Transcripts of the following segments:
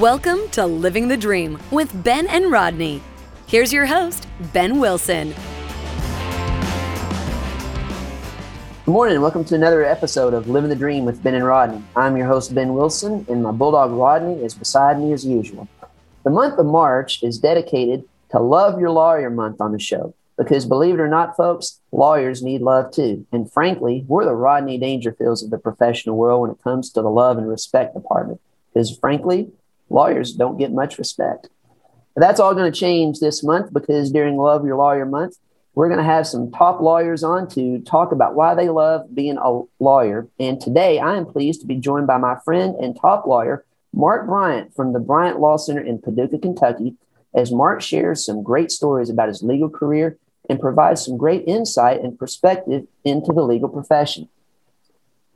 Welcome to Living the Dream with Ben and Rodney. Here's your host, Ben Wilson. Good morning and welcome to another episode of Living the Dream with Ben and Rodney. I'm your host, Ben Wilson, and my bulldog Rodney is beside me as usual. The month of March is dedicated to Love Your Lawyer Month on the show because believe it or not, folks, lawyers need love too. And frankly, we're the Rodney Dangerfields of the professional world when it comes to the love and respect department because frankly, lawyers don't get much respect. But that's all going to change this month because during Love Your Lawyer Month, we're going to have some top lawyers on to talk about why they love being a lawyer. And today I am pleased to be joined by my friend and top lawyer, Mark Bryant from the Bryant Law Center in Paducah, Kentucky, as Mark shares some great stories about his legal career and provides some great insight and perspective into the legal profession.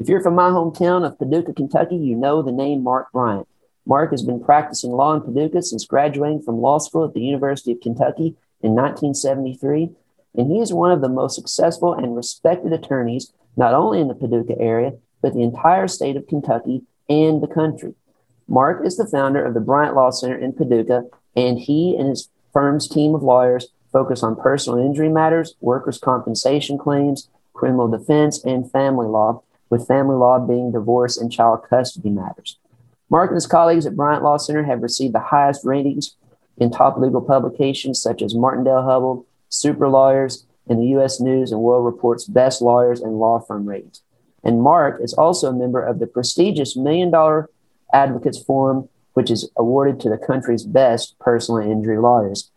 If you're from my hometown of Paducah, Kentucky, you know the name Mark Bryant. Mark has been practicing law in Paducah since graduating from law school at the University of Kentucky in 1973, and he is one of the most successful and respected attorneys not only in the Paducah area, but the entire state of Kentucky and the country. Mark is the founder of the Bryant Law Center in Paducah, and he and his firm's team of lawyers focus on personal injury matters, workers' compensation claims, criminal defense, and family law, with family law being divorce and child custody matters. Mark and his colleagues at Bryant Law Center have received the highest ratings in top legal publications such as Martindale-Hubbell, Super Lawyers, and the U.S. News and World Report's Best Lawyers and Law Firm ratings. And Mark is also a member of the prestigious Million Dollar Advocates Forum, which is awarded to the country's best personal injury lawyers.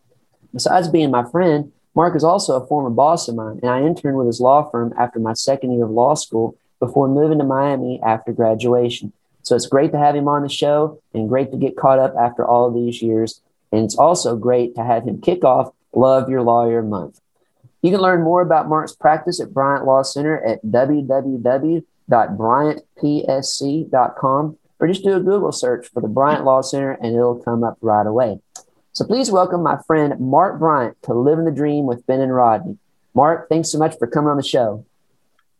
Besides being my friend, Mark is also a former boss of mine, and I interned with his law firm after my second year of law school before moving to Miami after graduation. So it's great to have him on the show and great to get caught up after all of these years. And it's also great to have him kick off Love Your Lawyer Month. You can learn more about Mark's practice at Bryant Law Center at www.bryantpsc.com or just do a Google search for the Bryant Law Center and it'll come up right away. So please welcome my friend Mark Bryant to Living the Dream with Ben and Rodney. Mark, thanks so much for coming on the show.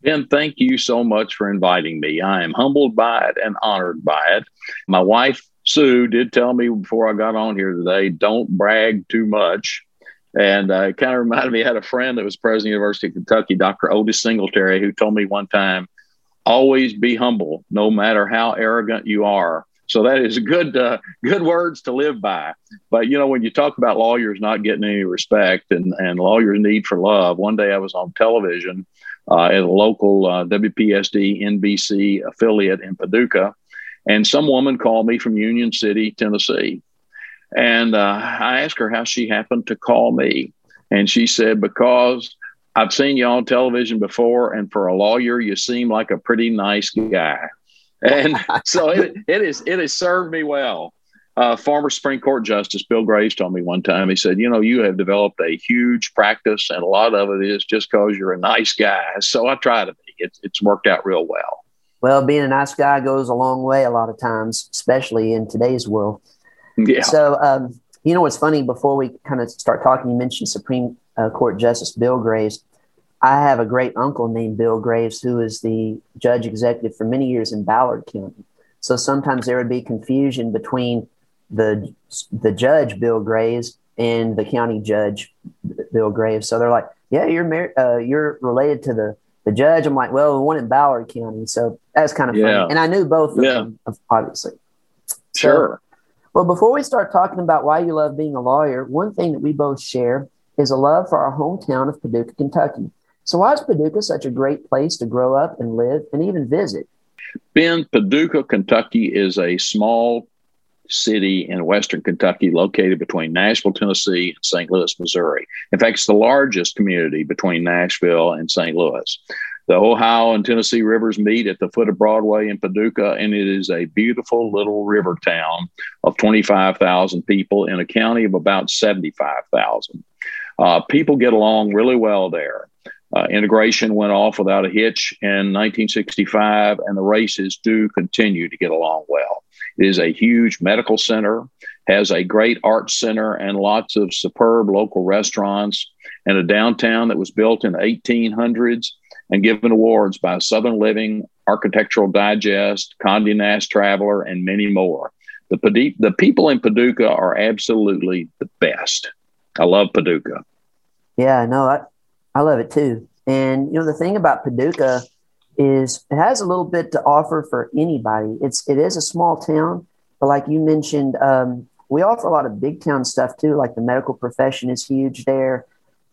Ben, thank you so much for inviting me. I am humbled by it and honored by it. My wife, Sue, did tell me before I got on here today don't brag too much. And uh, it kind of reminded me, I had a friend that was president of the University of Kentucky, Dr. Otis Singletary, who told me one time, always be humble, no matter how arrogant you are. So that is good, uh, good words to live by. But you know, when you talk about lawyers not getting any respect and and lawyers' need for love, one day I was on television uh, at a local uh, WPSD NBC affiliate in Paducah. And some woman called me from Union City, Tennessee. And uh, I asked her how she happened to call me. And she said, Because I've seen you on television before, and for a lawyer, you seem like a pretty nice guy. And so it, it is it has served me well uh, former Supreme Court Justice Bill Graves told me one time, he said, You know, you have developed a huge practice, and a lot of it is just because you're a nice guy. So I try to be. It's, it's worked out real well. Well, being a nice guy goes a long way a lot of times, especially in today's world. Yeah. So, um, you know what's funny? Before we kind of start talking, you mentioned Supreme uh, Court Justice Bill Graves. I have a great uncle named Bill Graves who is the judge executive for many years in Ballard County. So sometimes there would be confusion between the the judge Bill Graves and the county judge Bill Graves. So they're like, "Yeah, you're mar- uh, you're related to the the judge." I'm like, "Well, the one in Ballard County." So that's kind of yeah. funny. And I knew both of yeah. them, obviously. Sure. So, well, before we start talking about why you love being a lawyer, one thing that we both share is a love for our hometown of Paducah, Kentucky. So, why is Paducah such a great place to grow up and live and even visit? Ben, Paducah, Kentucky is a small city in western Kentucky, located between Nashville, Tennessee, and St. Louis, Missouri. In fact, it's the largest community between Nashville and St. Louis. The Ohio and Tennessee rivers meet at the foot of Broadway in Paducah, and it is a beautiful little river town of 25,000 people in a county of about 75,000. Uh, people get along really well there. Uh, integration went off without a hitch in 1965, and the races do continue to get along well. Is a huge medical center, has a great art center, and lots of superb local restaurants, and a downtown that was built in the 1800s and given awards by Southern Living, Architectural Digest, Condé Nast Traveler, and many more. the the people in Paducah are absolutely the best. I love Paducah. Yeah, no, I I love it too. And you know the thing about Paducah is it has a little bit to offer for anybody. It's it is a small town, but like you mentioned, um, we offer a lot of big town stuff too. Like the medical profession is huge there.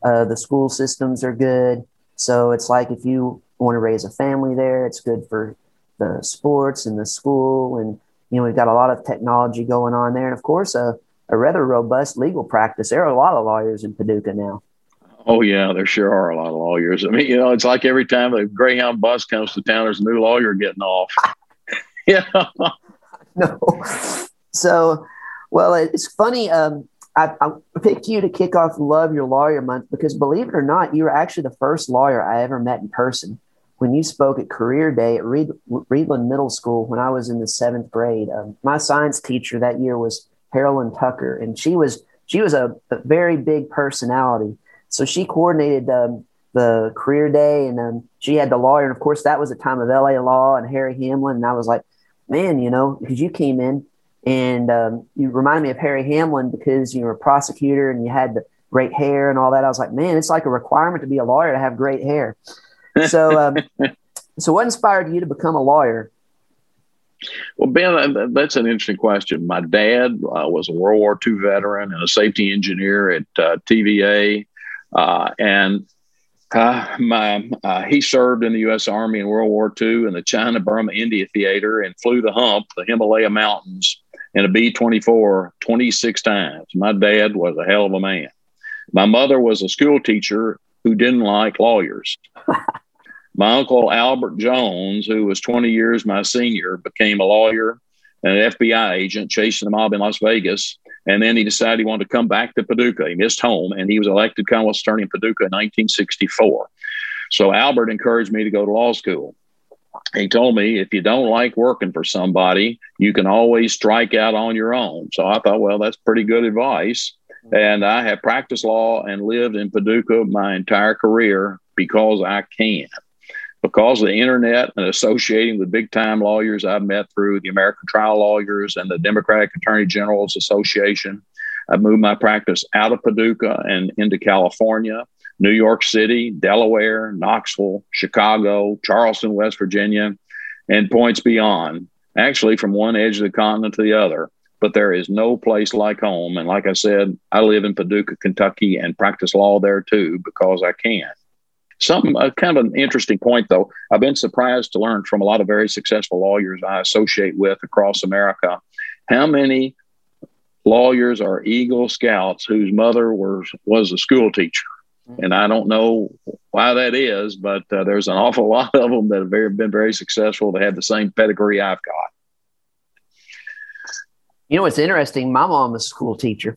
Uh, the school systems are good. So it's like if you want to raise a family there, it's good for the sports and the school. And, you know, we've got a lot of technology going on there. And of course, a, a rather robust legal practice. There are a lot of lawyers in Paducah now. Oh yeah, there sure are a lot of lawyers. I mean, you know, it's like every time a Greyhound bus comes to town, there's a new lawyer getting off. yeah. no. So, well, it's funny. Um, I, I, picked you to kick off Love Your Lawyer Month because, believe it or not, you were actually the first lawyer I ever met in person. When you spoke at Career Day at Reed, Reidland Middle School when I was in the seventh grade, um, my science teacher that year was Carolyn Tucker, and she was she was a, a very big personality. So she coordinated um, the Career Day, and um, she had the lawyer, and of course that was a time of LA Law and Harry Hamlin, and I was like, man, you know, because you came in and um, you remind me of Harry Hamlin because you were a prosecutor and you had the great hair and all that. I was like, man, it's like a requirement to be a lawyer to have great hair. So, um, so what inspired you to become a lawyer? Well, Ben, that's an interesting question. My dad uh, was a World War II veteran and a safety engineer at uh, TVA, uh, and uh, my uh, he served in the U.S. Army in World War II in the China Burma India Theater and flew the hump, the Himalaya Mountains, in a B 24 26 times. My dad was a hell of a man. My mother was a school teacher who didn't like lawyers. my uncle Albert Jones, who was 20 years my senior, became a lawyer and an FBI agent chasing the mob in Las Vegas. And then he decided he wanted to come back to Paducah. He missed home and he was elected Commonwealth attorney in Paducah in 1964. So Albert encouraged me to go to law school he told me if you don't like working for somebody, you can always strike out on your own. So I thought, well, that's pretty good advice. And I have practiced law and lived in Paducah my entire career because I can. Because of the internet and associating with big time lawyers I've met through the American Trial Lawyers and the Democratic Attorney General's Association, I've moved my practice out of Paducah and into California. New York City, Delaware, Knoxville, Chicago, Charleston, West Virginia, and points beyond, actually from one edge of the continent to the other. But there is no place like home. And like I said, I live in Paducah, Kentucky, and practice law there too because I can. Something uh, kind of an interesting point, though. I've been surprised to learn from a lot of very successful lawyers I associate with across America how many lawyers are Eagle Scouts whose mother was was a school teacher and I don't know why that is, but uh, there's an awful lot of them that have very, been very successful that have the same pedigree I've got. You know what's interesting? My mom was a school teacher.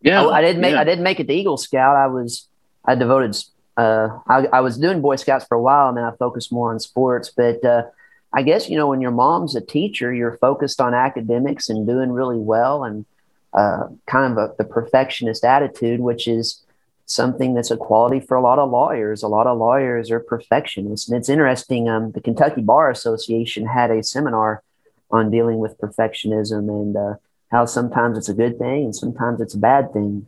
Yeah, I, I didn't make yeah. I didn't make it to Eagle Scout. I was I devoted uh, I, I was doing Boy Scouts for a while, and then I focused more on sports. But uh, I guess you know when your mom's a teacher, you're focused on academics and doing really well, and uh, kind of a, the perfectionist attitude, which is something that's a quality for a lot of lawyers. A lot of lawyers are perfectionists. And it's interesting. Um, the Kentucky Bar Association had a seminar on dealing with perfectionism and uh, how sometimes it's a good thing and sometimes it's a bad thing.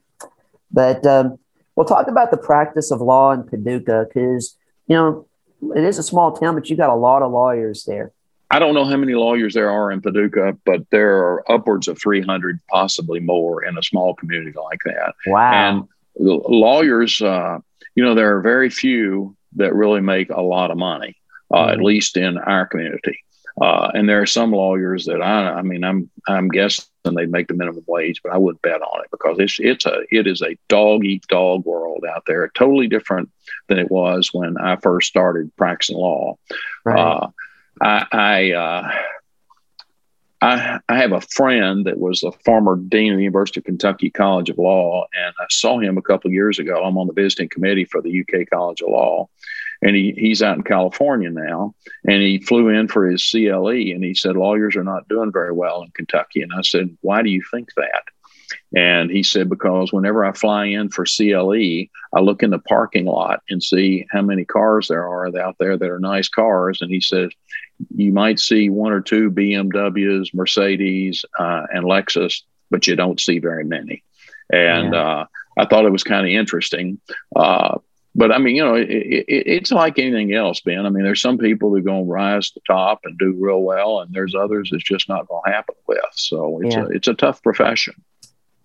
But um, we'll talk about the practice of law in Paducah because, you know, it is a small town, but you got a lot of lawyers there. I don't know how many lawyers there are in Paducah, but there are upwards of 300, possibly more, in a small community like that. Wow. And lawyers, uh, you know, there are very few that really make a lot of money, uh, mm-hmm. at least in our community. Uh, and there are some lawyers that I, I mean, I'm, I'm guessing they make the minimum wage, but I wouldn't bet on it because it's, it's a, it is a dog eat dog world out there, totally different than it was when I first started practicing law. Right. Uh, I, I uh, I, I have a friend that was a former dean of the University of Kentucky College of Law, and I saw him a couple of years ago. I'm on the visiting committee for the UK College of Law, and he, he's out in California now. And he flew in for his CLE, and he said lawyers are not doing very well in Kentucky. And I said, why do you think that? And he said, because whenever I fly in for CLE, I look in the parking lot and see how many cars there are out there that are nice cars. And he said, you might see one or two BMWs, Mercedes, uh, and Lexus, but you don't see very many. And yeah. uh, I thought it was kind of interesting. Uh, but I mean, you know, it, it, it's like anything else, Ben. I mean, there's some people that are going to rise to the top and do real well, and there's others it's just not going to happen with. So it's yeah. a it's a tough profession.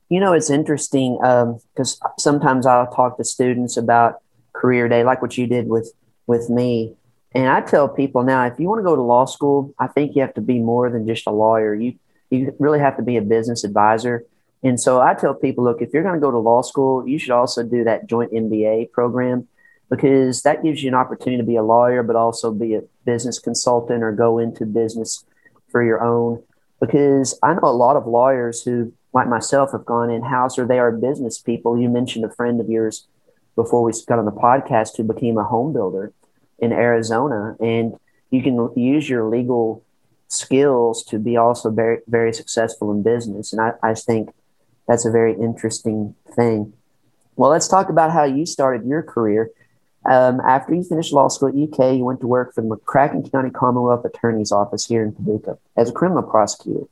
You know, it's interesting because um, sometimes I'll talk to students about career day, like what you did with with me, and I tell people now, if you want to go to law school, I think you have to be more than just a lawyer. You you really have to be a business advisor. And so I tell people, look, if you're going to go to law school, you should also do that joint MBA program because that gives you an opportunity to be a lawyer, but also be a business consultant or go into business for your own. Because I know a lot of lawyers who, like myself, have gone in house or they are business people. You mentioned a friend of yours before we got on the podcast who became a home builder in Arizona, and you can use your legal skills to be also very, very successful in business. And I, I think that's a very interesting thing. Well, let's talk about how you started your career. Um, after you finished law school at UK, you went to work for the McCracken County Commonwealth Attorney's Office here in Paducah as a criminal prosecutor,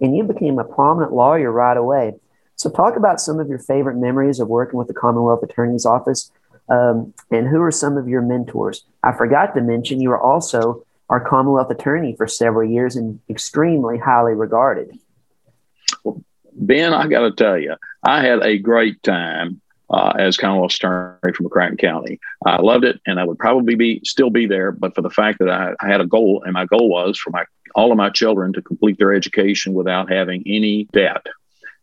and you became a prominent lawyer right away. So, talk about some of your favorite memories of working with the Commonwealth Attorney's Office, um, and who are some of your mentors. I forgot to mention you were also our Commonwealth Attorney for several years and extremely highly regarded. Ben, I got to tell you, I had a great time uh, as Commonwealth Attorney from McCracken County. I loved it, and I would probably be still be there, but for the fact that I, I had a goal, and my goal was for my all of my children to complete their education without having any debt.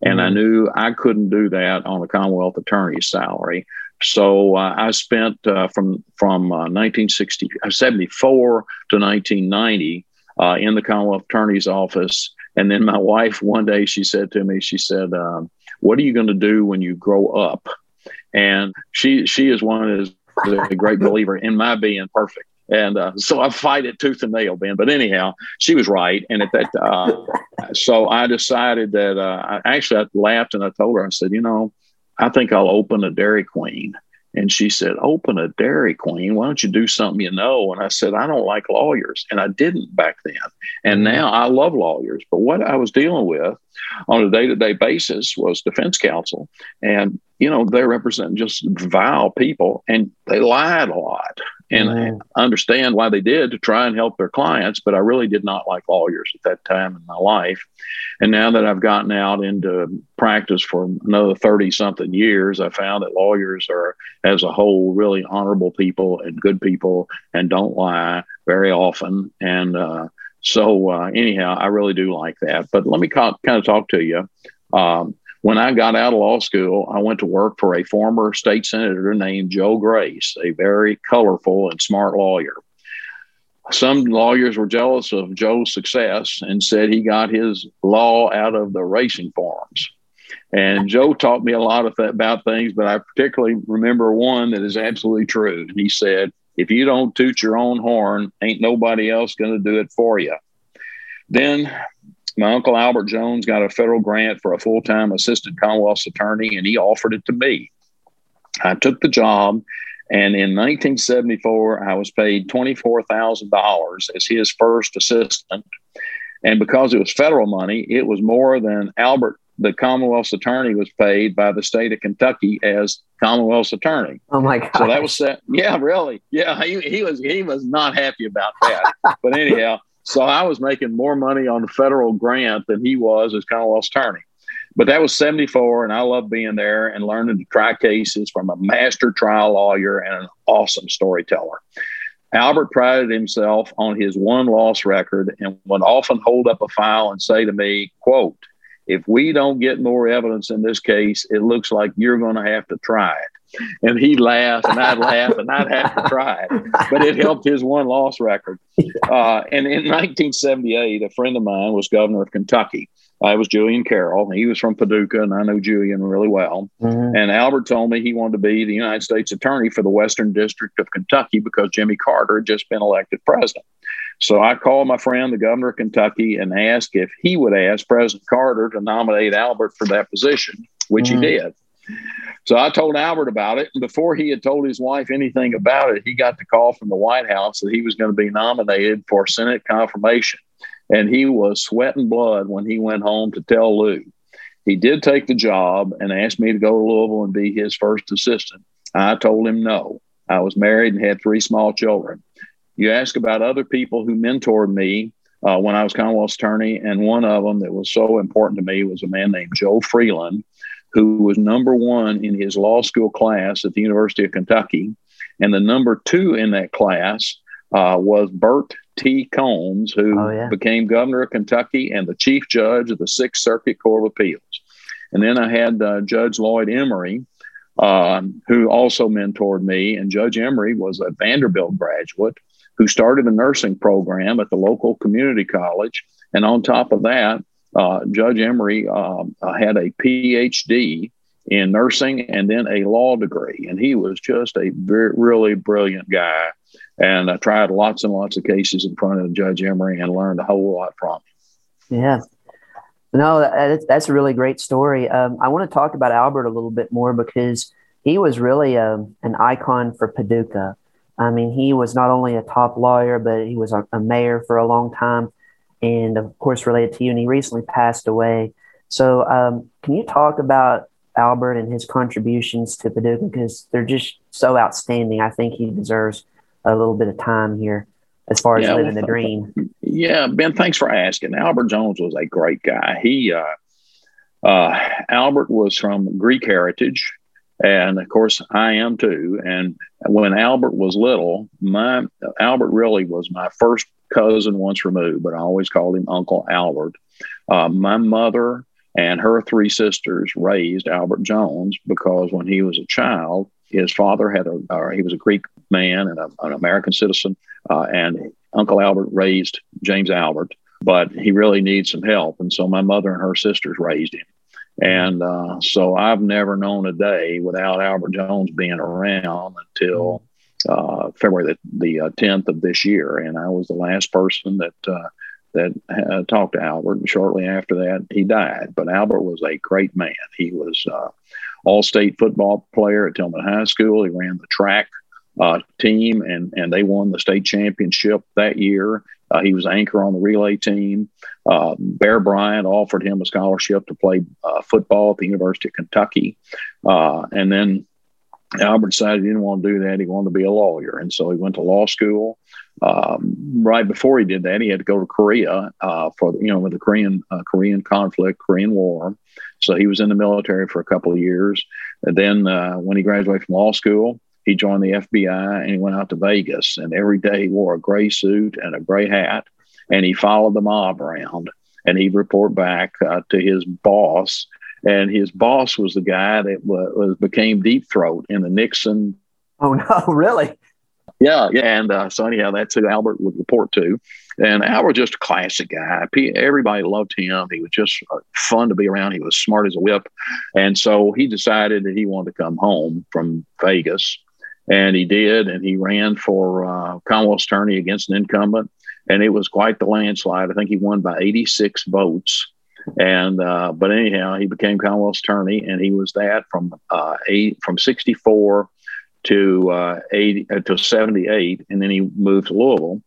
And mm-hmm. I knew I couldn't do that on a Commonwealth attorney's salary. So uh, I spent uh, from from uh, 1974 to 1990 uh, in the Commonwealth Attorney's Office and then my wife, one day, she said to me, she said, um, "What are you going to do when you grow up?" And she she is one is a great believer in my being perfect. And uh, so I fight it tooth and nail, Ben. But anyhow, she was right. And at that, uh, so I decided that uh, I actually I laughed and I told her, I said, you know, I think I'll open a Dairy Queen. And she said, Open a Dairy Queen. Why don't you do something you know? And I said, I don't like lawyers. And I didn't back then. And now I love lawyers. But what I was dealing with on a day to day basis was defense counsel. And, you know, they represent just vile people and they lied a lot and mm. I understand why they did to try and help their clients. But I really did not like lawyers at that time in my life. And now that I've gotten out into practice for another 30 something years, I found that lawyers are, as a whole, really honorable people and good people and don't lie very often. And uh, so, uh, anyhow, I really do like that. But let me kind of talk to you. Um, when I got out of law school, I went to work for a former state senator named Joe Grace, a very colorful and smart lawyer. Some lawyers were jealous of Joe's success and said he got his law out of the racing forums. And Joe taught me a lot of th- about things, but I particularly remember one that is absolutely true. He said, If you don't toot your own horn, ain't nobody else going to do it for you. Then my uncle Albert Jones got a federal grant for a full time assistant Commonwealth's attorney, and he offered it to me. I took the job, and in 1974, I was paid $24,000 as his first assistant. And because it was federal money, it was more than Albert, the Commonwealth's attorney, was paid by the state of Kentucky as Commonwealth's attorney. Oh my God! So that was set. Yeah, really. Yeah, he, he was he was not happy about that. but anyhow. So I was making more money on the federal grant than he was as Commonwealth's attorney. But that was 74, and I loved being there and learning to try cases from a master trial lawyer and an awesome storyteller. Albert prided himself on his one loss record and would often hold up a file and say to me, quote, if we don't get more evidence in this case, it looks like you're going to have to try it and he'd laugh and I'd laugh and I'd have to try it. But it helped his one loss record. Uh, and in 1978, a friend of mine was governor of Kentucky. I was Julian Carroll. He was from Paducah, and I know Julian really well. Mm-hmm. And Albert told me he wanted to be the United States Attorney for the Western District of Kentucky because Jimmy Carter had just been elected president. So I called my friend, the governor of Kentucky, and asked if he would ask President Carter to nominate Albert for that position which mm-hmm. he did. So I told Albert about it. And before he had told his wife anything about it, he got the call from the White House that he was going to be nominated for Senate confirmation. And he was sweating blood when he went home to tell Lou. He did take the job and asked me to go to Louisville and be his first assistant. I told him no. I was married and had three small children. You ask about other people who mentored me uh, when I was Commonwealth attorney, and one of them that was so important to me was a man named Joe Freeland, who was number one in his law school class at the University of Kentucky. And the number two in that class uh, was Bert T. Combs, who oh, yeah. became governor of Kentucky and the chief judge of the Sixth Circuit Court of Appeals. And then I had uh, Judge Lloyd Emery, um, who also mentored me. And Judge Emery was a Vanderbilt graduate who started a nursing program at the local community college. And on top of that, uh, Judge Emery um, uh, had a PhD in nursing and then a law degree. And he was just a very, really brilliant guy. And I tried lots and lots of cases in front of Judge Emery and learned a whole lot from him. Yeah. No, that's, that's a really great story. Um, I want to talk about Albert a little bit more because he was really a, um, an icon for Paducah. I mean, he was not only a top lawyer, but he was a, a mayor for a long time and of course related to you. And he recently passed away. So, um, can you talk about Albert and his contributions to Paducah because they're just so outstanding? I think he deserves a little bit of time here as far as yeah, living the dream. Yeah, Ben, thanks for asking. Albert Jones was a great guy. He, uh, uh, Albert was from Greek heritage. And of course, I am too. And when Albert was little, my Albert really was my first cousin once removed, but I always called him Uncle Albert. Uh, my mother and her three sisters raised Albert Jones because when he was a child, his father had a uh, he was a Greek man and a, an American citizen, uh, and Uncle Albert raised James Albert, but he really needs some help, and so my mother and her sisters raised him. And uh, so I've never known a day without Albert Jones being around until uh, February the, the uh, 10th of this year. And I was the last person that uh, that uh, talked to Albert. And shortly after that, he died. But Albert was a great man. He was uh, all-state football player at Tilghman High School. He ran the track uh, team, and and they won the state championship that year. Uh, he was anchor on the relay team. Uh, Bear Bryant offered him a scholarship to play uh, football at the University of Kentucky, uh, and then Albert decided he didn't want to do that. He wanted to be a lawyer, and so he went to law school. Um, right before he did that, he had to go to Korea uh, for you know with the Korean uh, Korean conflict, Korean War. So he was in the military for a couple of years. And then when he graduated from law school, he joined the FBI and he went out to Vegas. And every day he wore a gray suit and a gray hat, and he followed the mob around. And he'd report back uh, to his boss. And his boss was the guy that was, was became Deep Throat in the Nixon. Oh no! Really? Yeah, yeah. And uh, so anyhow, that's who Albert would report to. And Albert was just a classic guy. Everybody loved him. He was just uh, fun to be around. He was smart as a whip. And so he decided that he wanted to come home from Vegas and he did, and he ran for uh, Commonwealth attorney against an incumbent, and it was quite the landslide. I think he won by 86 votes. And uh, but anyhow, he became Commonwealth attorney, and he was that from uh, eight from 64 to uh, 80 uh, to 78, and then he moved to Louisville.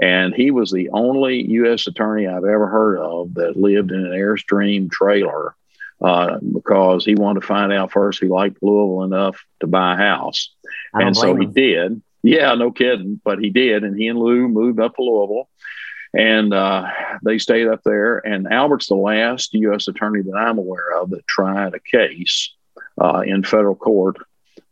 And he was the only U.S. attorney I've ever heard of that lived in an Airstream trailer uh, because he wanted to find out first he liked Louisville enough to buy a house. And so he did. Yeah, no kidding. But he did. And he and Lou moved up to Louisville and uh, they stayed up there. And Albert's the last U.S. attorney that I'm aware of that tried a case uh, in federal court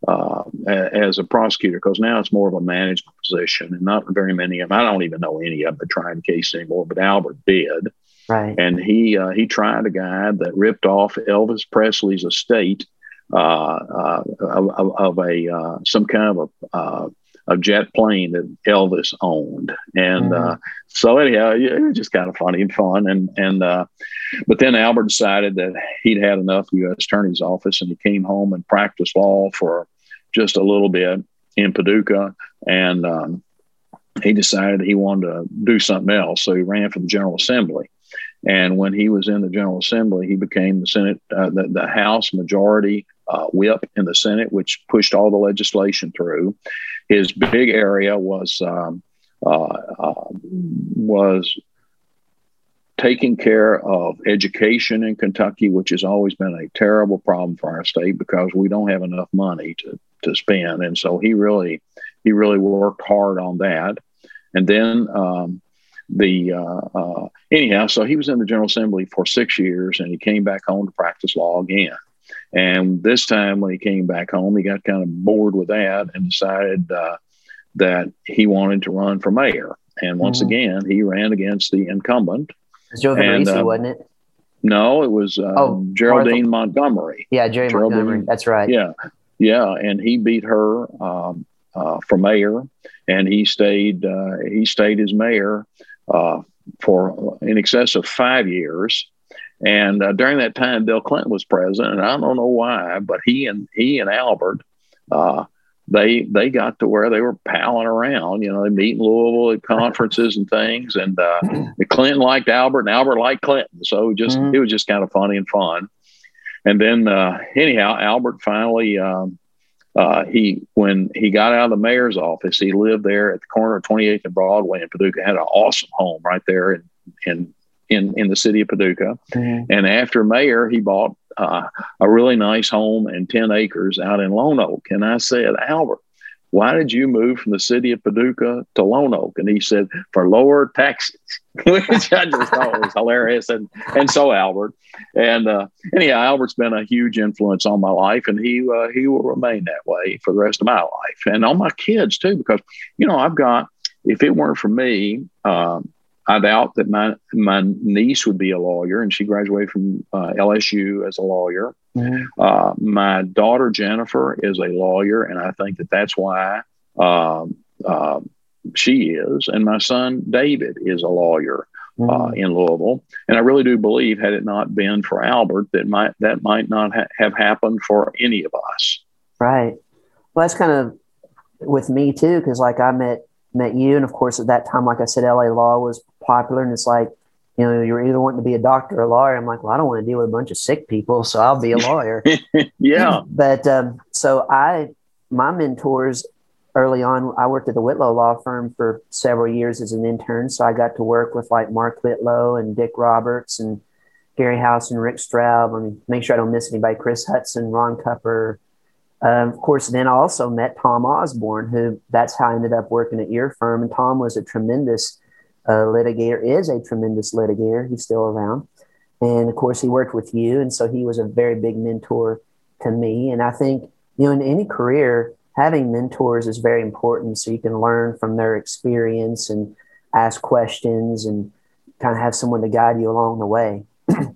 uh, as a prosecutor because now it's more of a management position and not very many of them. I don't even know any of them that tried a case anymore, but Albert did. Right. And he uh, he tried a guy that ripped off Elvis Presley's estate uh, uh, of, of, a uh, some kind of a, uh, a jet plane that Elvis owned, and mm-hmm. Uh, so anyhow, it was just kind of funny and fun. And and but then Albert decided that he'd had enough of U.S. Attorney's Office, and he came home and practiced law for just a little bit in Paducah, and um, he decided he wanted to do something else, so he ran for the General Assembly. And when he was in the General Assembly, he became the Senate, uh, the, the House Majority uh, Whip in the Senate, which pushed all the legislation through. His big area was um, uh, uh was taking care of education in Kentucky, which has always been a terrible problem for our state because we don't have enough money to to spend, and so he really he really worked hard on that. And then um, the uh, uh, anyhow, so he was in the General Assembly for six years, and he came back home to practice law again. And this time, when he came back home, he got kind of bored with that and decided uh, that he wanted to run for mayor. And once mm-hmm. again, he ran against the incumbent. Joe and, uh, wasn't it? No, it was uh, oh, Geraldine Martha. Montgomery. Yeah, Jerry Geraldine, Montgomery. That's right. Yeah, yeah, and he beat her um, uh, for mayor, and he stayed. Uh, he stayed as mayor uh, for in excess of five years. And uh, during that time, Bill Clinton was president, and I don't know why, but he and he and Albert, uh, they they got to where they were palling around. You know, they meet in Louisville at conferences and things. And uh, Clinton liked Albert, and Albert liked Clinton, so just mm-hmm. it was just kind of funny and fun. And then uh, anyhow, Albert finally. Um, uh, he when he got out of the mayor's office, he lived there at the corner of 28th and Broadway in Paducah. Had an awesome home right there in in in, in the city of Paducah. Mm-hmm. And after mayor, he bought uh, a really nice home and 10 acres out in Lone Oak. And I said, Albert, why did you move from the city of Paducah to Lone Oak? And he said, for lower taxes, which I just thought was hilarious. And, and so Albert. And uh, anyhow, Albert's been a huge influence on my life, and he, uh, he will remain that way for the rest of my life and on my kids too, because, you know, I've got, if it weren't for me, um, I doubt that my my niece would be a lawyer, and she graduated from uh, LSU as a lawyer. Mm-hmm. Uh, my daughter Jennifer is a lawyer, and I think that that's why um, uh, she is. And my son David is a lawyer uh, mm-hmm. in Louisville, and I really do believe, had it not been for Albert, that might that might not ha- have happened for any of us. Right. Well, that's kind of with me too, because like I met met you, and of course at that time, like I said, LA law was popular, and it's like, you know, you're either wanting to be a doctor or a lawyer. I'm like, well, I don't want to deal with a bunch of sick people, so I'll be a lawyer. yeah. But um, so I, my mentors early on, I worked at the Whitlow Law Firm for several years as an intern. So I got to work with like Mark Whitlow and Dick Roberts and Gary House and Rick Straub. I mean, make sure I don't miss anybody. Chris Hudson, Ron Cupper. Of course, then I also met Tom Osborne, who that's how I ended up working at your firm. And Tom was a tremendous uh, litigator, is a tremendous litigator. He's still around. And of course, he worked with you. And so he was a very big mentor to me. And I think, you know, in any career, having mentors is very important so you can learn from their experience and ask questions and kind of have someone to guide you along the way. so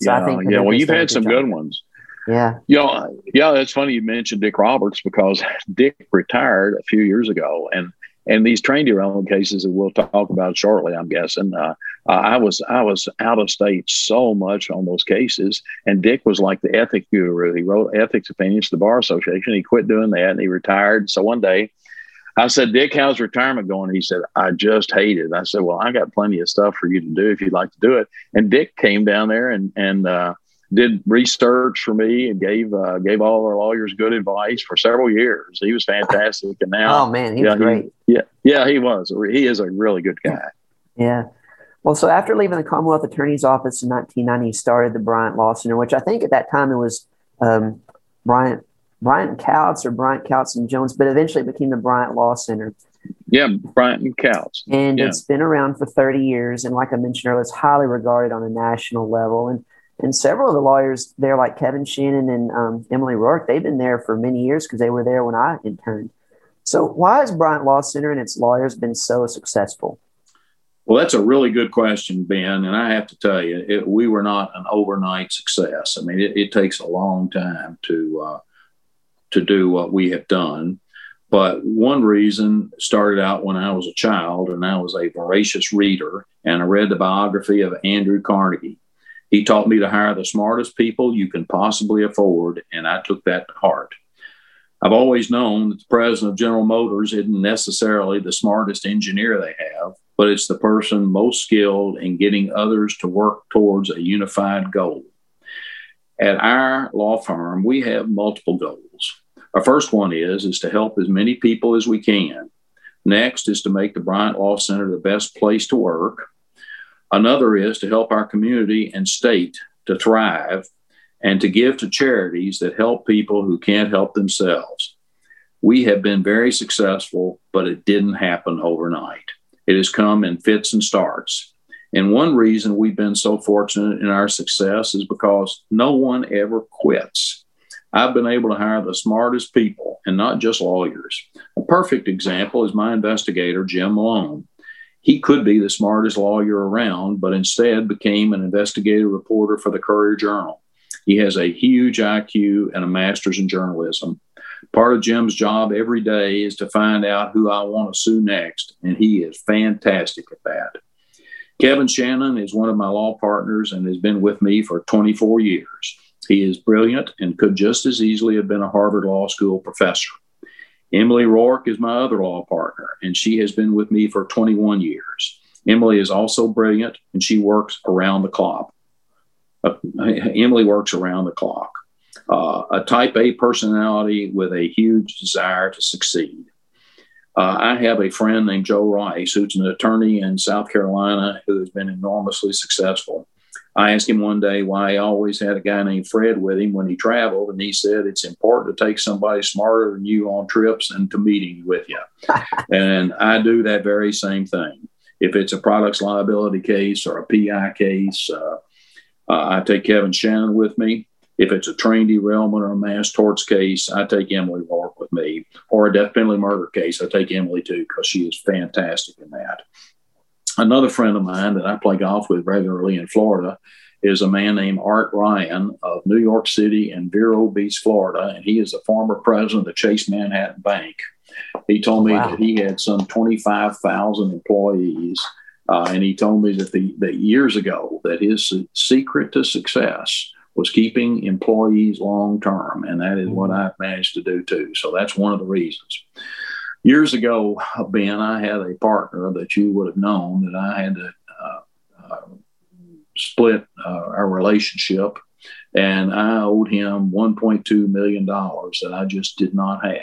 yeah, I think yeah. Well, you've had some job. good ones. Yeah. You know, yeah, it's funny you mentioned Dick Roberts because Dick retired a few years ago and and these train derailment cases that we'll talk about shortly, I'm guessing. Uh, I was I was out of state so much on those cases, and Dick was like the ethics guru. He wrote ethics opinions to the bar association. He quit doing that and he retired. So one day, I said, Dick, how's retirement going? He said, I just hate it. I said, Well, I got plenty of stuff for you to do if you'd like to do it. And Dick came down there and and uh, did research for me and gave uh, gave all our lawyers good advice for several years. He was fantastic, and now oh man, he was great. He, yeah, yeah, he was. He is a really good guy. Yeah. Well, so after leaving the Commonwealth Attorney's Office in 1990, he started the Bryant Law Center, which I think at that time it was um, Bryant Bryant Couts or Bryant Couts and Jones, but eventually it became the Bryant Law Center. Yeah, Bryant and Couts. And yeah. it's been around for 30 years, and like I mentioned earlier, it's highly regarded on a national level. And and several of the lawyers there, like Kevin Shannon and um, Emily Rourke, they've been there for many years because they were there when I interned. So, why has Bryant Law Center and its lawyers been so successful? Well, that's a really good question, Ben. And I have to tell you, it, we were not an overnight success. I mean, it, it takes a long time to uh, to do what we have done. But one reason started out when I was a child, and I was a voracious reader, and I read the biography of Andrew Carnegie. He taught me to hire the smartest people you can possibly afford, and I took that to heart. I've always known that the president of General Motors isn't necessarily the smartest engineer they have, but it's the person most skilled in getting others to work towards a unified goal. At our law firm, we have multiple goals. Our first one is, is to help as many people as we can. Next is to make the Bryant Law Center the best place to work. Another is to help our community and state to thrive and to give to charities that help people who can't help themselves. We have been very successful, but it didn't happen overnight. It has come in fits and starts. And one reason we've been so fortunate in our success is because no one ever quits. I've been able to hire the smartest people and not just lawyers. A perfect example is my investigator, Jim Malone. He could be the smartest lawyer around, but instead became an investigative reporter for the Courier Journal. He has a huge IQ and a master's in journalism. Part of Jim's job every day is to find out who I want to sue next, and he is fantastic at that. Kevin Shannon is one of my law partners and has been with me for 24 years. He is brilliant and could just as easily have been a Harvard Law School professor. Emily Rourke is my other law partner, and she has been with me for 21 years. Emily is also brilliant, and she works around the clock. Uh, Emily works around the clock. Uh, a type A personality with a huge desire to succeed. Uh, I have a friend named Joe Rice, who's an attorney in South Carolina who has been enormously successful. I asked him one day why he always had a guy named Fred with him when he traveled, and he said it's important to take somebody smarter than you on trips and to meetings with you. and I do that very same thing. If it's a products liability case or a PI case, uh, uh, I take Kevin Shannon with me. If it's a train derailment or a mass torts case, I take Emily Rourke with me. Or a death penalty murder case, I take Emily too because she is fantastic in that. Another friend of mine that I play golf with regularly in Florida is a man named Art Ryan of New York City and Vero Beach, Florida, and he is the former president of the Chase Manhattan Bank. He told me wow. that he had some 25,000 employees, uh, and he told me that the that years ago that his secret to success was keeping employees long term, and that is what mm-hmm. I've managed to do too. So that's one of the reasons years ago, Ben, I had a partner that you would have known that I had to uh, uh, split uh, our relationship, and I owed him $1.2 million that I just did not have.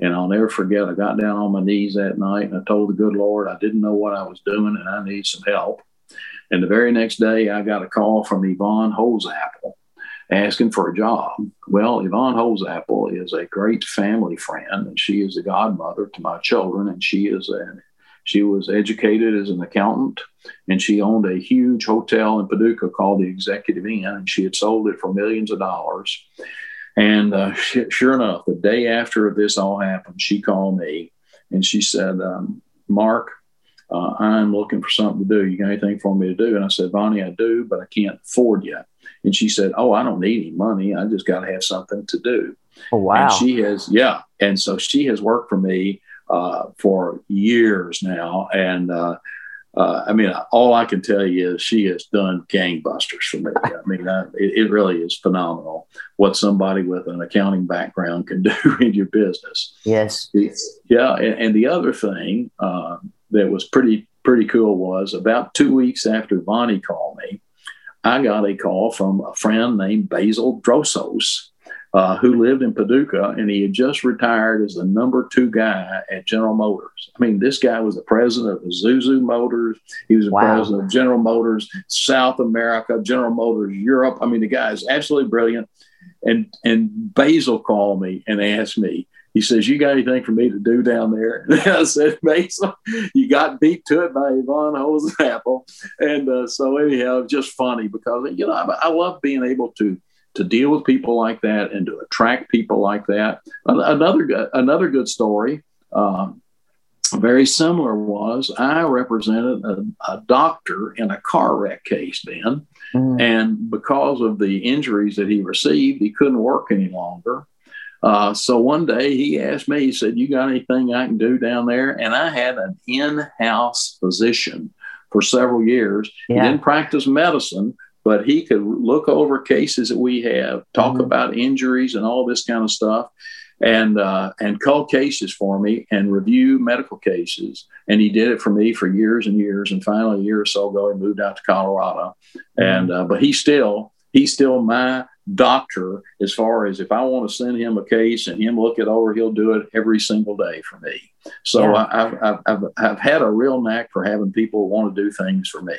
And I'll never forget, I got down on my knees that night and I told the good Lord I didn't know what I was doing and I need some help. And the very next day, I got a call from Yvonne Holzapple asking for a job. Well, Yvonne Holzapple is a great family friend, and she is the godmother to my children, and she is a she was educated as an accountant, and she owned a huge hotel in Paducah called the Executive Inn, and she had sold it for millions of dollars. And uh, sure enough, the day after this all happened, she called me and she said, um, "Mark, uh, I'm looking for something to do. You got anything for me to do?" And I said, "Bonnie, I do, but I can't afford yet." And she said, Oh, I don't need any money. I just got to have something to do. Oh, wow. And she has, yeah. And so she has worked for me uh, for years now. And uh, uh, I mean, all I can tell you is she has done gangbusters for me. I mean, I, it, it, really is phenomenal what somebody with an accounting background can do in your business. Yes. Yeah. And, and the other thing uh, that was pretty, pretty cool was about two weeks after Bonnie called me, I got a call from a friend named Basil Drossos, uh, who lived in Paducah, and he had just retired as the number two guy at General Motors. I mean, this guy was the president of Isuzu Motors. He was the wow. president of General Motors South America, General Motors Europe. I mean, the guy is absolutely brilliant. And and Basil called me and asked me, he says, You got anything for me to do down there? And I said, Mason, you got beat to it by Yvonne Holzapple. And uh, so, anyhow, it's just funny because, you know, I, I, love being able to to deal with people like that and to attract people like that. Another, another good story, um, very similar, was I represented a, a, doctor in a car wreck case, Ben. Mm. And because of the injuries that he received, he couldn't work any longer. Uh, so one day he asked me, he said, You got anything I can do down there? And I had an in house physician for several years. Yeah. He didn't practice medicine, but he could look over cases that we have, talk mm-hmm. about injuries and all this kind of stuff. and uh, and call cases for me and review medical cases. And he did it for me for years and years. And finally, a year or so ago, he moved out to Colorado. And uh, but he still he's still my doctor as far as if I want to send him a case and him look it over, he'll do it every single day for me. So yeah. I, have I've, I've, I've had a real knack for having people want to do things for me.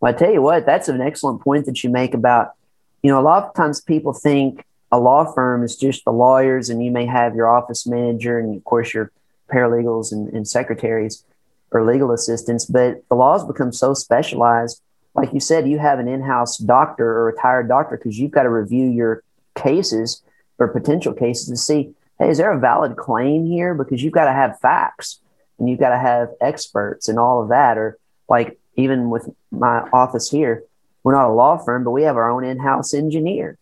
Well, I tell you what, that's an excellent point that you make about, you know, a lot of times people think a law firm is just the lawyers and you may have your office manager and of course your paralegals and, and secretaries or legal assistants, but the laws become so specialized like you said, you have an in-house doctor or retired doctor because you've got to review your cases or potential cases to see, hey, is there a valid claim here? Because you've got to have facts and you've got to have experts and all of that. Or like even with my office here, we're not a law firm, but we have our own in-house engineer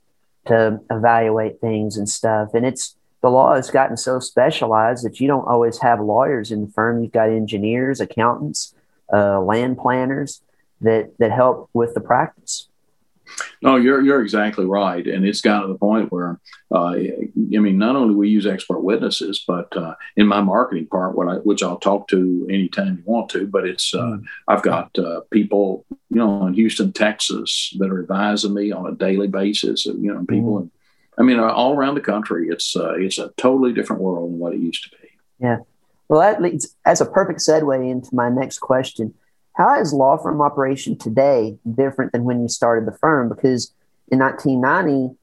to evaluate things and stuff. And it's the law has gotten so specialized that you don't always have lawyers in the firm. You've got engineers, accountants, uh, land planners that that help with the practice. No, you're you're exactly right, and it's gotten to the point where, uh, I mean, not only we use expert witnesses, but uh, in my marketing part, what I, which I'll talk to anytime you want to, but it's uh, mm. I've got uh, people, you know, in Houston, Texas, that are advising me on a daily basis. You know, people, mm. I mean, all around the country, it's uh, it's a totally different world than what it used to be. Yeah, well, that leads as a perfect segue into my next question how is law firm operation today different than when you started the firm? Because in 1990,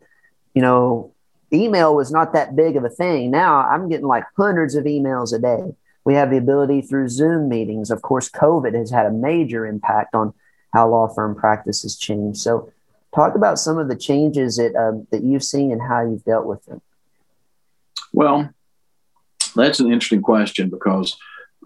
you know, email was not that big of a thing. Now I'm getting like hundreds of emails a day. We have the ability through Zoom meetings. Of course, COVID has had a major impact on how law firm practice has changed. So, talk about some of the changes that um, that you've seen and how you've dealt with them. Well, that's an interesting question because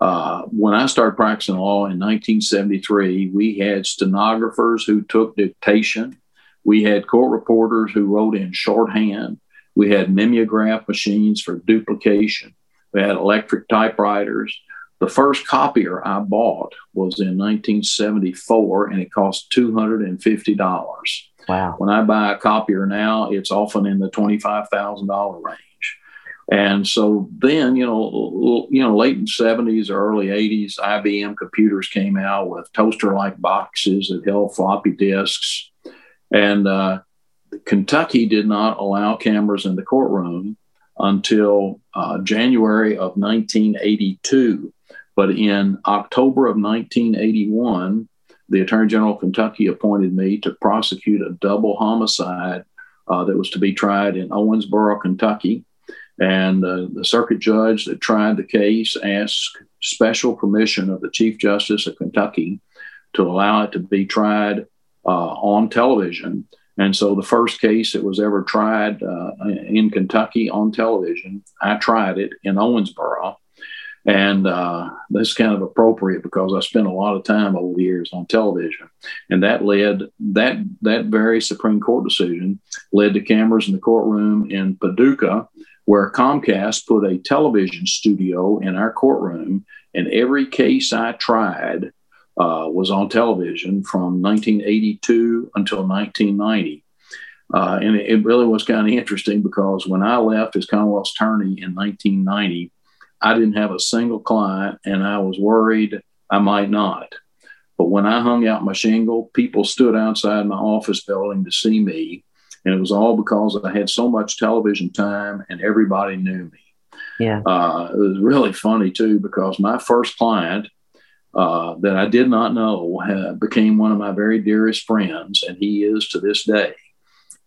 uh, when I started practicing law in 1973, we had stenographers who took dictation. We had court reporters who wrote in shorthand. We had mimeograph machines for duplication. We had electric typewriters. The first copier I bought was in 1974 and it cost $250. Wow. When I buy a copier now, it's often in the $25,000 range. And so then, you know, you know, late in seventies, or early eighties, IBM computers came out with toaster-like boxes that held floppy disks, and uh, Kentucky did not allow cameras in the courtroom until uh, January of 1982. But in October of 1981, the Attorney General of Kentucky appointed me to prosecute a double homicide uh, that was to be tried in Owensboro, Kentucky. And uh, the circuit judge that tried the case asked special permission of the Chief Justice of Kentucky to allow it to be tried uh, on television. And so the first case that was ever tried uh, in Kentucky on television, I tried it in Owensboro. And uh, this kind of appropriate because I spent a lot of time over the years on television, and that led that that very Supreme Court decision led to cameras in the courtroom in Paducah, where Comcast put a television studio in our courtroom, and every case I tried uh, was on television from 1982 until 1990. Uh, and it, it really was kind of interesting because when I left as Commonwealth's attorney in 1990, I didn't have a single client, and I was worried I might not. But when I hung out my shingle, people stood outside my office building to see me and it was all because I had so much television time and everybody knew me. Yeah. Uh, it was really funny too because my first client uh, that I did not know uh, became one of my very dearest friends, and he is to this day.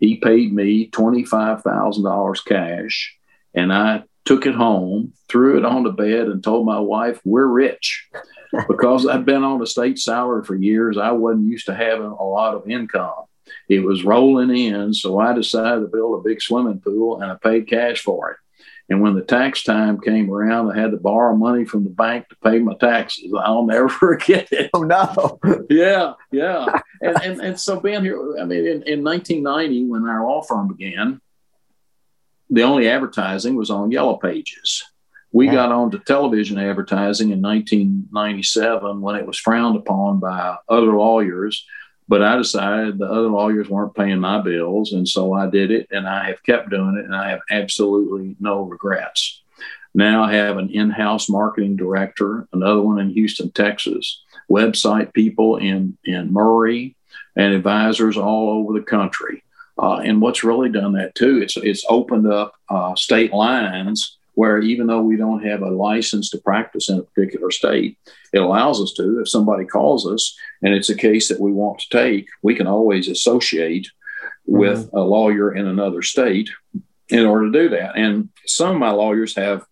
He paid me $25,000 cash, and I took it home, threw it on the bed, and told my wife, We're rich. because I'd been on a state salary for years, I wasn't used to having a lot of income. It was rolling in, so I decided to build a big swimming pool and I paid cash for it. And when the tax time came around, I had to borrow money from the bank to pay my taxes. I'll never forget it. Oh no! yeah, yeah. And, and and so being here, I mean, in, in 1990, when our law firm began, the only advertising was on Yellow Pages. We yeah. got onto television advertising in 1997 when it was frowned upon by other lawyers but I decided the other lawyers weren't paying my bills. And so I did it and I have kept doing it and I have absolutely no regrets. Now I have an in house marketing director, another one in Houston, Texas, website people in, in Murray, and advisors all over the country. Uh, and what's really done that too, it's, it's opened up uh, state lines where even though we don't have a license to practice in a particular state, it allows us to. If somebody calls us and it's a case that we want to take, we can always associate mm-hmm. with a lawyer in another state in order to do that. And some of my lawyers have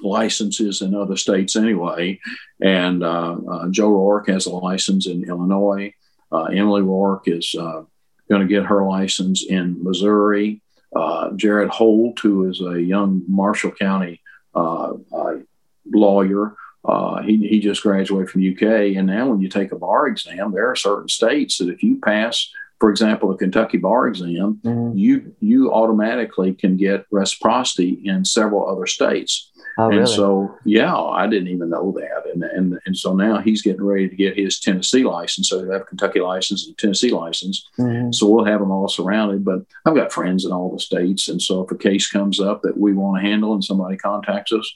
licenses in other states anyway. And uh, uh, Joe Rourke has a license in Illinois. Uh, Emily Rourke is uh, going to get her license in Missouri. Uh, Jared Holt, who is a young Marshall County uh, uh, lawyer, uh, he, he just graduated from UK. And now, when you take a bar exam, there are certain states that if you pass, for example, a Kentucky bar exam, mm-hmm. you you automatically can get reciprocity in several other states. Oh, and really? so, yeah, I didn't even know that. And, and, and so now he's getting ready to get his Tennessee license. So he'll have Kentucky license and Tennessee license. Mm-hmm. So we'll have them all surrounded. But I've got friends in all the states. And so if a case comes up that we want to handle and somebody contacts us,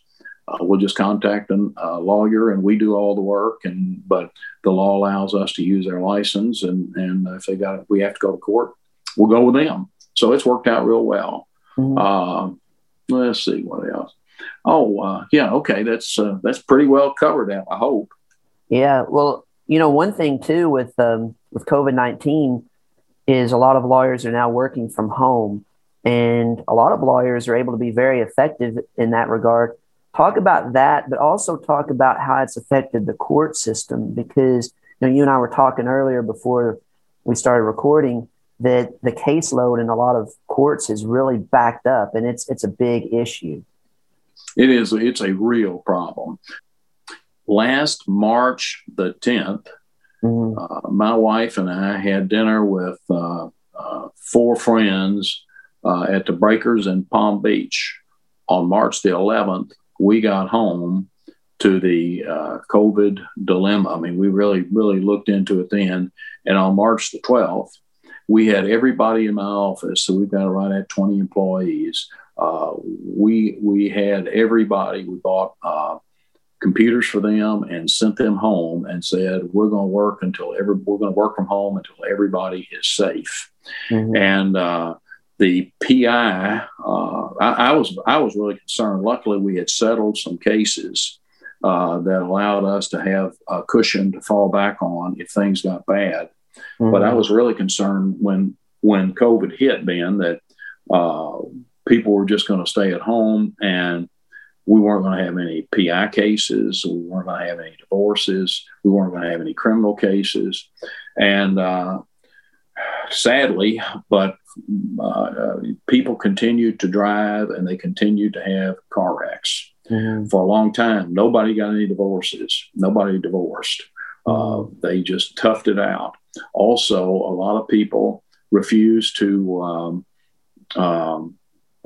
uh, we'll just contact a uh, lawyer and we do all the work. And but the law allows us to use their license. And, and if they got, we have to go to court, we'll go with them. So it's worked out real well. Mm-hmm. Uh, let's see what else oh uh, yeah okay that's uh, that's pretty well covered now i hope. Yeah well you know one thing too with um, with covid-19 is a lot of lawyers are now working from home and a lot of lawyers are able to be very effective in that regard. Talk about that but also talk about how it's affected the court system because you know you and i were talking earlier before we started recording that the caseload in a lot of courts is really backed up and it's it's a big issue it is, it's a real problem. Last March the 10th, mm-hmm. uh, my wife and I had dinner with uh, uh, four friends uh, at the Breakers in Palm Beach. On March the 11th, we got home to the uh, COVID dilemma. I mean, we really, really looked into it then. And on March the 12th, we had everybody in my office. So we've got right at 20 employees uh, we we had everybody. We bought uh, computers for them and sent them home and said we're going to work until every we're going to work from home until everybody is safe. Mm-hmm. And uh, the PI, uh, I, I, was I was really concerned. Luckily, we had settled some cases uh, that allowed us to have a cushion to fall back on if things got bad. Mm-hmm. But I was really concerned when when COVID hit, Ben, that uh, people were just going to stay at home and we weren't going to have any PI cases. We weren't going to have any divorces. We weren't going to have any criminal cases. And uh, sadly, but uh, people continued to drive and they continued to have car wrecks mm-hmm. for a long time. Nobody got any divorces. Nobody divorced. Uh, they just toughed it out. Also, a lot of people refused to um, um,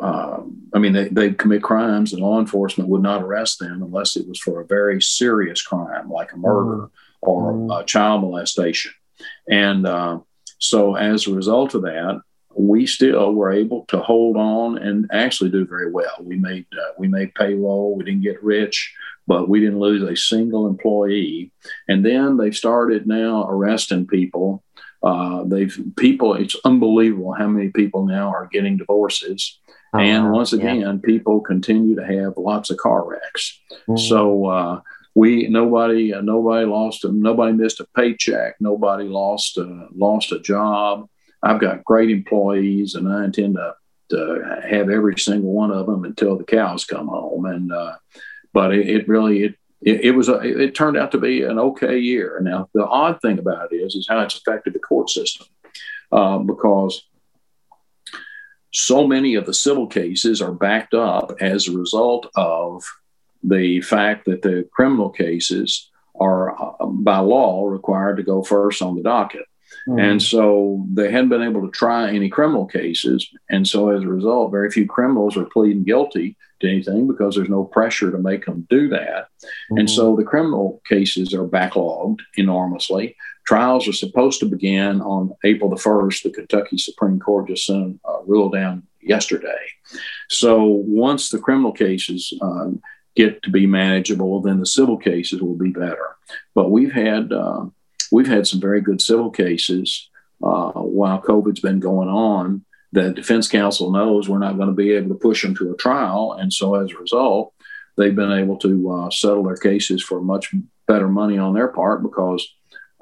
uh, I mean, they, they commit crimes, and law enforcement would not arrest them unless it was for a very serious crime, like a murder mm-hmm. or mm-hmm. child molestation. And uh, so, as a result of that, we still were able to hold on and actually do very well. We made uh, we made payroll. We didn't get rich, but we didn't lose a single employee. And then they started now arresting people. Uh, they've people. It's unbelievable how many people now are getting divorces Oh, and once again, yeah. people continue to have lots of car wrecks. Mm-hmm. So uh, we nobody uh, nobody lost a, nobody missed a paycheck. Nobody lost a, lost a job. I've got great employees, and I intend to, to have every single one of them until the cows come home. And uh, but it, it really it it, it, was a, it turned out to be an okay year. Now the odd thing about it is is how it's affected the court system uh, because so many of the civil cases are backed up as a result of the fact that the criminal cases are uh, by law required to go first on the docket. Mm. And so they hadn't been able to try any criminal cases. And so as a result, very few criminals are pleading guilty to anything because there's no pressure to make them do that. Mm-hmm. And so the criminal cases are backlogged enormously. Trials are supposed to begin on April the 1st. The Kentucky Supreme Court just sent a rule down yesterday. So once the criminal cases um, get to be manageable, then the civil cases will be better. But we've had uh, we've had some very good civil cases uh, while COVID's been going on. The defense counsel knows we're not going to be able to push them to a trial, and so as a result, they've been able to uh, settle their cases for much better money on their part because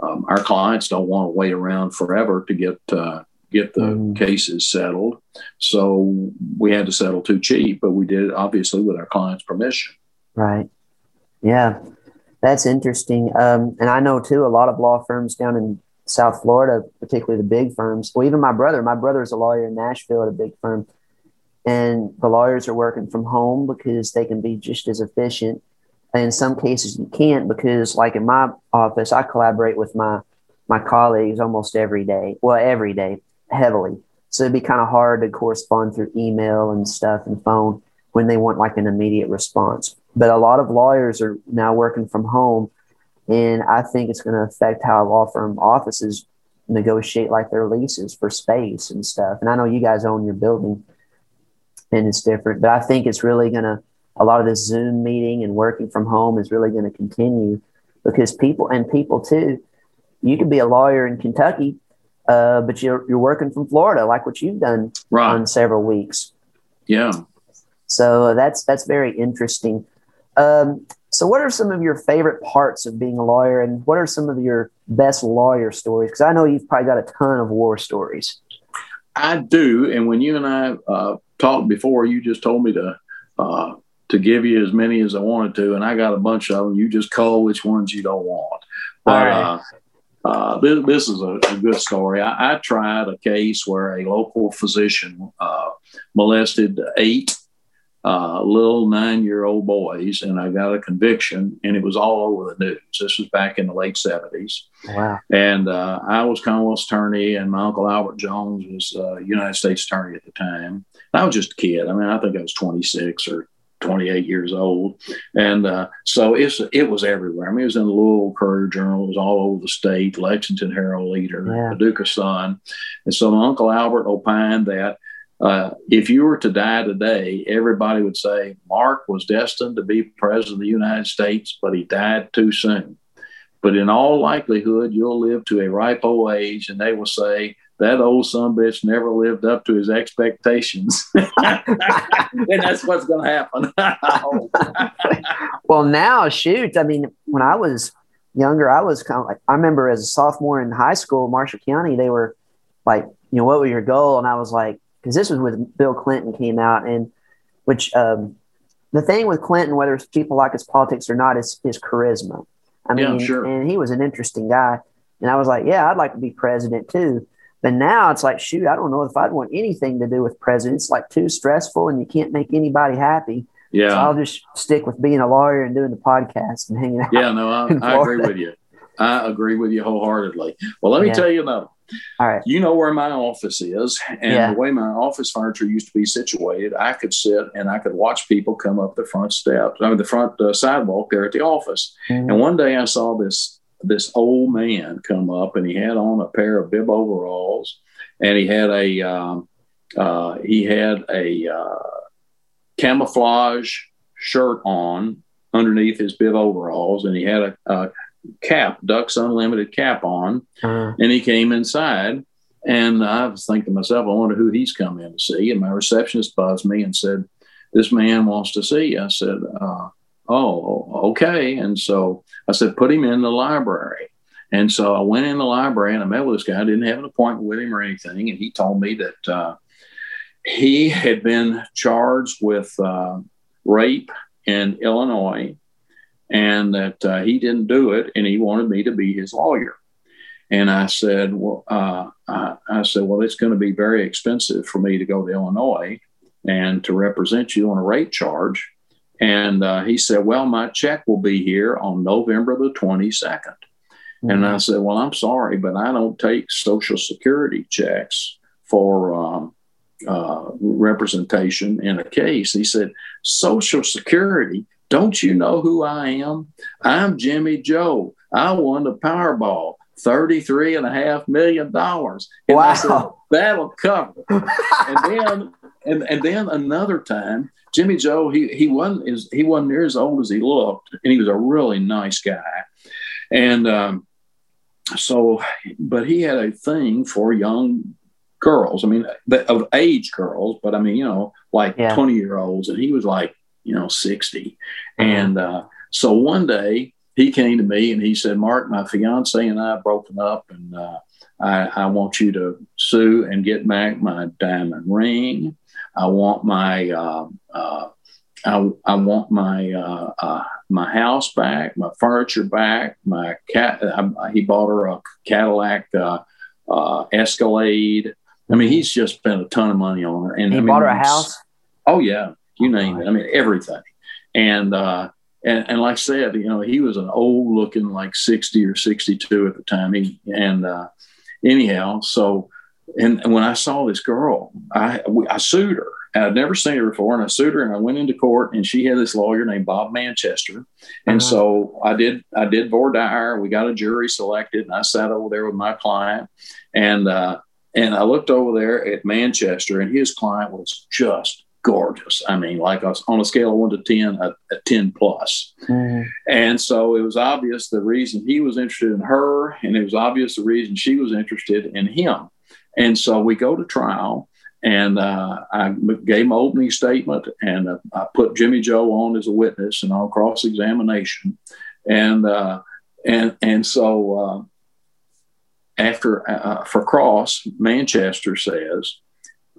um, our clients don't want to wait around forever to get uh, get the mm. cases settled. So we had to settle too cheap, but we did it obviously with our client's permission. Right. Yeah, that's interesting. Um, and I know too a lot of law firms down in South Florida, particularly the big firms. Well, even my brother. My brother is a lawyer in Nashville at a big firm, and the lawyers are working from home because they can be just as efficient. In some cases, you can't because, like in my office, I collaborate with my my colleagues almost every day. Well, every day, heavily. So it'd be kind of hard to correspond through email and stuff and phone when they want like an immediate response. But a lot of lawyers are now working from home, and I think it's going to affect how law firm offices negotiate like their leases for space and stuff. And I know you guys own your building, and it's different, but I think it's really going to a lot of this Zoom meeting and working from home is really going to continue because people and people too. You could be a lawyer in Kentucky, uh, but you're you're working from Florida, like what you've done right. on several weeks. Yeah. So that's that's very interesting. Um, so, what are some of your favorite parts of being a lawyer, and what are some of your best lawyer stories? Because I know you've probably got a ton of war stories. I do, and when you and I uh, talked before, you just told me to uh, to give you as many as I wanted to, and I got a bunch of them. You just call which ones you don't want. But, right. Uh, uh, this, this, is a, a good story. I, I, tried a case where a local physician uh, molested eight uh, little nine year old boys, and I got a conviction, and it was all over the news. This was back in the late 70s. Wow. And uh, I was Commonwealth attorney, and my uncle Albert Jones was uh, United States attorney at the time. I was just a kid. I mean, I think I was 26 or 28 years old. And uh, so it's, it was everywhere. I mean, it was in the Louisville Courier Journal, it was all over the state, Lexington Herald Leader, yeah. Paducah Sun. And so my Uncle Albert opined that uh, if you were to die today, everybody would say Mark was destined to be president of the United States, but he died too soon. But in all likelihood, you'll live to a ripe old age, and they will say that old son bitch never lived up to his expectations. and that's what's going to happen. well, now, shoot, I mean, when I was younger, I was kind of like, I remember as a sophomore in high school, Marshall County, they were like, you know, what was your goal? And I was like, because this was when Bill Clinton came out, and which um, the thing with Clinton, whether it's people like his politics or not, is his charisma. I mean, yeah, sure. and he was an interesting guy. And I was like, yeah, I'd like to be president too. But now it's like, shoot, I don't know if I'd want anything to do with president. It's like too stressful and you can't make anybody happy. Yeah. So I'll just stick with being a lawyer and doing the podcast and hanging out. Yeah, no, I, I agree with you. I agree with you wholeheartedly. Well, let me yeah. tell you another. All right. You know where my office is, and yeah. the way my office furniture used to be situated, I could sit and I could watch people come up the front steps, I mean the front uh, sidewalk there at the office. Mm-hmm. And one day I saw this this old man come up, and he had on a pair of bib overalls, and he had a um, uh, he had a uh, camouflage shirt on underneath his bib overalls, and he had a, a cap, Ducks Unlimited cap on, uh-huh. and he came inside. And I was thinking to myself, I wonder who he's come in to see. And my receptionist buzzed me and said, This man wants to see you. I said, uh, Oh, okay. And so I said, Put him in the library. And so I went in the library and I met with this guy. I didn't have an appointment with him or anything. And he told me that uh, he had been charged with uh, rape in Illinois and that uh, he didn't do it and he wanted me to be his lawyer. And I said, well, uh, I, I, said, well, it's going to be very expensive for me to go to Illinois and to represent you on a rape charge. And uh, he said, well, my check will be here on November the 22nd. Mm-hmm. And I said, well, I'm sorry, but I don't take Social Security checks for um, uh, representation in a case. He said, Social Security, don't you know who I am? I'm Jimmy Joe. I won the Powerball. Thirty-three and a half million dollars. Wow. Said, That'll cover. and then and, and then another time, Jimmy Joe, he he wasn't as he wasn't near as old as he looked, and he was a really nice guy. And um, so, but he had a thing for young girls. I mean, of age girls, but I mean, you know, like Yeah. 20 year olds. And he was like, you know, 60. And uh, so one day he came to me and he said, Mark, my fiance and I have broken up and uh, I, I want you to sue and get back my diamond ring. I want my, uh, uh, I, I want my uh, uh, my house back, my furniture back, my cat. I, he bought her a Cadillac uh, uh, Escalade. I mean, he's just spent a ton of money on her. And He I mean, bought her a house. Oh yeah, you name it. I mean, everything. And uh, and and like I said, you know, he was an old looking, like sixty or sixty two at the time. He and uh, anyhow, so and, when I saw this girl, I I sued her. And I'd never seen her before, and I sued her, and I went into court, and she had this lawyer named Bob Manchester, and Uh-huh. so I did I did voir dire. We got a jury selected, and I sat over there with my client, and uh, and I looked over there at Manchester, and his client was just gorgeous. I mean, like us on a scale of one to ten, a, a ten plus. Mhm. And so it was obvious the reason he was interested in her, and it was obvious the reason she was interested in him. And so we go to trial, and uh, I gave my opening statement, and uh, I put Jimmy Joe on as a witness and on cross examination, and uh, and and so uh, after uh, for cross, Manchester says,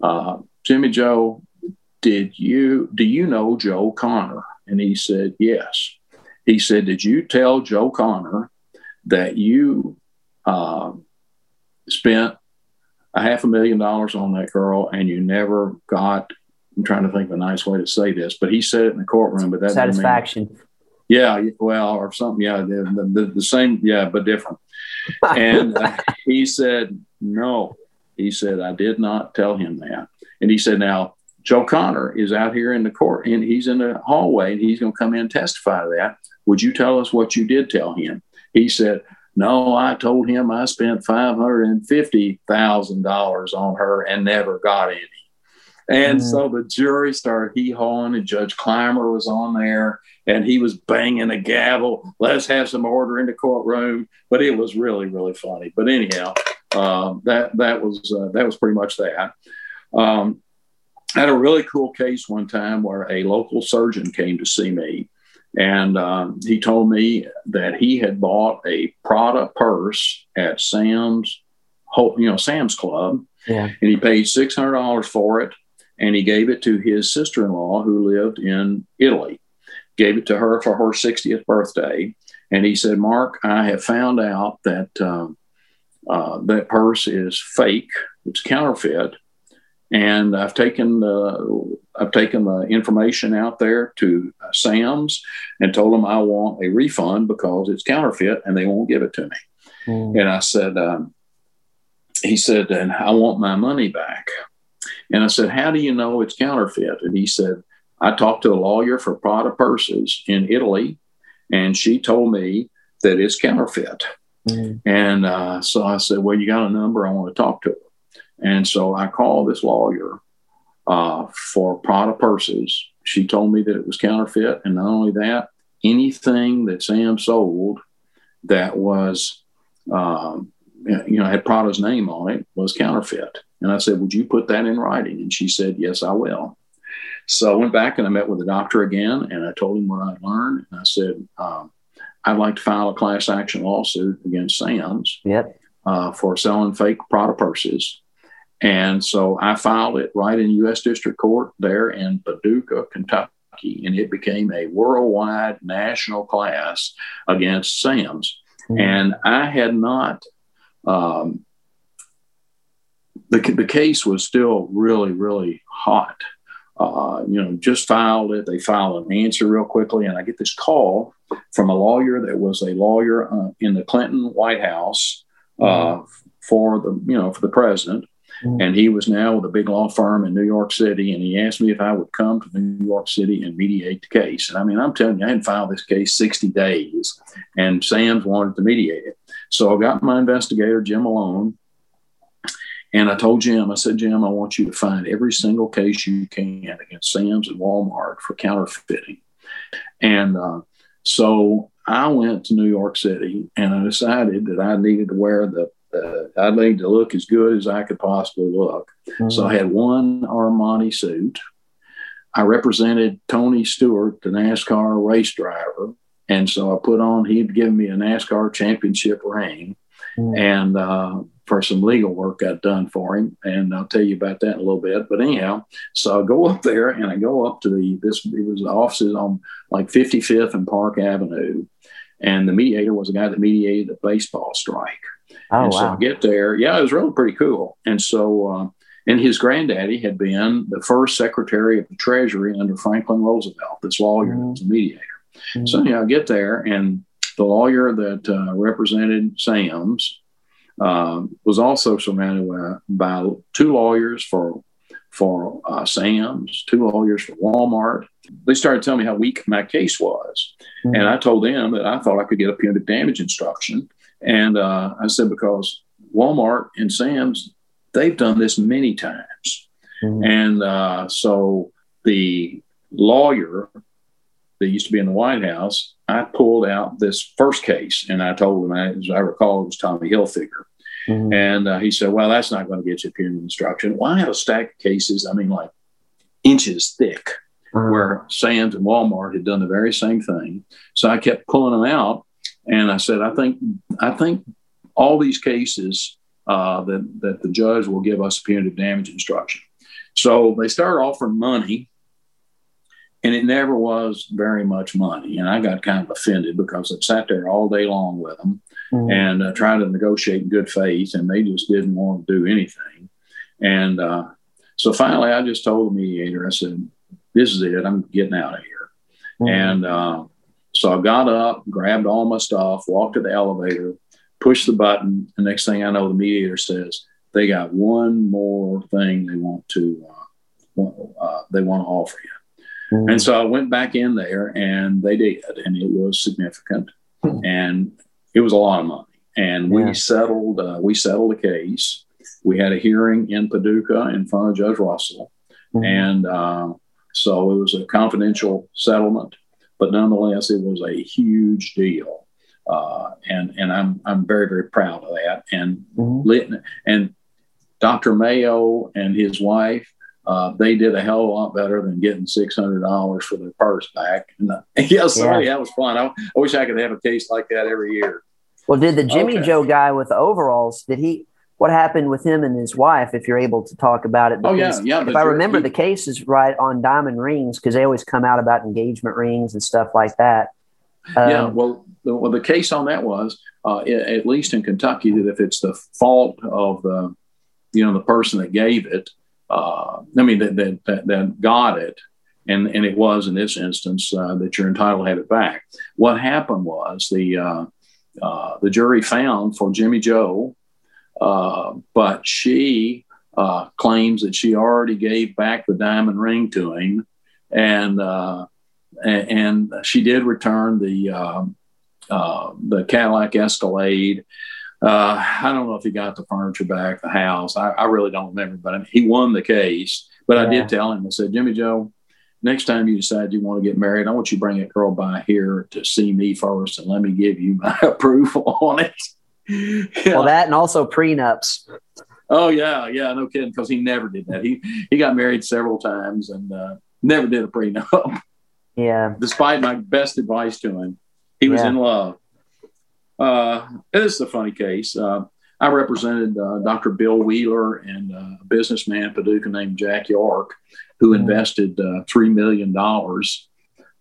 uh, Jimmy Joe, did you do you know Joe Connor? And he said, yes. He said, did you tell Joe Connor that you uh, spent a half a million dollars on that girl and you never got? I'm trying to think of a nice way to say this, but he said it in the courtroom. But that mean- Satisfaction. yeah, well, or something. Yeah, the, the, the same. Yeah, but different. And uh, he said, no. He said, I did not tell him that. And he said, now, Joe Connor is out here in the court and he's in the hallway and he's going to come in and testify to that. Would you tell us what you did tell him? He said, no, I told him I spent $550,000 on her and never got any. And Mm. so the jury started hee hawing, and Judge Clymer was on there, and he was banging a gavel. Let's have some order in the courtroom. But it was really, really funny. But anyhow, uh, that that was uh, that was pretty much that. Um, I had a really cool case one time where a local surgeon came to see me, and um, he told me that he had bought a Prada purse at Sam's, you know, Sam's Club, Yeah. and he paid six hundred dollars for it, and he gave it to his sister in law who lived in Italy. Gave it to her for her sixtieth birthday, and he said, "Mark, I have found out that um, uh, that purse is fake. It's counterfeit." And I've taken the I've taken the information out there to uh, Sam's and told them I want a refund because it's counterfeit and they won't give it to me. Mm. And I said, um, he said, and I want my money back. And I said, how do you know it's counterfeit? And he said, I talked to a lawyer for Prada purses in Italy, and she told me that it's counterfeit. Mm. And uh, so I said, well, you got a number? I want to talk to her. And so I called this lawyer uh, for Prada purses. She told me that it was counterfeit. And not only that, anything that Sam sold that was, um, you know, had Prada's name on it was counterfeit. And I said, Would you put that in writing? And she said, Yes, I will. So I went back and I met with the doctor again and I told him what I'd learned. And I said, um, I'd like to file a class action lawsuit against Sam's Yep. uh, for selling fake Prada purses. And so I filed it right in U.S. District Court there in Paducah, Kentucky, and it became a worldwide national class against Sam's. Mm. And I had not, um, the, the case was still really, really hot. Uh, you know, just filed it. They filed an answer real quickly, and I get this call from a lawyer that was a lawyer uh, in the Clinton White House uh, for the you know for the president, Mm-hmm. And he was now with a big law firm in New York City. And he asked me if I would come to New York City and mediate the case. And I mean, I'm telling you, I hadn't filed this case 60 days, and Sam's wanted to mediate it. So I got my investigator, Jim Malone, and I told Jim, I said, Jim, I want you to find every single case you can against Sam's and Walmart for counterfeiting. And uh, so I went to New York City and I decided that I needed to wear the, uh, I needed to look as good as I could possibly look. Mm-hmm. So I had one Armani suit. I represented Tony Stewart, the NASCAR race driver. And so I put on, he'd given me a NASCAR championship ring. Mm-hmm. And uh, for some legal work I'd done for him, and I'll tell you about that in a little bit. But anyhow, so I go up there and I go up to the this it was the offices on like 55th and Park Avenue, and the mediator was a guy that mediated the baseball strike. Oh and wow! So I get there, yeah, it was really pretty cool. And so, uh, and his granddaddy had been the first Secretary of the Treasury under Franklin Roosevelt. This lawyer mm-hmm. was a mediator. Mm-hmm. So anyhow, I get there and the lawyer that uh, represented Sam's uh, was also surrounded by, by, two lawyers for for uh, Sam's, two lawyers for Walmart. They started telling me how weak my case was, mm-hmm. and I told them that I thought I could get a punitive damage instruction. And uh, I said because Walmart and Sam's they've done this many times, mm-hmm. and uh, so the lawyer that used to be in the White House, I pulled out this first case and I told him, as I recall, it was Tommy Hilfiger. Mm-hmm. And uh, he said, Well, that's not going to get you a punitive instruction. Well, I have a stack of cases, I mean, like inches thick, mm-hmm. where Sam's and Walmart had done the very same thing. So I kept pulling them out. And I said, I think, I think all these cases uh, that, that the judge will give us punitive damage instruction. So they started offering money and it never was very much money. And I got kind of offended because I sat there all day long with them mm-hmm. and uh, tried to negotiate in good faith, and they just didn't want to do anything. And uh, so finally, I just told the mediator, I said, "This is it. I'm getting out of here." Mm-hmm. And uh, so I got up, grabbed all my stuff, walked to the elevator, pushed the button. The next thing I know, the mediator says they got one more thing they want to uh, uh, they want to offer you. Mm-hmm. And so I went back in there, and they did, and it was significant. Mm-hmm. And it was a lot of money. And we settled uh, we settled the case. We had a hearing in Paducah in front of Judge Russell, mm-hmm. and uh, so it was a confidential settlement, but nonetheless, it was a huge deal. Uh, and and I'm I'm very very proud of that. And mm-hmm. and Dr. Mayo and his wife uh, they did a hell of a lot better than getting six hundred dollars for their purse back. And uh, yeah, sorry, yeah. that was fun. I, I, wish I could have a case like that every year. Well, did the Jimmy okay. Joe guy with the overalls? Did he? What happened with him and his wife? If you're able to talk about it, because oh yeah, yeah. If I remember, he, the case is right on diamond rings because they always come out about engagement rings and stuff like that. Um, yeah, well the, well, the case on that was, uh, at least in Kentucky, that if it's the fault of the, you know, the person that gave it, uh, I mean, that, that, that, that, got it. And, and it was in this instance uh, that you're entitled to have it back. What happened was the, uh, uh the jury found for Jimmy Joe, uh, but she uh, claims that she already gave back the diamond ring to him. And, and she did return the, the Cadillac Escalade uh, I don't know if he got the furniture back, the house. I, I really don't remember, but I mean, he won the case. But yeah. I did tell him, I said, Jimmy Joe, next time you decide you want to get married, I want you to bring a girl by here to see me first and let me give you my approval on it. Yeah. Well, that and also prenups. Oh yeah, yeah, no kidding, because he never did that. He he got married several times and uh, never did a prenup. Yeah. Despite my best advice to him, he was yeah. in love. Uh, this is a funny case. Uh, I represented uh, Dr. Bill Wheeler and uh, a businessman in Paducah named Jack York, who mm-hmm. invested uh, $3 million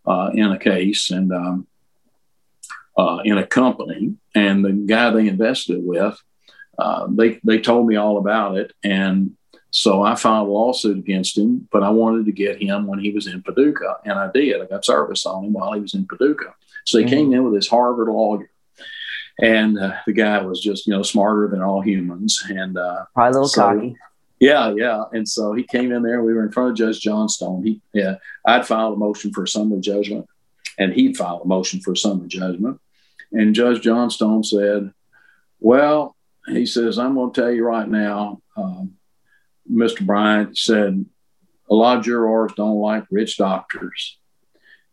uh, in a case and um, in a company. And the guy they invested with, they, they told me all about it. And so I filed a lawsuit against him, but I wanted to get him when he was in Paducah. And I did. I got service on him while he was in Paducah. So he mm-hmm. came in with this Harvard lawyer and uh, the guy was just you know smarter than all humans and uh, probably a little so, cocky Yeah, yeah. And so he came in there. We were in front of Judge Johnstone. He, yeah, I'd filed a motion for a summary judgment, and he'd filed a motion for a summary judgment. And Judge Johnstone said, "Well, he says I'm going to tell you right now, um, Mr. Bryant said a lot of jurors don't like rich doctors."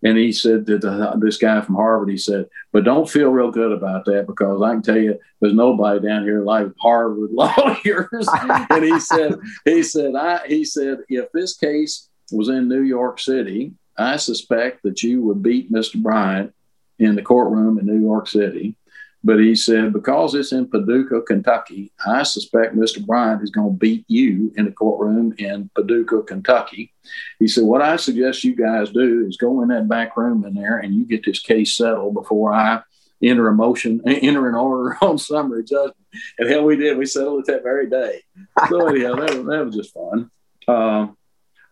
And he said that uh, this guy from Harvard, he said, but don't feel real good about that because I can tell you there's nobody down here like Harvard lawyers. and he said, he said, I, he said, if this case was in New York City, I suspect that you would beat Mr. Bryant in the courtroom in New York City. But he said, because it's in Paducah, Kentucky, I suspect Mr. Bryant is going to beat you in the courtroom in Paducah, Kentucky. He said, what I suggest you guys do is go in that back room in there and you get this case settled before I enter a motion, enter an order on summary judgment. And hell, we did. We settled it that very day. So anyhow, that, was, that was just fun. Uh,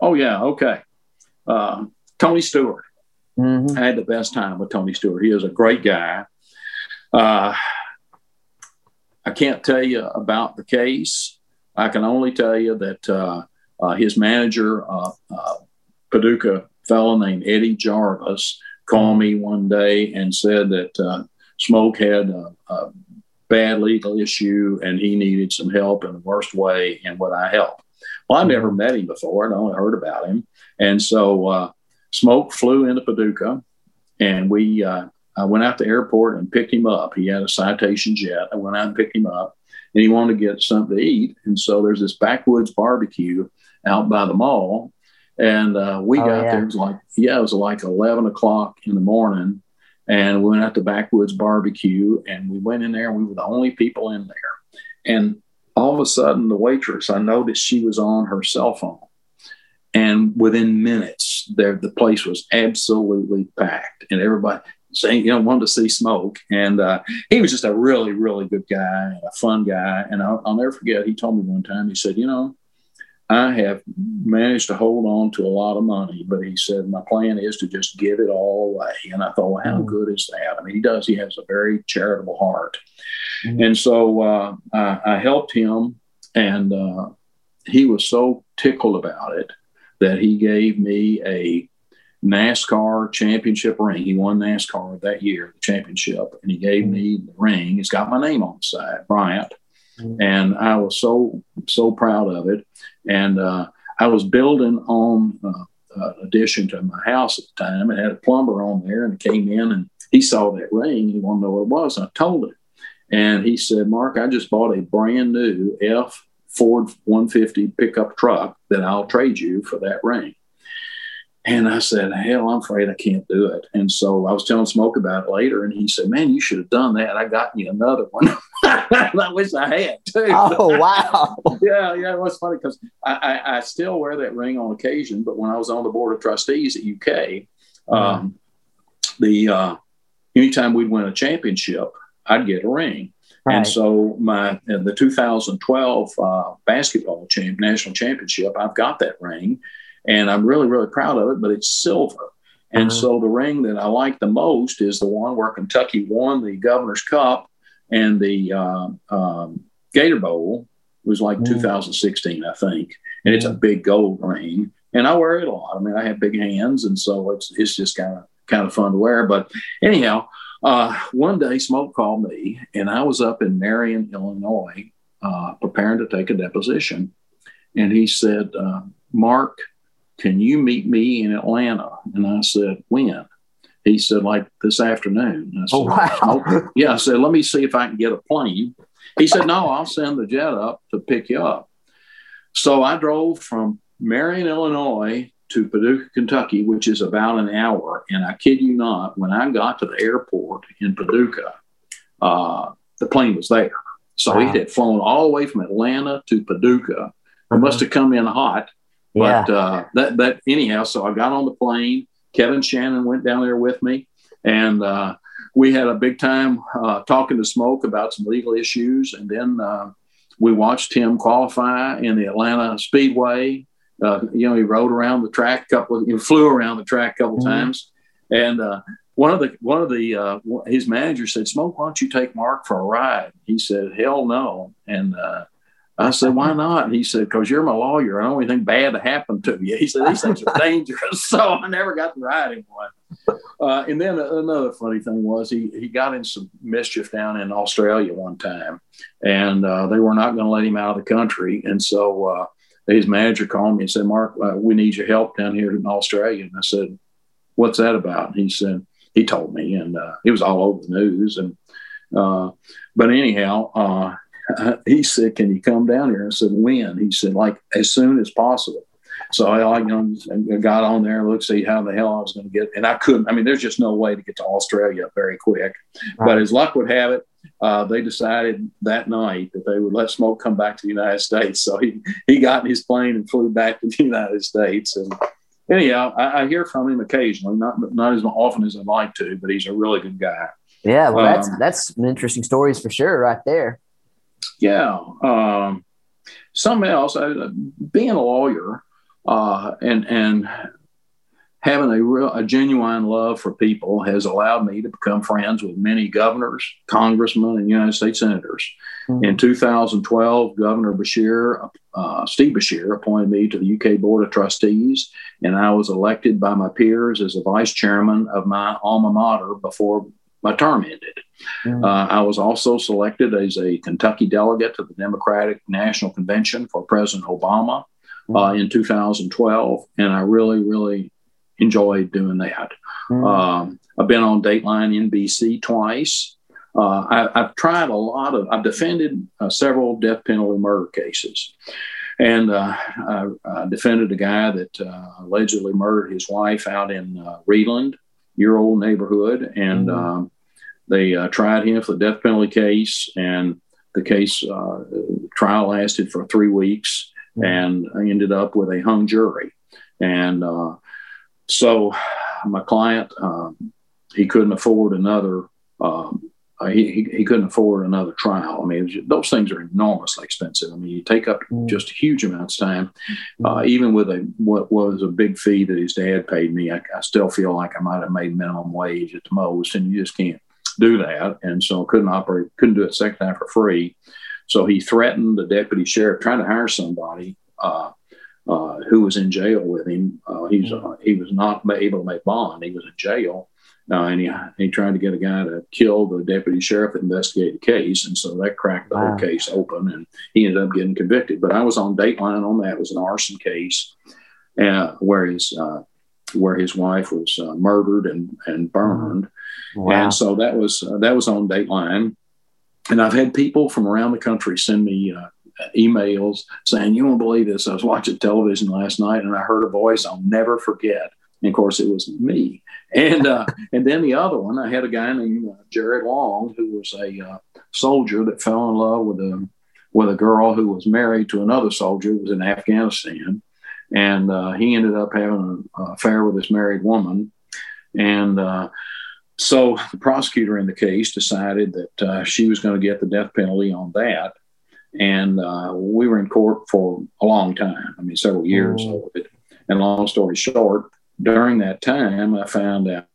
oh yeah, okay. Uh, Tony Stewart. Mm-hmm. I had the best time with Tony Stewart. He is a great guy. Uh, I can't tell you about the case. I can only tell you that uh, uh, his manager, uh, uh, Paducah fellow named Eddie Jarvis, called me one day and said that uh, Smoke had a, a, bad legal issue and he needed some help in the worst way. And would I help? Well, I never met him before. I only heard about him. And so Smoke flew into Paducah and we I went out to the airport and picked him up. He had a citation jet. I went out and picked him up, and he wanted to get something to eat. And so there's this backwoods barbecue out by the mall, and uh, we oh, got yeah. there. It was like yeah, it was like eleven o'clock in the morning, and we went out to backwoods barbecue, and we went in there, and we were the only people in there. And all of a sudden, the waitress, I noticed she was on her cell phone. And within minutes, there the place was absolutely packed, and everybody saying, you know, wanted to see smoke. And uh, he was just a really, really good guy, a fun guy. And I'll, I'll, never forget, he told me one time, he said, you know, I have managed to hold on to a lot of money, but he said, my plan is to just give it all away. And I thought, well, how mm good is that? I mean, he does, he has a very charitable heart. mm And so uh, I, I, helped him, and uh, he was so tickled about it that he gave me a NASCAR championship ring. He won NASCAR that year, the championship, and he gave me the ring. It's got my name on the side, Bryant. Mm-hmm. And I was so, so proud of it. And uh, I was building on uh, uh, addition to my house at the time. It had a plumber on there and came in and he saw that ring. He wanted to know what it was. I told him. And he said, Mark, I just bought a brand new F Ford 150 pickup truck that I'll trade you for that ring. And I said, hell, I'm afraid I can't do it. And so I was telling Smoke about it later, and he said, man, you should have done that. I got you another one. I wish I had too. Oh, wow. yeah, yeah. It was funny because I, I, I, still wear that ring on occasion, but when I was on the board of trustees at UK, um, the uh, anytime we'd win a championship, I'd get a ring. Right. And so my in the 2012 uh, basketball champ, national championship, I've got that ring and I'm really, really proud of it, but it's silver. And uh-huh. so the ring that I like the most is the one where Kentucky won the Governor's Cup and the uh, um, Gator Bowl it was like mm. 2016, I think. And it's a big gold ring, and I wear it a lot. I mean, I have big hands, and so it's it's just kind of kind of fun to wear. But anyhow, uh, one day Smoke called me, and I was up in Marion, Illinois, uh, preparing to take a deposition, and he said, uh, "Mark." Can you meet me in Atlanta? And I said, When? He said, Like this afternoon. I said, oh, wow. Yeah. I said, Let me see if I can get a plane. He said, No, I'll send the jet up to pick you up. So I drove from Marion, Illinois to Paducah, Kentucky, which is about an hour. And I kid you not, when I got to the airport in Paducah, uh, the plane was there. So wow. it had flown all the way from Atlanta to Paducah. It must have come in hot but yeah. uh, that that anyhow, so I got on the plane. Kevin Shannon went down there with me, and uh, we had a big time uh, talking to Smoke about some legal issues, and then uh, we watched him qualify in the Atlanta Speedway. Uh, you know, he rode around the track a couple, of, he flew around the track a couple mm-hmm. times, and uh, one of the one of the his manager said, "Smoke, why don't you take Mark for a ride?" He said, "Hell no," and I said, why not? He said, because you're my lawyer. I don't want anything bad to happen to you. He said, these things are dangerous. So I never got to ride him one. Uh, and then another funny thing was he, he got in some mischief down in Australia one time, and uh, they were not going to let him out of the country. And so uh, his manager called me and said, Mark, uh, we need your help down here in Australia. And I said, what's that about? And he said, he told me, and uh, it was all over the news. And uh, but anyhow, he said, "Can you come down here?" I said, "When?" He said, "Like as soon as possible." So I, you know, got on there and looked see how the hell I was going to get, and I couldn't. I mean, there's just no way to get to Australia very quick. Right. But as luck would have it, uh, they decided that night that they would let Smoke come back to the United States. So he he got in his plane and flew back to the United States. And anyhow, I, I hear from him occasionally, not not as often as I'd like to, but he's a really good guy. Yeah, well, that's um, that's interesting stories for sure, right there yeah. Um, something else, I, being a lawyer uh, and and having a real a genuine love for people has allowed me to become friends with many governors, congressmen, and United States senators. Mm-hmm. In 2012, Governor Beshear, uh, Steve Beshear, appointed me to the UK Board of Trustees, and I was elected by my peers as a vice chairman of my alma mater before my term ended. Mm-hmm. Uh, I was also selected as a Kentucky delegate to the Democratic National Convention for President Obama. Uh, in 2012, and I really, really enjoyed doing that. Mm-hmm. Um, I've been on Dateline NBC twice. Uh, I, have tried a lot of, I've defended uh, several death penalty murder cases. And uh, I, I, defended a guy that uh, allegedly murdered his wife out in uh, Reidland, your old neighborhood. And um, they uh, tried him for the death penalty case, and the case uh, trial lasted for three weeks. And I ended up with a hung jury. And uh, so, my client um, he couldn't afford another. Um, uh, he, he couldn't afford another trial. I mean, just, those things are enormously expensive. I mean, you take up mm. just huge amounts of time. Uh, mm. even with a what was a big fee that his dad paid me, I, I, still feel like I might have made minimum wage at the most, and you just can't do that, and so couldn't operate, couldn't do it second time for free. So he threatened the deputy sheriff, trying to hire somebody uh, uh, who was in jail with him. Uh, he's uh, he was not able to make bond. He was in jail, uh, and he he tried to get a guy to kill the deputy sheriff that investigated the case, and so that cracked the wow. whole case open, and he ended up getting convicted. But I was on Dateline on that. It was an arson case, uh, where his where his wife was murdered and and burned. Wow. And so that was uh, that was on Dateline, and I've had people from around the country send me uh, emails saying, "You won't believe this. I was watching television last night and I heard a voice I'll never forget." And of course, it was me. And uh, and then the other one, I had a guy named uh, Jared Long who was a uh, soldier that fell in love with a with a girl who was married to another soldier who was in Afghanistan, and uh, he ended up having an affair with this married woman, and so the prosecutor in the case decided that uh, she was going to get the death penalty on that. And uh, we were in court for a long time, I mean, several years mm. And long story short, during that time, I found out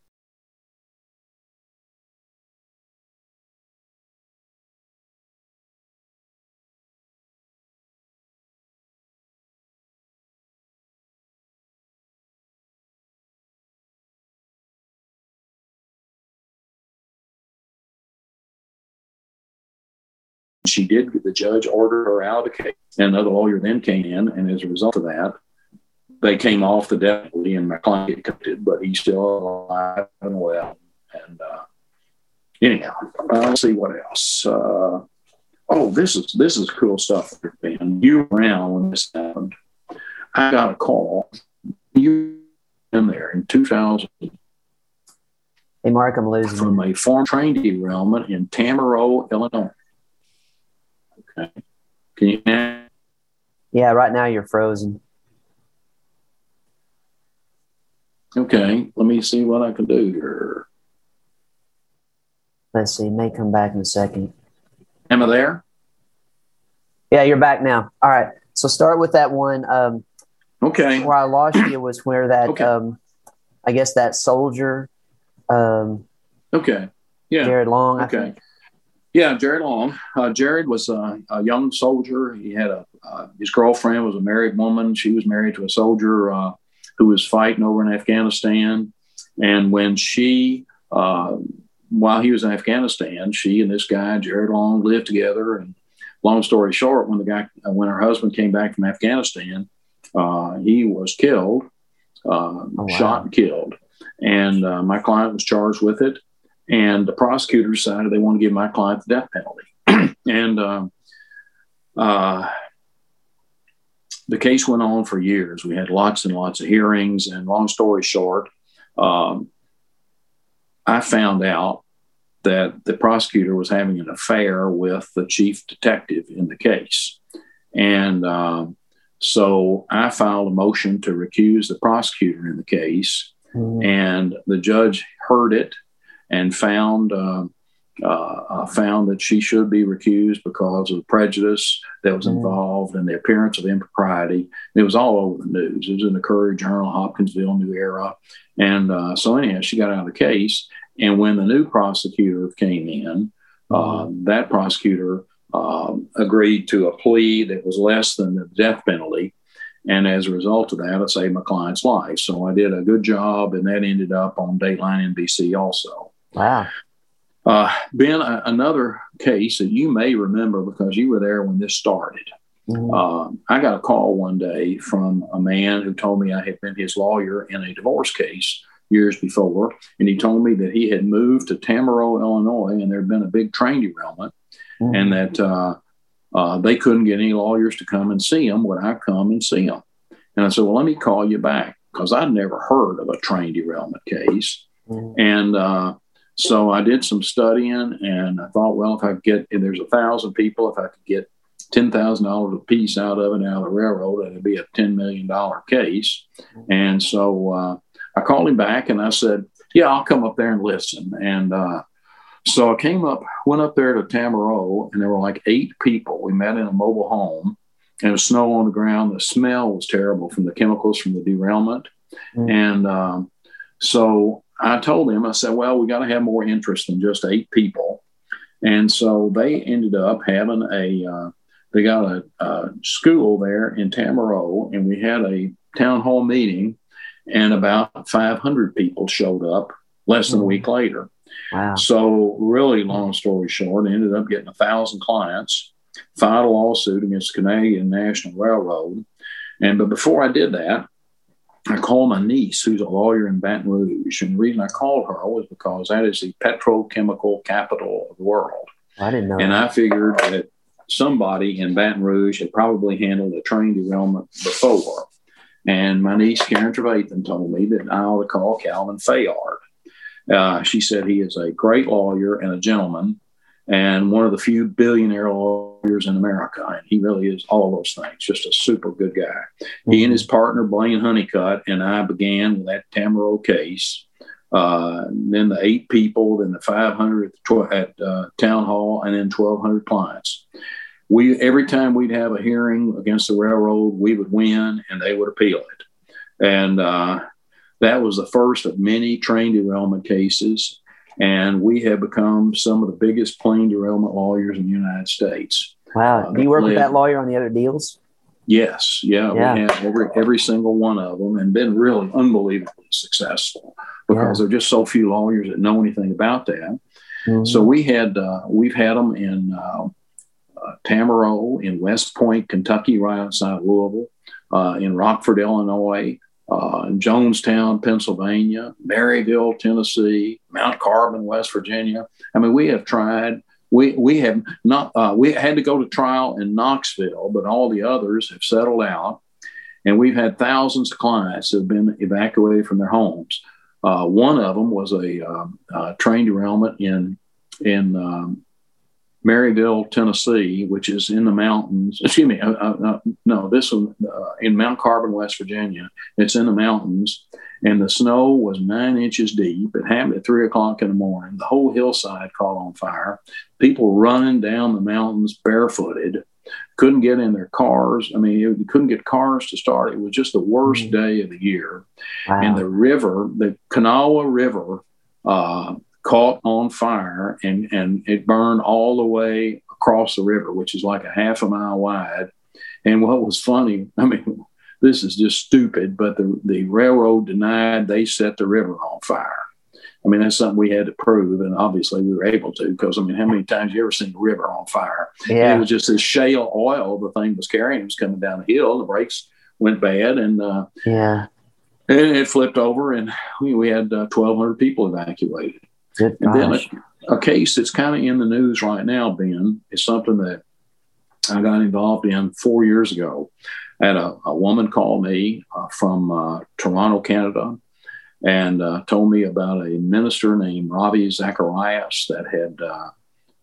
She did. The judge ordered her out of the case. And another lawyer then came in, and as a result of that, they came off the death penalty, and my client get convicted, but he's still alive and well. And uh, anyhow, uh, let's see what else. Uh, oh, this is this is cool stuff, Ben. You around when this happened. I got a call. You in there in 2000. Hey, Mark, I'm losing. From a farm train derailment in Tamaroa, Illinois. Can you hear? Yeah, right now you're frozen. Okay, let me see what I can do here. Let's see, may come back in a second. Am I there? Yeah, you're back now. All right. So start with that one. Um, okay. Where I lost you was where that, okay. um, I guess that soldier. Um, okay. Yeah. Jared Long. Okay. Yeah, Jared Long. Uh, Jared was a, a, young soldier. He had a uh, his girlfriend was a married woman. She was married to a soldier uh, who was fighting over in Afghanistan. And when she, uh, while he was in Afghanistan, she and this guy Jared Long lived together. And long story short, when the guy when her husband came back from Afghanistan, uh, he was killed, uh, oh, wow. shot and killed. And my client was charged with it and the prosecutor decided they want to give my client the death penalty. and um, uh, the case went on for years. We had lots and lots of hearings. And long story short, um, I found out that the prosecutor was having an affair with the chief detective in the case. And um, so I filed a motion to recuse the prosecutor in the case. Mm-hmm. And the judge heard it and found uh, uh, found that she should be recused because of the prejudice that was involved and the appearance of impropriety. It was all over the news. It was in the Courier Journal, Hopkinsville, New Era, and uh, so anyhow, she got out of the case. And when the new prosecutor came in, uh, that prosecutor um, agreed to a plea that was less than the death penalty. And as a result of that, I saved my client's life. So I did a good job, and that ended up on Dateline NBC also. Wow. Uh, ben, a, another case that you may remember because you were there when this started. Mm-hmm. Uh, I got a call one day from a man who told me I had been his lawyer in a divorce case years before. And he told me that he had moved to Tamaroa, Illinois, and there had been a big train derailment, mm-hmm. and that uh, uh, they couldn't get any lawyers to come and see him. Would I come and see him? And I said, Well, let me call you back because I'd never heard of a train derailment case. Mm-hmm. And uh, so I did some studying and I thought, well, if I could get, if there's a thousand people, if I could get $10,000 a piece out of it, out of the railroad, it'd be a $10 million case. And so uh, I called him back and I said, yeah, I'll come up there and listen. And uh, so I came up, went up there to Tamaroa, and there were like eight people. We met in a mobile home and was snow on the ground. The smell was terrible from the chemicals from the derailment. Mm. And um, so I told them, I said, well, we got to have more interest than just eight people. And so they ended up having a, uh, they got a, a, school there in Tamaroa, and we had a town hall meeting, and about 500 people showed up less than a week mm. later. Wow. So, really long story short, I ended up getting a thousand clients, filed a lawsuit against the Canadian National Railroad. And but before I did that, I called my niece, who's a lawyer in Baton Rouge. And the reason I called her was because that is the petrochemical capital of the world. I didn't know. And that. I figured that somebody in Baton Rouge had probably handled a train derailment before. And my niece, Karen Trevathan, told me that I ought to call Calvin Fayard. Uh, she said he is a great lawyer and a gentleman and one of the few billionaire lawyers in America. And he really is all those things, just a super good guy. Mm-hmm. He and his partner, Blayne Honeycutt, and I began with that Tamaroa case. Uh, then the eight people, then the 500 at uh, town hall, and then 1,200 clients. We every time we'd have a hearing against the railroad, we would win, and they would appeal it. And uh, that was the first of many train derailment cases and we have become some of the biggest plane derailment lawyers in the United States. Wow! Uh, Do you work with that lawyer on the other deals? Yes, yeah, yeah, we have every every single one of them, and been really unbelievably successful because yeah. there are just so few lawyers that know anything about that. Mm-hmm. So we had uh, we've had them in uh, uh, Tamaroa, in West Point, Kentucky, right outside Louisville, uh, in Rockford, Illinois, uh, Jonestown, Pennsylvania, Maryville, Tennessee, Mount Carbon, West Virginia. I mean, we have tried. We we have not. Uh, we had to go to trial in Knoxville, but all the others have settled out, and we've had thousands of clients that have been evacuated from their homes. Uh, one of them was a um, train derailment in in um, Maryville, Tennessee, which is in the mountains. Excuse me, uh, uh, uh no, this one uh, in Mount Carbon, West Virginia. It's in the mountains, and the snow was nine inches deep. It happened at three o'clock in the morning. The whole hillside caught on fire. People running down the mountains barefooted, couldn't get in their cars. I mean, you couldn't get cars to start. It was just the worst mm-hmm. day of the year. Wow. And the river, the Kanawha River, uh, caught on fire and, and it burned all the way across the river, which is like a half a mile wide. And what was funny, I mean, this is just stupid, but the, the railroad denied they set the river on fire. I mean, that's something we had to prove, and obviously we were able to because I mean, how many times you ever seen a river on fire? Yeah. And it was just this shale oil the thing was carrying. It was coming down the hill. The brakes went bad, and uh, yeah, and it flipped over, and we, we had uh, 1,200 people evacuated. Good and then a, a, case that's kind of in the news right now, Ben, is something that I got involved in four years ago. I had a, a woman call me uh, from uh, Toronto, Canada, and uh, told me about a minister named Ravi Zacharias that had uh,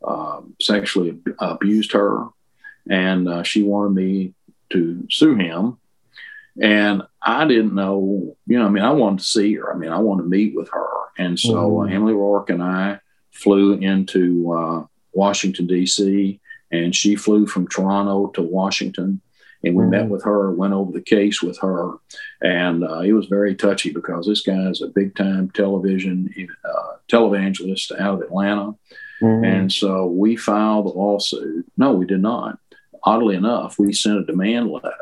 um, sexually abused her, and uh, she wanted me to sue him. And I didn't know, you know, I mean, I wanted to see her. I mean, I wanted to meet with her. And so mm-hmm. Emily Rourke and I flew into uh, Washington, D.C., and she flew from Toronto to Washington. And we mm-hmm. met with her, went over the case with her. And uh, it was very touchy because this guy is a big time television uh, televangelist out of Atlanta. Mm-hmm. And so we filed a lawsuit. No, we did not. Oddly enough, we sent a demand letter.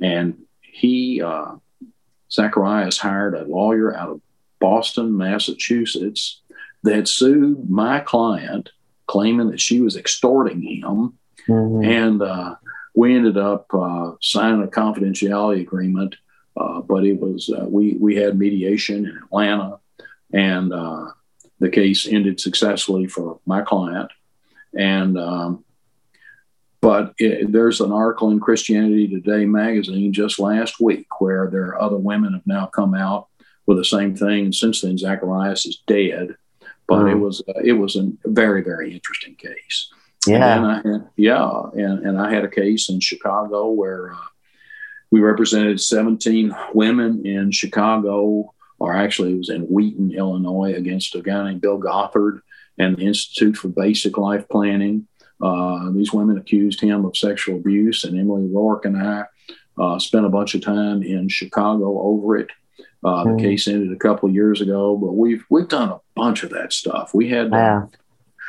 And he, uh, Zacharias, hired a lawyer out of Boston, Massachusetts, that sued my client, claiming that she was extorting him. Mm-hmm. And uh, we ended up uh, signing a confidentiality agreement, uh, but it was uh, we we had mediation in Atlanta, and uh, the case ended successfully for my client. And um, but it, there's an article in Christianity Today magazine just last week where there are other women have now come out with the same thing. And since then, Zacharias is dead. But mm. it was uh, it was a very very interesting case. Yeah, and had, yeah, and, and I had a case in Chicago where uh, we represented 17 women in Chicago, or actually it was in Wheaton, Illinois, against a guy named Bill Gothard and the Institute for Basic Life Planning. Uh, these women accused him of sexual abuse, and Emily Rourke and I uh, spent a bunch of time in Chicago over it. Uh, the mm. case ended a couple of years ago, but we've we've done a bunch of that stuff. We had uh,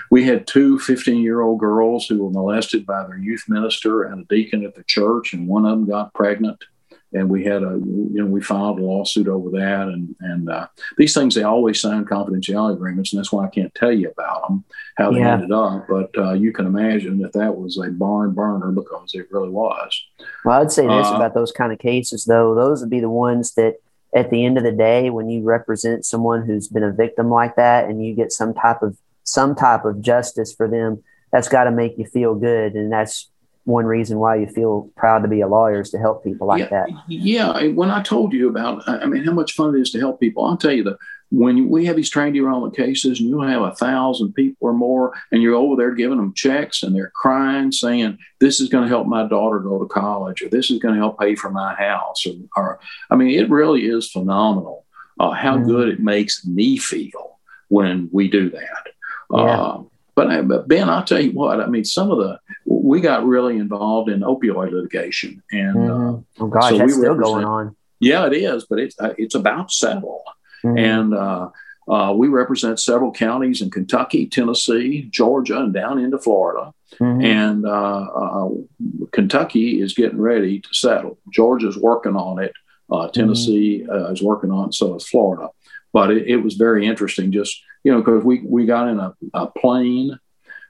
we had two 15 year old girls who were molested by their youth minister and a deacon at the church, and one of them got pregnant. And we had a, you know, we filed a lawsuit over that. And, and uh, these things, they always sign confidentiality agreements. And that's why I can't tell you about them, how they yeah. ended up. But uh, you can imagine that that was a barn burner because it really was. Well, I'd say this uh, about those kind of cases, though. Those would be the ones that at the end of the day, when you represent someone who's been a victim like that and you get some type of some type of justice for them, that's got to make you feel good. And that's one reason why you feel proud to be a lawyer is to help people like yeah, that. Yeah. When I told you about, I mean, how much fun it is to help people, I'll tell you the, when we have these trained derailment cases and you have a thousand people or more and you're over there giving them checks and they're crying saying this is going to help my daughter go to college or this is going to help pay for my house or, or i mean it really is phenomenal uh, how mm-hmm. good it makes me feel when we do that yeah. uh, but, but Ben, I'll tell you what. I mean, some of the we got really involved in opioid litigation, and mm-hmm. uh, oh gosh, so that's still going on. Yeah, it is, but it's uh, it's about settled. Mm-hmm. And uh, uh, we represent several counties in Kentucky, Tennessee, Georgia, and down into Florida. Mm-hmm. And uh, uh, Kentucky is getting ready to settle. Georgia's working on it. Uh, Tennessee mm-hmm. is working on it. So is Florida. But it, it was very interesting, just you know, because we we got in a, a plane.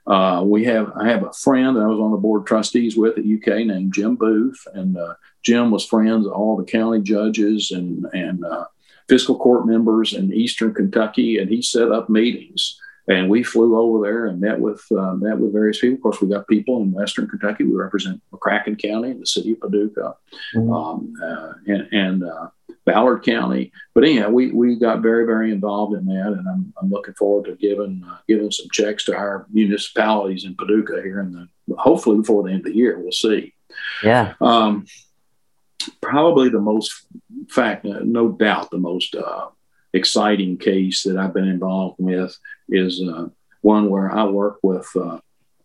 Uh, we have I have a friend that I was on the board of trustees with at UK named Jim Booth, and uh, Jim was friends of all the county judges and and uh, fiscal court members in Eastern Kentucky, and he set up meetings. And we flew over there and met with uh, met with various people. Of course, we got people in Western Kentucky. We represent McCracken County, and the city of Paducah, mm-hmm. um, uh, and, and uh, Ballard County. But anyhow, we, we got very very involved in that, and I'm, I'm looking forward to giving uh, giving some checks to our municipalities in Paducah here and hopefully before the end of the year. We'll see. Yeah. Um, probably the most fact, uh, no doubt, the most uh, exciting case that I've been involved with is uh, one where I work with uh,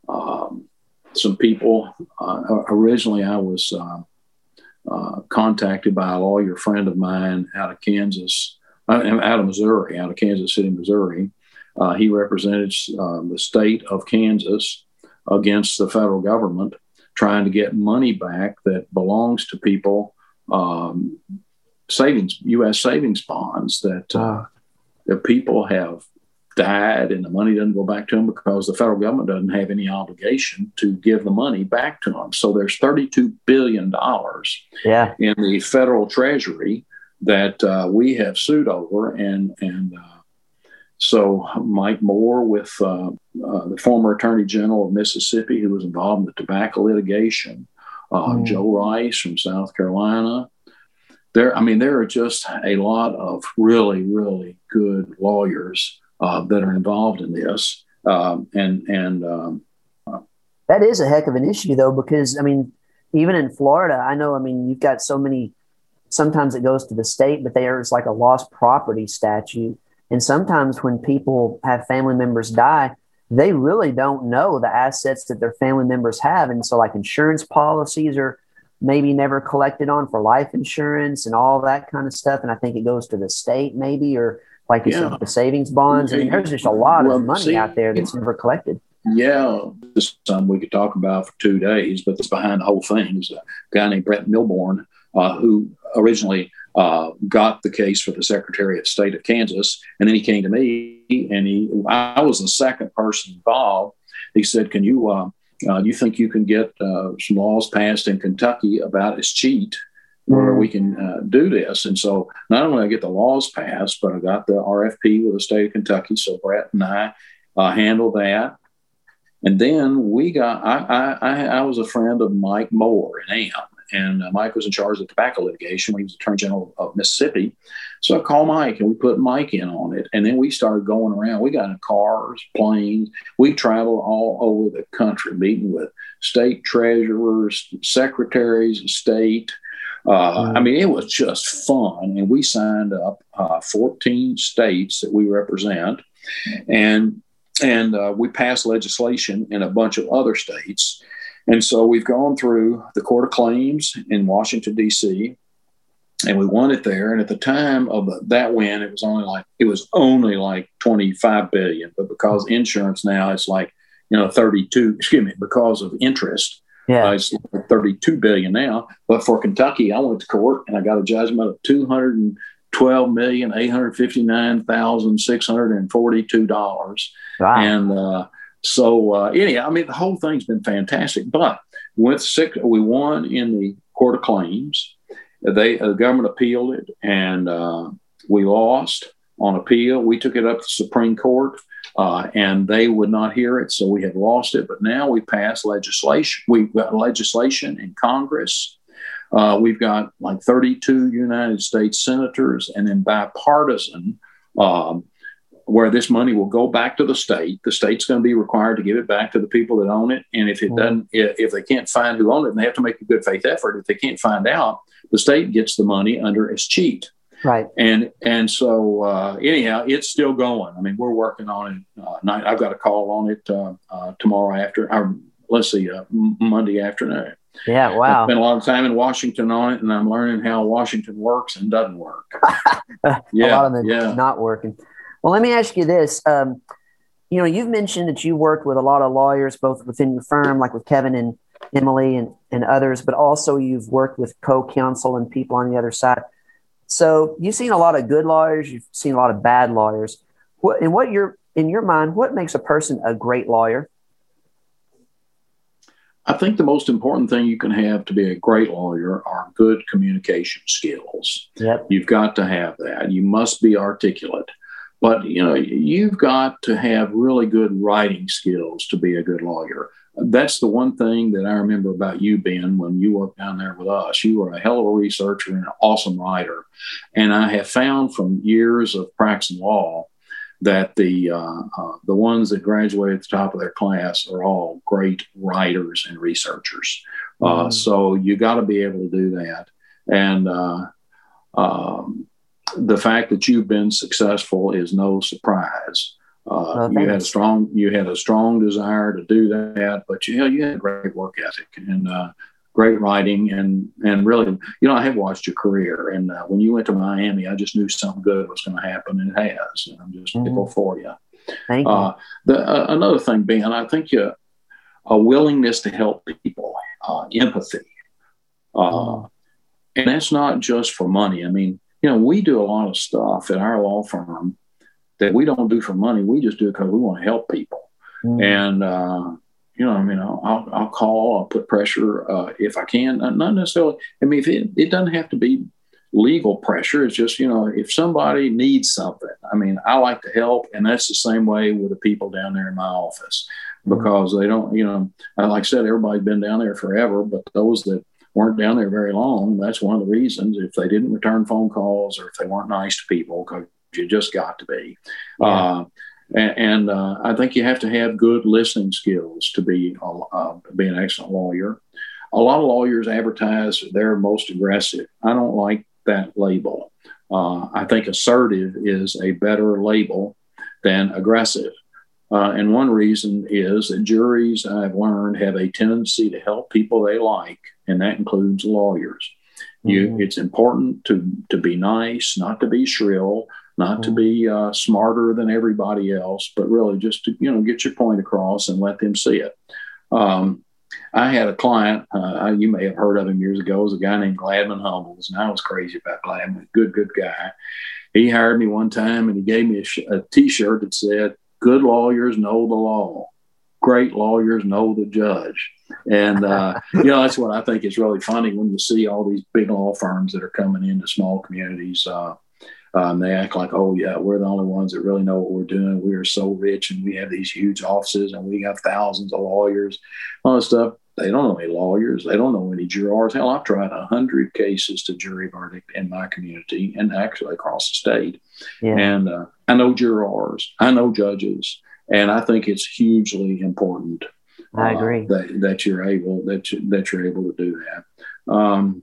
um, some people. Uh, originally, I was uh, contacted by a lawyer friend of mine out of Kansas, out of Missouri, out of Kansas City, Missouri. He represented the state of Kansas against the federal government, trying to get money back that belongs to people, um, savings, U.S. savings bonds that, uh, that people have died and the money doesn't go back to them because the federal government doesn't have any obligation to give the money back to them. So there's $32 billion yeah. in the federal treasury that uh, we have sued over. And, and uh, so Mike Moore with uh, uh the former attorney general of Mississippi who was involved in the tobacco litigation, mm. Joe Rice from South Carolina, there, I mean, there are just a lot of really, really good lawyers uh, that are involved in this, um, and and um, that is a heck of an issue, though, because I mean, even in Florida, I know. I mean, you've got so many. Sometimes it goes to the state, but there's like a lost property statute, and sometimes when people have family members die, they really don't know the assets that their family members have, and so like insurance policies are maybe never collected on for life insurance and all that kind of stuff. And I think it goes to the state maybe or like you yeah. said, the savings bonds. I mean, there's just a lot well, of money see, out there that's never collected. Yeah, this is something we could talk about for two days, but it's behind the whole thing is a guy named Brett Milbourne, uh, who originally uh, got the case for the Secretary of State of Kansas, and then he came to me, and he I was the second person involved. He said, "Can you uh, uh you think you can get uh, some laws passed in Kentucky about escheat?" where we can uh, do this. And so not only I get the laws passed, but I got the RFP with the state of Kentucky. So Brett and I uh, handled that. And then we got, I, I, I was a friend of Mike Moore and AM. And uh, Mike was in charge of tobacco litigation when he was Attorney General of Mississippi. So I called Mike and we put Mike in on it. And then we started going around. We got in cars, planes. We traveled all over the country, meeting with state treasurers, secretaries of state, uh, I mean, it was just fun. And we signed up uh, 14 states that we represent. And and uh, we passed legislation in a bunch of other states. And so we've gone through the Court of Claims in Washington, D.C., and we won it there. And at the time of that win, it was only like it was only like 25 billion. But because insurance now is like you know 32, excuse me, because of interest, yeah. Uh, it's 32 billion now. But for Kentucky, I went to court and I got a judgment of 212 million eight hundred fifty nine thousand six hundred and forty two dollars. Wow. And uh, so uh, anyhow, I mean the whole thing's been fantastic. But with six, we won in the court of claims. They uh, the government appealed it, and uh, we lost on appeal. We took it up to the Supreme Court uh, and they would not hear it, so we had lost it. But now we passed legislation. We've got legislation in Congress. Uh, we've got like 32 United States senators, and then bipartisan, um, where this money will go back to the state. The state's going to be required to give it back to the people that own it, and if it doesn't, if they can't find who owned it, and they have to make a good faith effort. If they can't find out, the state gets the money under escheat. Right. And and so uh, anyhow, it's still going. I mean, we're working on it. Uh, night. I've got a call on it uh, uh tomorrow after. Or let's see, uh, Monday afternoon. Yeah. Wow. I spent a lot of time in Washington on it, and I'm learning how Washington works and doesn't work. yeah. A lot of them yeah. not working. Well, let me ask you this. Um, you know, you've mentioned that you worked with a lot of lawyers, both within your firm, like with Kevin and Emily and, and others, but also you've worked with co-counsel and people on the other side. So you've seen a lot of good lawyers, you've seen a lot of bad lawyers. What in what your in your mind, what makes a person a great lawyer? I think the most important thing you can have to be a great lawyer are good communication skills. Yep. You've got to have that. You must be articulate. But you know, you've got to have really good writing skills to be a good lawyer that's the one thing that I remember about you, Ben, when you worked down there with us. You were a hell of a researcher and an awesome writer. And I have found from years of practicing law that the uh, uh, the ones that graduate at the top of their class are all great writers and researchers. Uh, mm. So you got to be able to do that. And uh, um, the fact that you've been successful is no surprise. Uh, you had a strong you had a strong desire to do that, but you know you had a great work ethic and uh, great writing and and really you know I have watched your career and uh, when you went to Miami, I just knew something good was going to happen and it has. And I'm just mm-hmm. for you. Thank you. Uh, the, uh, another thing, Ben, I think you, a willingness to help people, uh, empathy. Mm. And that's not just for money. I mean, you know, we do a lot of stuff at our law firm that we don't do for money. We just do it because we want to help people. Mm. And, uh, you know, I mean, I'll, I'll, call, I'll put pressure uh, if I can. Not necessarily, I mean, if it, it doesn't have to be legal pressure. It's just, you know, if somebody needs something, I mean, I like to help. And that's the same way with the people down there in my office mm-hmm. because they don't, you know, like I said, everybody's been down there forever, but those that weren't down there very long, that's one of the reasons if they didn't return phone calls or if they weren't nice to people, because you just got to be. Yeah. Uh, and, and uh, I think you have to have good listening skills to be uh, be an excellent lawyer. A lot of lawyers advertise they're most aggressive. I don't like that label. Uh, I think assertive is a better label than aggressive. Uh, and one reason is that juries, I've learned, have a tendency to help people they like, and that includes lawyers. You, mm-hmm. it's important to to be nice, not to be shrill, not mm-hmm. to be uh, smarter than everybody else, but really just to you know get your point across and let them see it. Um, I had a client, uh, you may have heard of him years ago, was a guy named Gladman Humbles, and I was crazy about Gladman. Good, good guy. He hired me one time and he gave me a sh- a t-shirt that said, "Good lawyers know the law, great lawyers know the judge." And uh, you know that's what I think is really funny when you see all these big law firms that are coming into small communities. Uh, um, they act like, oh, yeah, we're the only ones that really know what we're doing. We are so rich and we have these huge offices and we have thousands of lawyers, all this stuff. They don't know any lawyers. They don't know any jurors. Hell, I've tried a hundred cases to jury verdict in my community and actually across the state. Yeah. And uh, I know jurors. I know judges, and I think it's hugely important. I agree uh, that, that you're able that you, that you're able to do that. Um,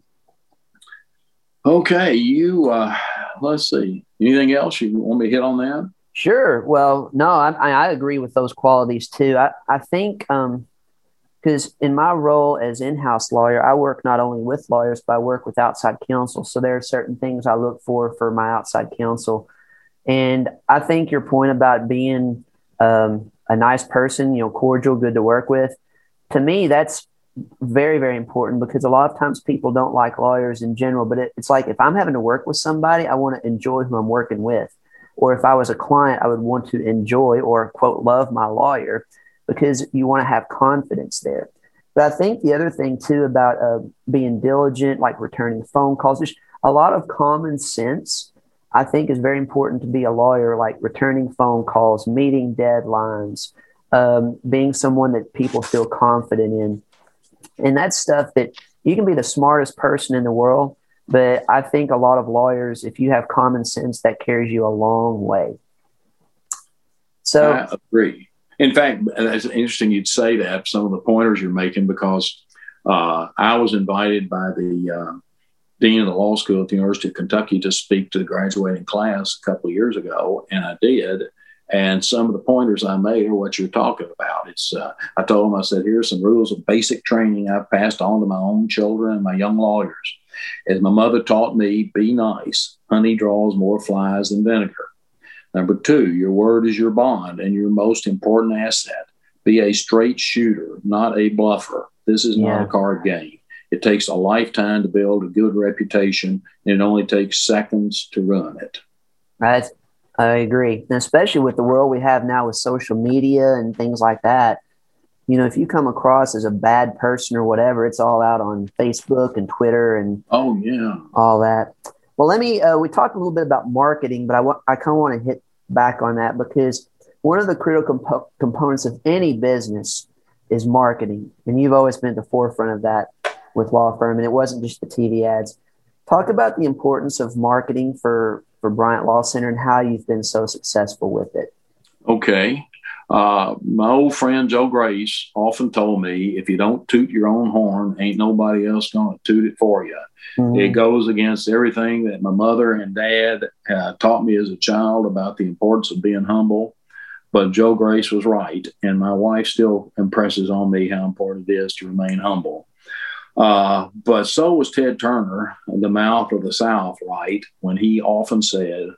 okay, you. Uh, let's see. Anything else you want me to hit on that? Sure. Well, no, I, I agree with those qualities too. I, I think um, because in my role as in-house lawyer i work not only with lawyers but i work with outside counsel so there are certain things i look for for my outside counsel and i think your point about being um, a nice person you know cordial good to work with to me that's very very important because a lot of times people don't like lawyers in general but it, it's like if i'm having to work with somebody i want to enjoy who i'm working with or if i was a client i would want to enjoy or quote love my lawyer because you want to have confidence there. But I think the other thing too about uh, being diligent, like returning phone calls, just a lot of common sense. I think is very important to be a lawyer, like returning phone calls, meeting deadlines, um, being someone that people feel confident in, and that's stuff that you can be the smartest person in the world, but I think a lot of lawyers, if you have common sense, that carries you a long way. So I agree. In fact, it's interesting you'd say that some of the pointers you're making because uh, I was invited by the uh, dean of the law school at the University of Kentucky to speak to the graduating class a couple of years ago, and I did. And some of the pointers I made are what you're talking about. It's uh, I told them I said here's some rules of basic training I've passed on to my own children and my young lawyers. As my mother taught me, be nice. Honey draws more flies than vinegar. Number two, your word is your bond and your most important asset. Be a straight shooter, not a bluffer. This is yeah. not a card game. It takes a lifetime to build a good reputation, and it only takes seconds to ruin it. Right. I agree. And especially with the world we have now with social media and things like that. You know, if you come across as a bad person or whatever, it's all out on Facebook and Twitter and oh yeah, all that. Well, let me. Uh, we talked a little bit about marketing, but I want I kind of want to hit back on that because one of the critical comp- components of any business is marketing, and you've always been at the forefront of that with law firm, and it wasn't just the TV ads. Talk about the importance of marketing for for Bryant Law Center and how you've been so successful with it. Okay. Uh, my old friend Joe Grace often told me, if you don't toot your own horn, ain't nobody else going to toot it for you. Mm-hmm. It goes against everything that my mother and dad uh, taught me as a child about the importance of being humble. But Joe Grace was right. And my wife still impresses on me how important it is to remain humble. Uh, but so was Ted Turner, the mouth of the South, right, when he often said,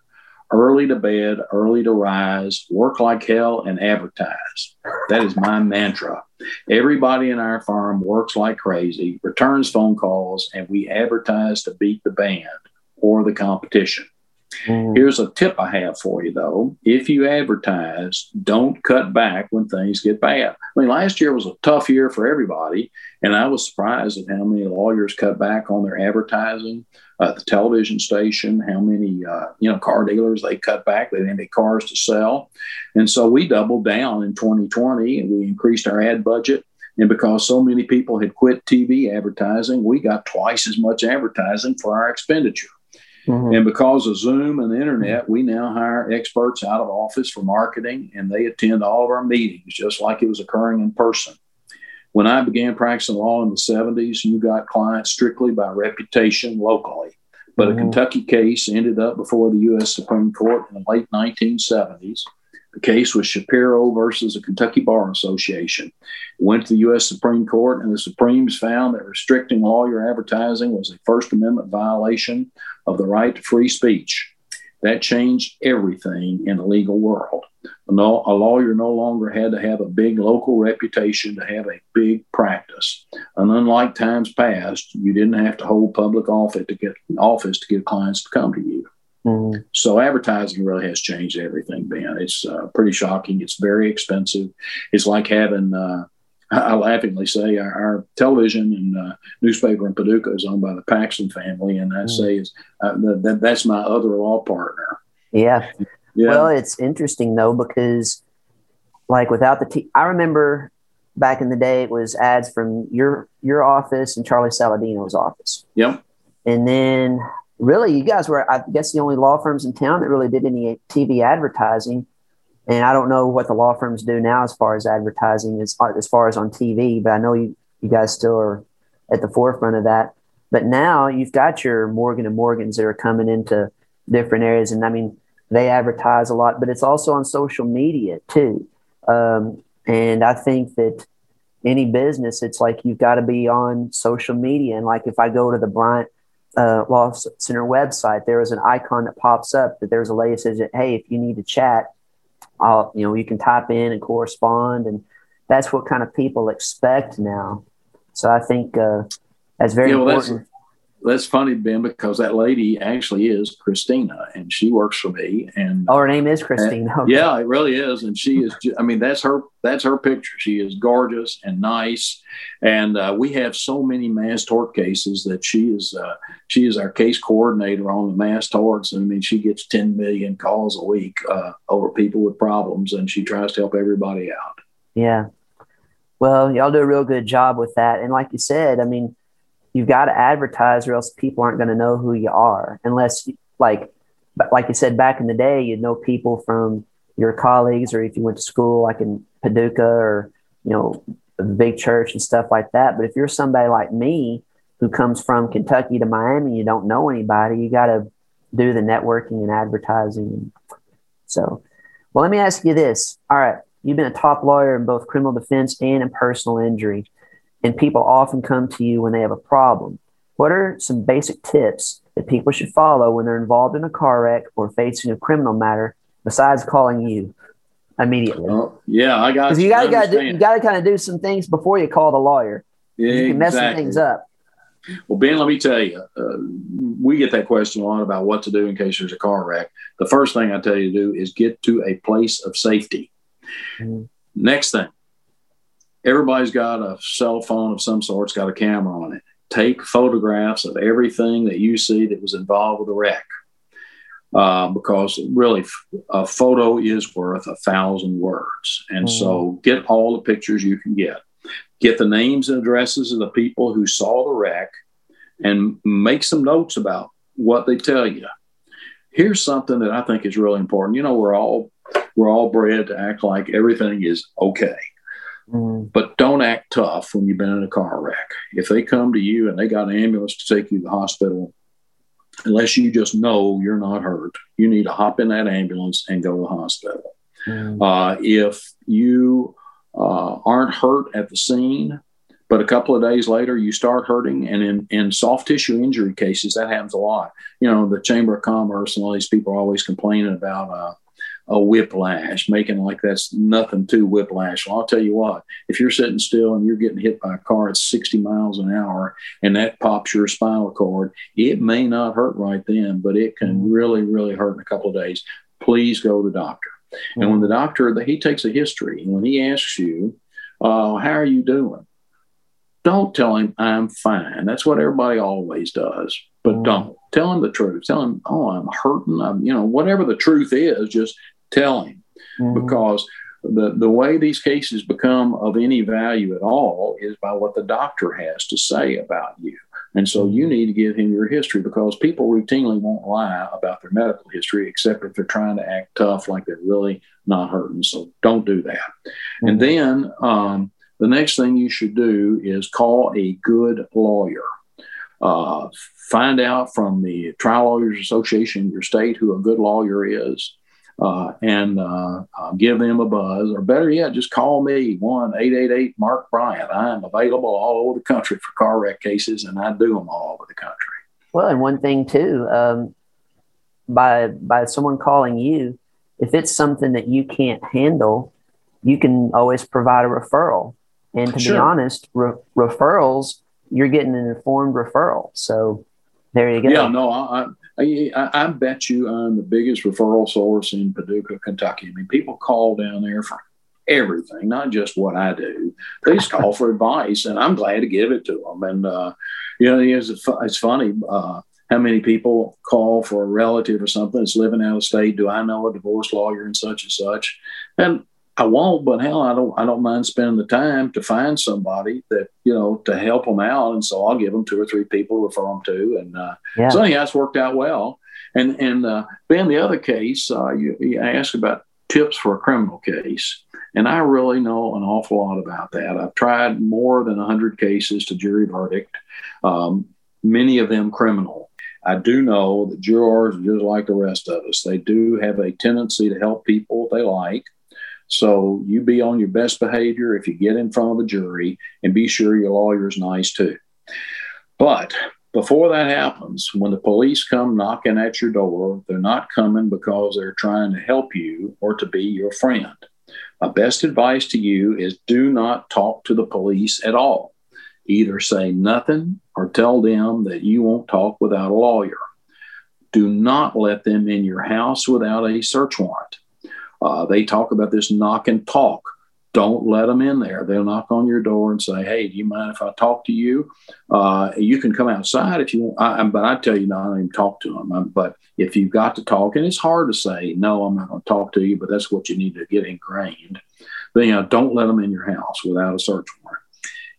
early to bed, early to rise, work like hell, and advertise. That is my mantra. Everybody in our farm works like crazy, returns phone calls, and we advertise to beat the band or the competition. Mm. Here's a tip I have for you, though. If you advertise, don't cut back when things get bad. I mean, last year was a tough year for everybody, and I was surprised at how many lawyers cut back on their advertising at the television station, how many, uh, you know, car dealers they cut back. They didn't have cars to sell. And so we doubled down in 2020 and we increased our ad budget. And because so many people had quit TV advertising, we got twice as much advertising for our expenditure. Mm-hmm. And because of Zoom and the internet, we now hire experts out of office for marketing and they attend all of our meetings just like it was occurring in person. When I began practicing law in the 70s, you got clients strictly by reputation locally. But mm-hmm. a Kentucky case ended up before the U.S. Supreme Court in the late 1970s. The case was Shapero versus the Kentucky Bar Association. It went to the U.S. Supreme Court, and the Supremes found that restricting lawyer advertising was a First Amendment violation of the right to free speech. That changed everything in the legal world. A, lawyer no longer had to have a big local reputation to have a big practice. And unlike times past, you didn't have to hold public office to get office to get clients to come to you. Mm-hmm. So advertising really has changed everything, Ben. It's uh, pretty shocking. It's very expensive. It's like having uh, I laughingly say our, our television and uh, newspaper in Paducah is owned by the Paxton family, and I mm. say is uh, that that's my other law partner. Yeah. yeah. Well, it's interesting though because, like, without the t- I remember back in the day it was ads from your your office and Charlie Saladino's office. Yep. And then really, you guys were I guess the only law firms in town that really did any TV advertising and I don't know what the law firms do now as far as advertising, as, as far as on TV, but I know you, you guys still are at the forefront of that. But now you've got your Morgan and Morgans that are coming into different areas. And I mean, they advertise a lot, but it's also on social media too. Um, and I think that any business, it's like you've got to be on social media. And like if I go to the Bryant uh, Law Center website, there is an icon that pops up that there's a lady that says, Hey, if you need to chat, I'll, you know, you can type in and correspond, and that's what kind of people expect now. So I think uh, that's very yeah, well, important. That's, that's funny, Ben, because that lady actually is Christina, and she works for me. And oh, her name is Christina. And, yeah, it really is, and she is. I mean, that's her. That's her picture. She is gorgeous and nice, and uh, we have so many mass tort cases that she is. Uh, she is our case coordinator on the mass torts. And I mean, she gets ten million calls a week uh, over people with problems, and she tries to help everybody out. Yeah. Well, y'all do a real good job with that, and like you said, I mean you've got to advertise or else people aren't going to know who you are. Unless like like you said back in the day you'd know people from your colleagues or if you went to school like in paducah or you know a big church and stuff like that. But if you're somebody like me who comes from kentucky to miami you don't know anybody you got to do the networking and advertising. So well let me ask you this. All right you've been a top lawyer in both criminal defense and in personal injury and people often come to you when they have a problem. What are some basic tips that people should follow when they're involved in a car wreck or facing a criminal matter besides calling you immediately? Oh, yeah, I got you. Got to you got to kind of do some things before you call the lawyer. Yeah, you can mess exactly. things up. Well, Ben, let me tell you, uh, we get that question a lot about what to do in case there's a car wreck. The first thing I tell you to do is get to a place of safety. Mm-hmm. Next thing, everybody's got a cell phone of some sort, it's got a camera on it. Take photographs of everything that you see that was involved with the wreck. Uh, because really, a photo is worth a thousand words. And mm-hmm. so get all the pictures you can get. Get the names and addresses of the people who saw the wreck and make some notes about what they tell you. Here's something that I think is really important. You know, we're all we're all bred to act like everything is okay. Mm. But don't act tough when you've been in a car wreck. If they come to you and they got an ambulance to take you to the hospital, unless you just know you're not hurt, you need to hop in that ambulance and go to the hospital. Mm. Uh, if you uh, aren't hurt at the scene, but a couple of days later you start hurting and in, in soft tissue injury cases that happens a lot you know the chamber of commerce and all these people are always complaining about uh, a whiplash making like that's nothing to whiplash well i'll tell you what if you're sitting still and you're getting hit by a car at 60 miles an hour and that pops your spinal cord it may not hurt right then but it can mm-hmm. really really hurt in a couple of days please go to the doctor and when the doctor he takes a history and when he asks you uh, how are you doing don't tell him I'm fine. That's what everybody always does. But mm. don't tell him the truth. Tell him, oh, I'm hurting. I'm, you know, whatever the truth is, just tell him. Mm. Because the, the way these cases become of any value at all is by what the doctor has to say about you. And so you need to give him your history because people routinely won't lie about their medical history except if they're trying to act tough like they're really not hurting. So don't do that. Mm-hmm. And then um, the next thing you should do is call a good lawyer. Uh, find out from the Trial Lawyers Association in your state who a good lawyer is. Uh, and uh, give them a buzz, or better yet, just call me one eight eight eight Mark Bryant. I am available all over the country for car wreck cases, and I do them all over the country. Well, and one thing too, um, by by someone calling you, if it's something that you can't handle, you can always provide a referral. And to sure. be honest, re- referrals, you're getting an informed referral. So there you go. Yeah, no, I, I, I, bet you I'm the biggest referral source in Paducah, Kentucky. I mean, people call down there for everything, not just what I do. They call for advice, and I'm glad to give it to them. And, uh, you know, it's, it's funny. Uh, how many people call for a relative or something that's living out of state? Do I know a divorce lawyer and such and such? And I won't, but hell, I don't. I don't mind spending the time to find somebody that you know to help them out, and so I'll give them two or three people, to refer them to, and uh, yeah. so anyhow, it's worked out well. And and uh, Ben, the other case, uh, you, you asked about tips for a criminal case, and I really know an awful lot about that. I've tried more than hundred cases to jury verdict, um, many of them criminal. I do know that jurors, just like the rest of us, they do have a tendency to help people they like. So you be on your best behavior if you get in front of a jury and be sure your lawyer's nice too. But before that happens, when the police come knocking at your door, they're not coming because they're trying to help you or to be your friend. My best advice to you is do not talk to the police at all. Either say nothing or tell them that you won't talk without a lawyer. Do not let them in your house without a search warrant. Uh, they talk about this knock and talk. Don't let them in there. They'll knock on your door and say, "Hey, do you mind if I talk to you?" Uh, you can come outside if you want, I, but I tell you not even talk to them. Um, but if you've got to talk, and it's hard to say, "No, I'm not going to talk to you," but that's what you need to get ingrained. Then you know, don't let them in your house without a search warrant.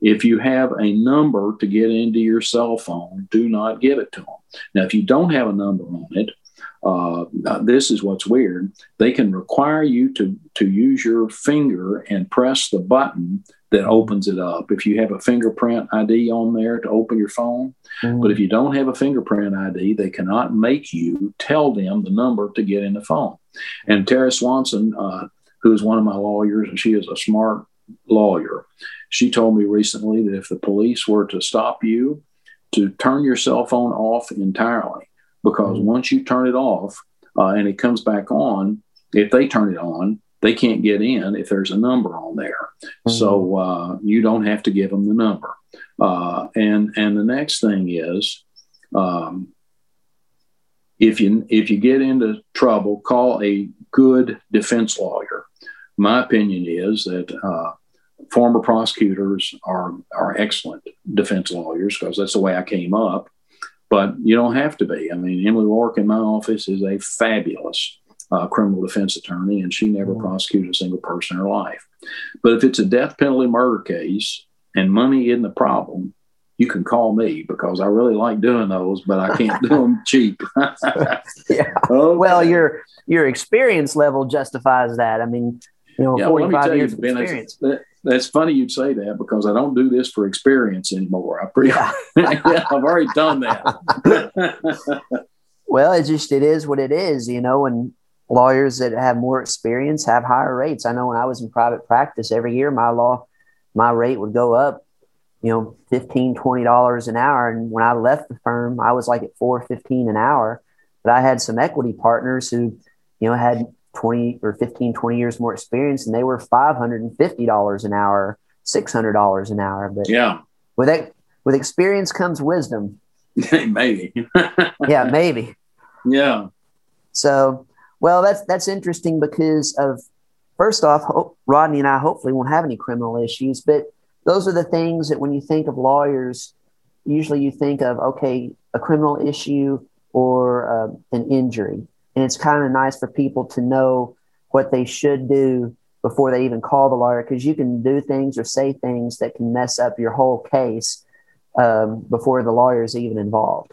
If you have a number to get into your cell phone, do not give it to them. Now, if you don't have a number on it, uh, this is what's weird. They can require you to, to use your finger and press the button that opens it up. If you have a fingerprint ID on there to open your phone, mm-hmm. but if you don't have a fingerprint ID, they cannot make you tell them the number to get in the phone. And Tara Swanson, uh, who is one of my lawyers, and she is a smart lawyer, she told me recently that if the police were to stop you, to turn your cell phone off entirely because once you turn it off uh, and it comes back on, if they turn it on, they can't get in if there's a number on there. Mm-hmm. So uh, you don't have to give them the number. Uh, and and the next thing is, um, if you if you get into trouble, call a good defense lawyer. My opinion is that uh, former prosecutors are are excellent defense lawyers because that's the way I came up but you don't have to be. I mean, Emily Rourke in my office is a fabulous uh, criminal defense attorney, and she never mm-hmm. prosecuted a single person in her life. But if it's a death penalty murder case and money isn't the problem, you can call me because I really like doing those, but I can't do them cheap. yeah. Okay. Well, your your experience level justifies that. I mean, you know, yeah, 45 years you, ben, experience that's funny you'd say that because I don't do this for experience anymore. I pre- yeah. yeah, I've already done that. well, it just it is what it is, you know, and lawyers that have more experience have higher rates. I know when I was in private practice every year my law my rate would go up you know, 15 $20 an hour. And when I left the firm, I was like at 415 an hour. But I had some equity partners who, you know, had 20 or 15, 20 years more experience and they were $550 an hour, $600 an hour. But yeah, with that, with experience comes wisdom. maybe. yeah, maybe. Yeah. So, well, that's that's interesting because of first off, Rodney and I hopefully won't have any criminal issues, but those are the things that when you think of lawyers, usually you think of okay, a criminal issue or uh, an injury, and it's kind of nice for people to know what they should do before they even call the lawyer because you can do things or say things that can mess up your whole case um, before the lawyer is even involved.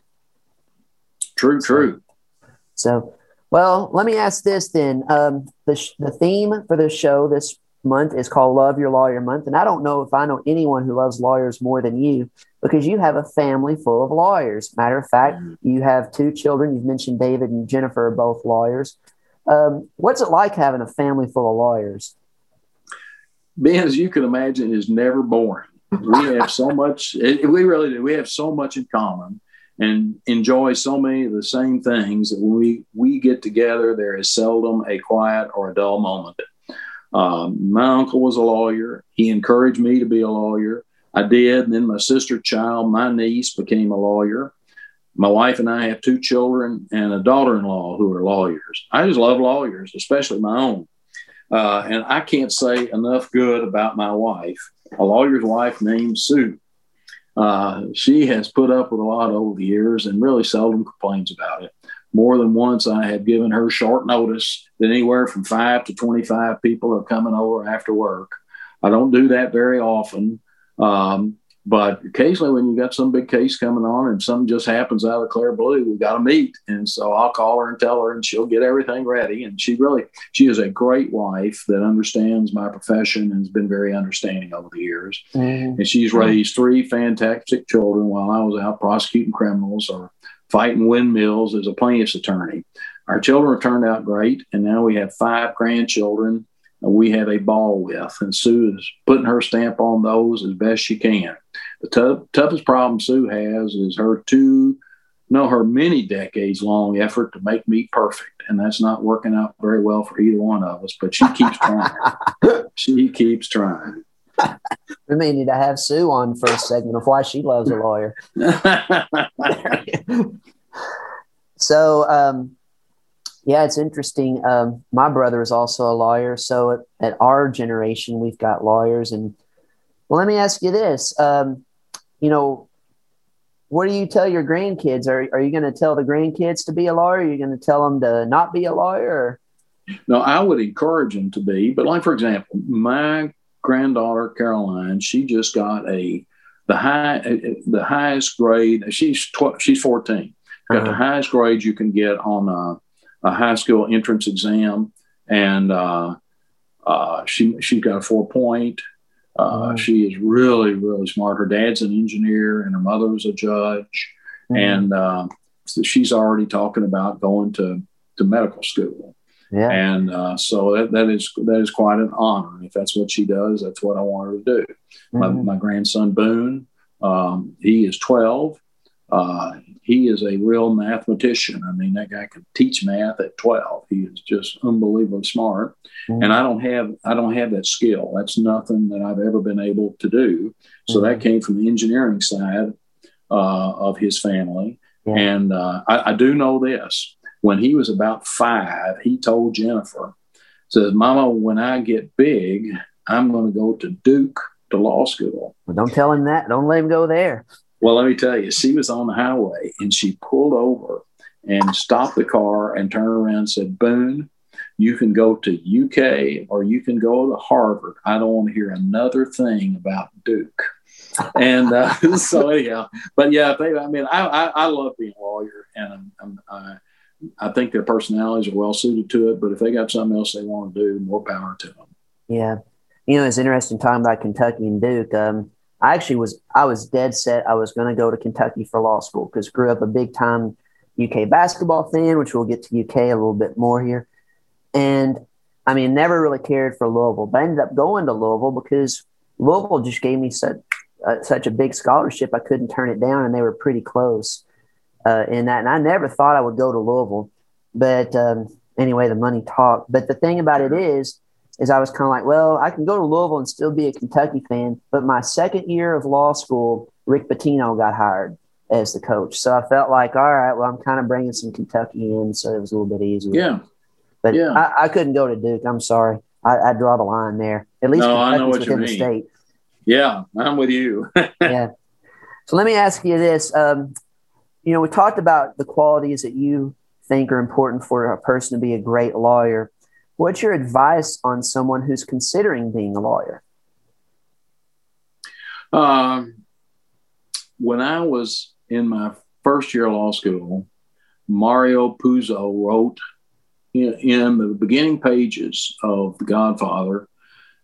True, true. So, well, let me ask this then. Um, the, sh- the theme for the show this month is called Love Your Lawyer Month. And I don't know if I know anyone who loves lawyers more than you because you have a family full of lawyers. Matter of fact, mm-hmm. you have two children. You've mentioned David and Jennifer are both lawyers. Um, what's it like having a family full of lawyers? Ben, as you can imagine, is never boring. We have so much, it, we really do. We have so much in common and enjoy so many of the same things that when we, we get together, there is seldom a quiet or a dull moment. Um, my uncle was a lawyer. He encouraged me to be a lawyer. I did. And then my sister child, my niece, became a lawyer. My wife and I have two children and a daughter in law who are lawyers. I just love lawyers, especially my own. Uh, and I can't say enough good about my wife, a lawyer's wife named Sue. Uh, she has put up with a lot over the years and really seldom complains about it. More than once, I have given her short notice that anywhere from five to 25 people are coming over after work. I don't do that very often. Um, but occasionally, when you got some big case coming on and something just happens out of clear blue, we got to meet. And so I'll call her and tell her, and she'll get everything ready. And she really, she is a great wife that understands my profession and has been very understanding over the years. Mm-hmm. And she's raised three fantastic children while I was out prosecuting criminals or fighting windmills as a plaintiff's attorney. Our children have turned out great, and now we have five grandchildren we have a ball with. And Sue is putting her stamp on those as best she can. The t- toughest problem Sue has is her two, no, her many decades long effort to make me perfect. And that's not working out very well for either one of us, but she keeps trying. she keeps trying. we may need to have Sue on for a segment of why she loves a lawyer. so, um, yeah, it's interesting. Um, my brother is also a lawyer. So at, at, our generation, we've got lawyers. And well, let me ask you this. Um, you know, what do you tell your grandkids? Are, are you going to tell the grandkids to be a lawyer? Are you going to tell them to not be a lawyer? No, I would encourage them to be. But like, for example, my granddaughter, Caroline, she just got a, the high, the highest grade. She's, tw- she's 14, got uh-huh. the highest grade you can get on, uh, a high school entrance exam, and uh, uh, she she got a four point. Uh, She is really really smart. Her dad's an engineer, and her mother was a judge, mm-hmm. and uh, so she's already talking about going to to medical school. Yeah. And uh, so that, that is that is quite an honor. If that's what she does, that's what I want her to do. Mm-hmm. My, my grandson Boone, um, he is twelve. Uh, he is a real mathematician. I mean, that guy can teach math at 12. He is just unbelievably smart. Mm-hmm. And I don't have I don't have that skill. That's nothing that I've ever been able to do. So mm-hmm. that came from the engineering side uh, of his family. Yeah. And uh, I, I do know this. When he was about five, he told Jennifer, says, Mama, when I get big, I'm going to go to Duke to law school. Well, don't tell him that. Don't let him go there. Well, let me tell you, she was on the highway and she pulled over and stopped the car and turned around and said, Boone, you can go to UK or you can go to Harvard. I don't want to hear another thing about Duke. and uh, so anyhow, but yeah, I mean, I, I, I, love being a lawyer and I'm, I'm, I, I think their personalities are well suited to it, but if they got something else they want to do, more power to them. Yeah. You know, it's interesting talking about Kentucky and Duke. Um, I actually was I was dead set I was going to go to Kentucky for law school because grew up a big time UK basketball fan, which we'll get to UK a little bit more here. And I mean, never really cared for Louisville, but I ended up going to Louisville because Louisville just gave me such uh, such a big scholarship, I couldn't turn it down, and they were pretty close uh, in that. And I never thought I would go to Louisville, but um, anyway, the money talked. But the thing about it is, is I was kind of like, well, I can go to Louisville and still be a Kentucky fan. But my second year of law school, Rick Pitino got hired as the coach, so I felt like, all right, well, I'm kind of bringing some Kentucky in, so it was a little bit easier. Yeah, but yeah. I, I couldn't go to Duke. I'm sorry. I, I draw the line there. At least No, I know what you within the mean. state. yeah, I'm with you. yeah. So let me ask you this. Um, you know, we talked about the qualities that you think are important for a person to be a great lawyer. What's your advice on someone who's considering being a lawyer? Um, when I was in my first year of law school, Mario Puzo wrote in, the beginning pages of The Godfather,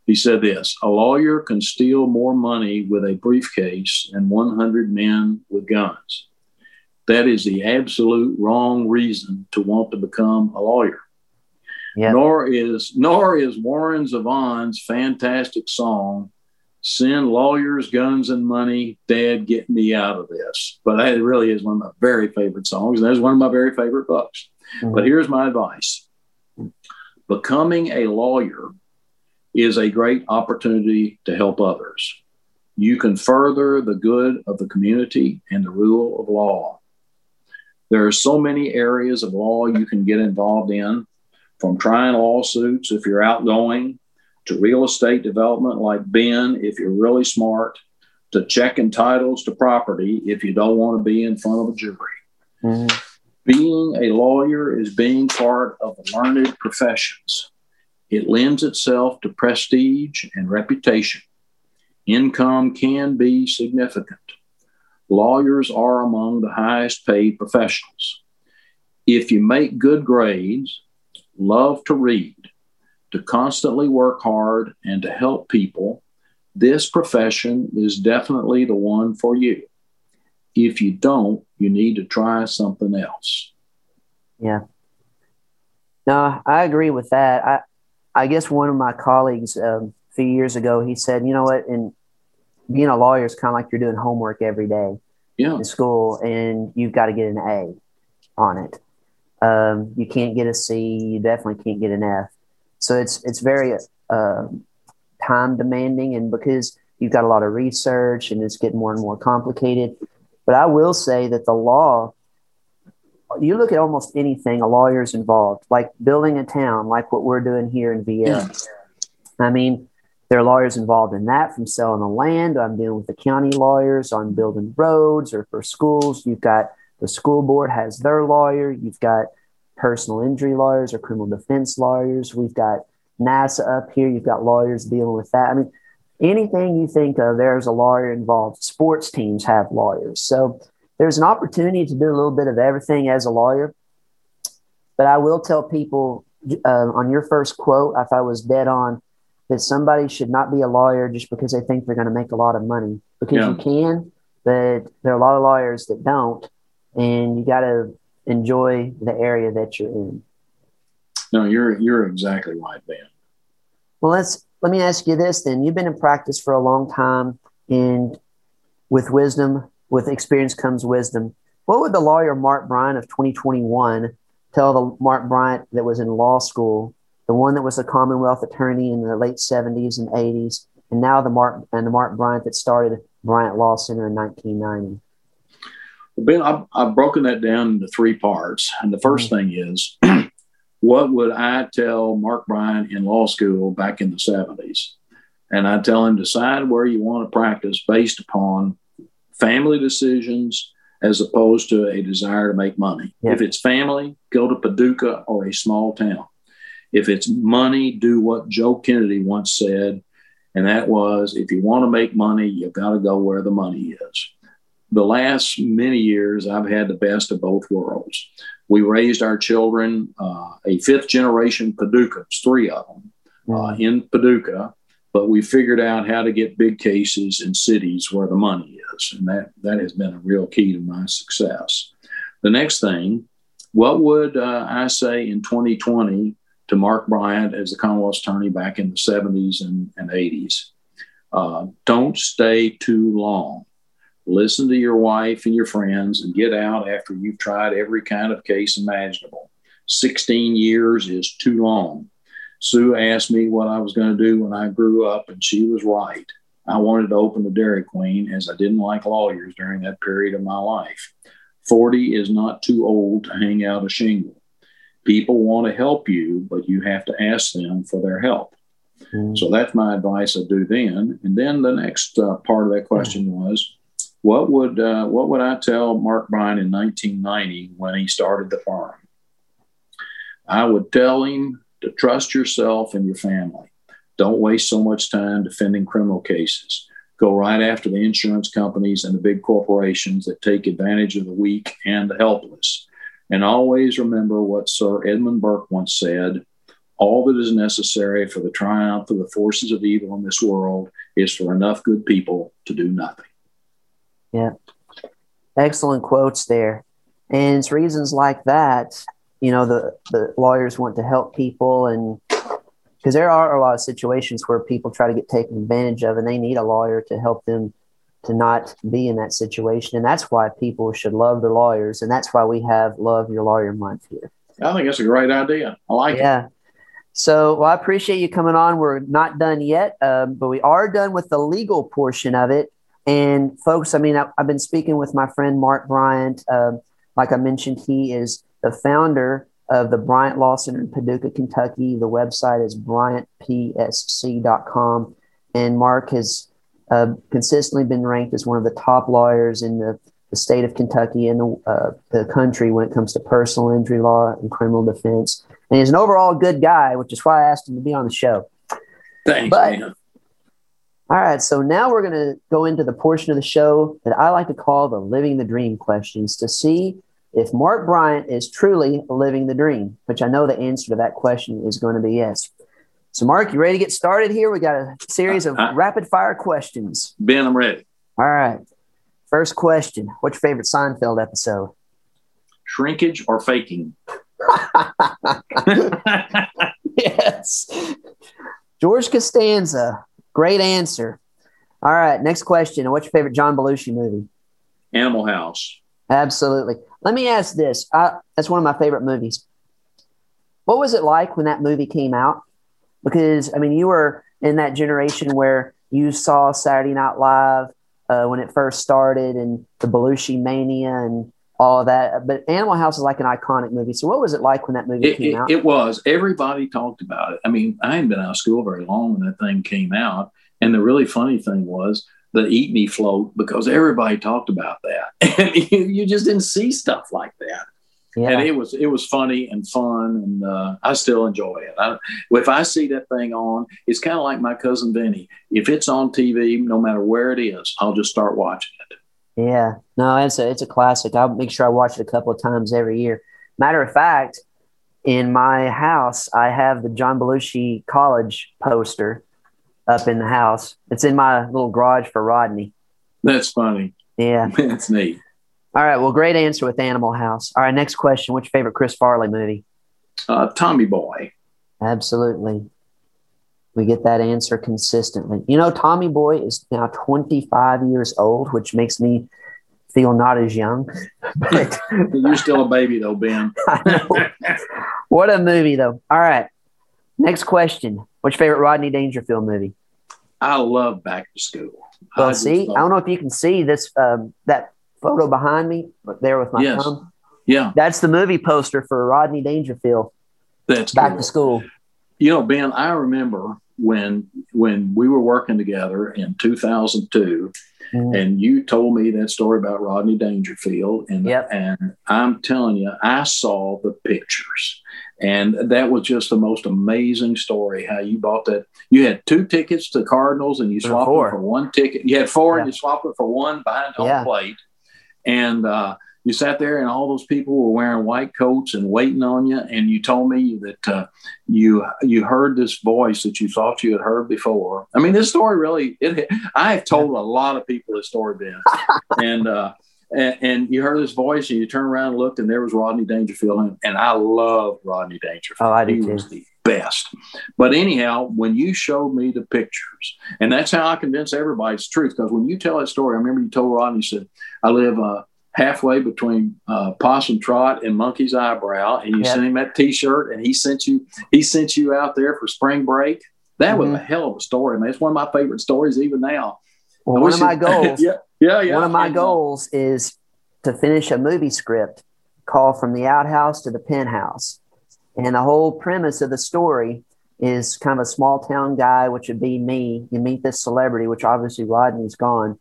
he said this A lawyer can steal more money with a briefcase than 100 men with guns. That is the absolute wrong reason to want to become a lawyer. Yeah. Nor is nor is Warren Zevon's fantastic song "Send Lawyers, Guns, and Money, Dad, Get Me Out of This." But that really is one of my very favorite songs, and that's one of my very favorite books. Mhm. But here's my advice: becoming a lawyer is a great opportunity to help others. You can further the good of the community and the rule of law. There are so many areas of law you can get involved in, from trying lawsuits if you're outgoing, to real estate development like Ben if you're really smart, to checking titles to property if you don't want to be in front of a jury. Mhm. Being a lawyer is being part of the learned professions. It lends itself to prestige and reputation. Income can be significant. Lawyers are among the highest paid professionals. If you make good grades, love to read, to constantly work hard, and to help people, this profession is definitely the one for you. If you don't, you need to try something else. Yeah. No, I agree with that. I, I guess one of my colleagues um, a few years ago, he said, you know what, and being a lawyer is kind of like you're doing homework every day Yeah. in school, and you've got to get an A on it. Um, you can't get a C. You definitely can't get an F. So it's it's very um time demanding, and because you've got a lot of research, and it's getting more and more complicated. But I will say that the law, you look at almost anything, a lawyer's involved, like building a town, like what we're doing here in VA. Yeah. I mean, there are lawyers involved in that from selling the land. I'm dealing with the county lawyers on building roads or for schools. You've got the school board has their lawyer. You've got personal injury lawyers or criminal defense lawyers. We've got NASA up here. You've got lawyers dealing with that. I mean, anything you think of, there's a lawyer involved. Sports teams have lawyers. So there's an opportunity to do a little bit of everything as a lawyer. But I will tell people uh, on your first quote, if I was dead on that somebody should not be a lawyer just because they think they're going to make a lot of money because Yeah. you can, but there are a lot of lawyers that don't, and you got to enjoy the area that you're in. No, you're you're exactly right, Ben. Well, let's let me ask you this then. You've been in practice for a long time, and with wisdom, with experience comes wisdom. What would the lawyer Mark Bryant of 2021 tell the Mark Bryant that was in law school, the one that was a Commonwealth attorney in the late 70s and 80s, and now the Mark and the Mark Bryant that started Bryant Law Center in 1990? Ben, I've, I've broken that down into three parts. And the 1st mm-hmm. thing is, what would I tell Mark Bryant in law school back in the 70s? And I tell him decide where you want to practice based upon family decisions as opposed to a desire to make money. Yeah. If it's family, go to Paducah or a small town. If it's money, do what Joe Kennedy once said, and that was if you want to make money, you've got to go where the money is the last many years, I've had the best of both worlds. We raised our children, uh, a fifth generation Paducahs, three of them uh, in Paducah, but we figured out how to get big cases in cities where the money is. And that, that has been a real key to my success. The next thing, what would uh, I say in 2020 to Mark Bryant as the Commonwealth Attorney back in the 70s and, and 80s? Uh, don't stay too long. Listen to your wife and your friends and get out after you've tried every kind of case imaginable. 16 years is too long. Sue asked me what I was going to do when I grew up, and she was right. I wanted to open the Dairy Queen as I didn't like lawyers during that period of my life. 40 is not too old to hang out a shingle. People want to help you, but you have to ask them for their help. Mm. So that's my advice I do then. And then the next uh, part of that question was, what would uh, what would I tell Mark Bryant in 1990 when he started the farm? I would tell him to trust yourself and your family. Don't waste so much time defending criminal cases. Go right after the insurance companies and the big corporations that take advantage of the weak and the helpless. And always remember what Sir Edmund Burke once said all that is necessary for the triumph of the forces of evil in this world is for enough good people to do nothing. Yeah. Excellent quotes there. And it's reasons like that, you know, the, the lawyers want to help people and because there are a lot of situations where people try to get taken advantage of and they need a lawyer to help them to not be in that situation and that's why people should love their lawyers and that's why we have love your lawyer month here i think that's a great idea i like yeah. it Yeah. so well, i appreciate you coming on we're not done yet um, but we are done with the legal portion of it and folks i mean I, have been speaking with my friend mark bryant um, like i mentioned he is the founder of the Bryant Law Center in Paducah, Kentucky. The website is bryantpsc.com. And Mark has uh, consistently been ranked as one of the top lawyers in the, the state of Kentucky and the, uh, the country when it comes to personal injury law and criminal defense. And he's an overall good guy, which is why I asked him to be on the show. Thanks, but, man. All right, so now we're going to go into the portion of the show that I like to call the living the dream questions to see if Mark Bryant is truly living the dream, which I know the answer to that question is going to be yes. So, Mark, you ready to get started here? We got a series of uh, rapid fire questions. Ben, I'm ready. All right. First question What's your favorite Seinfeld episode? Shrinkage or faking? yes. George Costanza. Great answer. All right. Next question. What's your favorite John Belushi movie? Animal House. Absolutely. Let me ask this. I, that's one of my favorite movies. What was it like when that movie came out? Because, I mean, you were in that generation where you saw Saturday Night Live uh, when it first started and the Belushi Mania and all of that. But Animal House is like an iconic movie. So, what was it like when that movie it, came it, out? It was. Everybody talked about it. I mean, I hadn't been out of school very long when that thing came out. And the really funny thing was, the eat me float because everybody talked about that and you, you just didn't see stuff like that yeah. and it was it was funny and fun and uh, i still enjoy it I, if i see that thing on it's kind of like my cousin vinny if it's on tv no matter where it is i'll just start watching it yeah no it's a it's a classic i'll make sure i watch it a couple of times every year matter of fact in my house i have the john belushi college poster up in the house. It's in my little garage for Rodney. That's funny. Yeah. That's neat. All right. Well, great answer with Animal House. All right. Next question. What's your favorite Chris Farley movie? Uh, Tommy Boy. Absolutely. We get that answer consistently. You know, Tommy Boy is now 25 years old, which makes me feel not as young. But you're still a baby, though, Ben. what a movie, though. All right. Next question. What's your favorite Rodney Dangerfield movie? I love Back to School. Well, I see, I don't know if you can see this um, that photo behind me, but there with my yes. thumb. Yeah, that's the movie poster for Rodney Dangerfield. That's Back cool. to School. You know, Ben, I remember when when we were working together in 2002 mm-hmm. and you told me that story about Rodney Dangerfield and yep. and I'm telling you I saw the pictures and that was just the most amazing story how you bought that. You had two tickets to Cardinals and you swapped them for one ticket. You had four yeah. and you swapped it for one behind home yeah. plate. And uh, you sat there and all those people were wearing white coats and waiting on you. And you told me that uh, you you heard this voice that you thought you had heard before. I mean, this story really, it, I have told a lot of people this story, Ben. and, uh, and, and, you heard this voice and you turned around and looked and there was Rodney Dangerfield and, and I love Rodney Dangerfield. Oh, I do he too. was the best. But anyhow, when you showed me the pictures, and that's how I convince everybody it's truth. Because when you tell that story, I remember you told Rodney, you said, I live uh, halfway between uh, Possum Trot and Monkey's Eyebrow, and you yep. sent him that T-shirt, and he sent you he sent you out there for spring break. That mm-hmm. was a hell of a story, man. It's one of my favorite stories even now. Well, one of my goals, yeah, yeah, yeah. One of my goals is to finish a movie script called "From the Outhouse to the Penthouse," and the whole premise of the story is kind of a small town guy, which would be me. You meet this celebrity, which obviously Rodney's gone,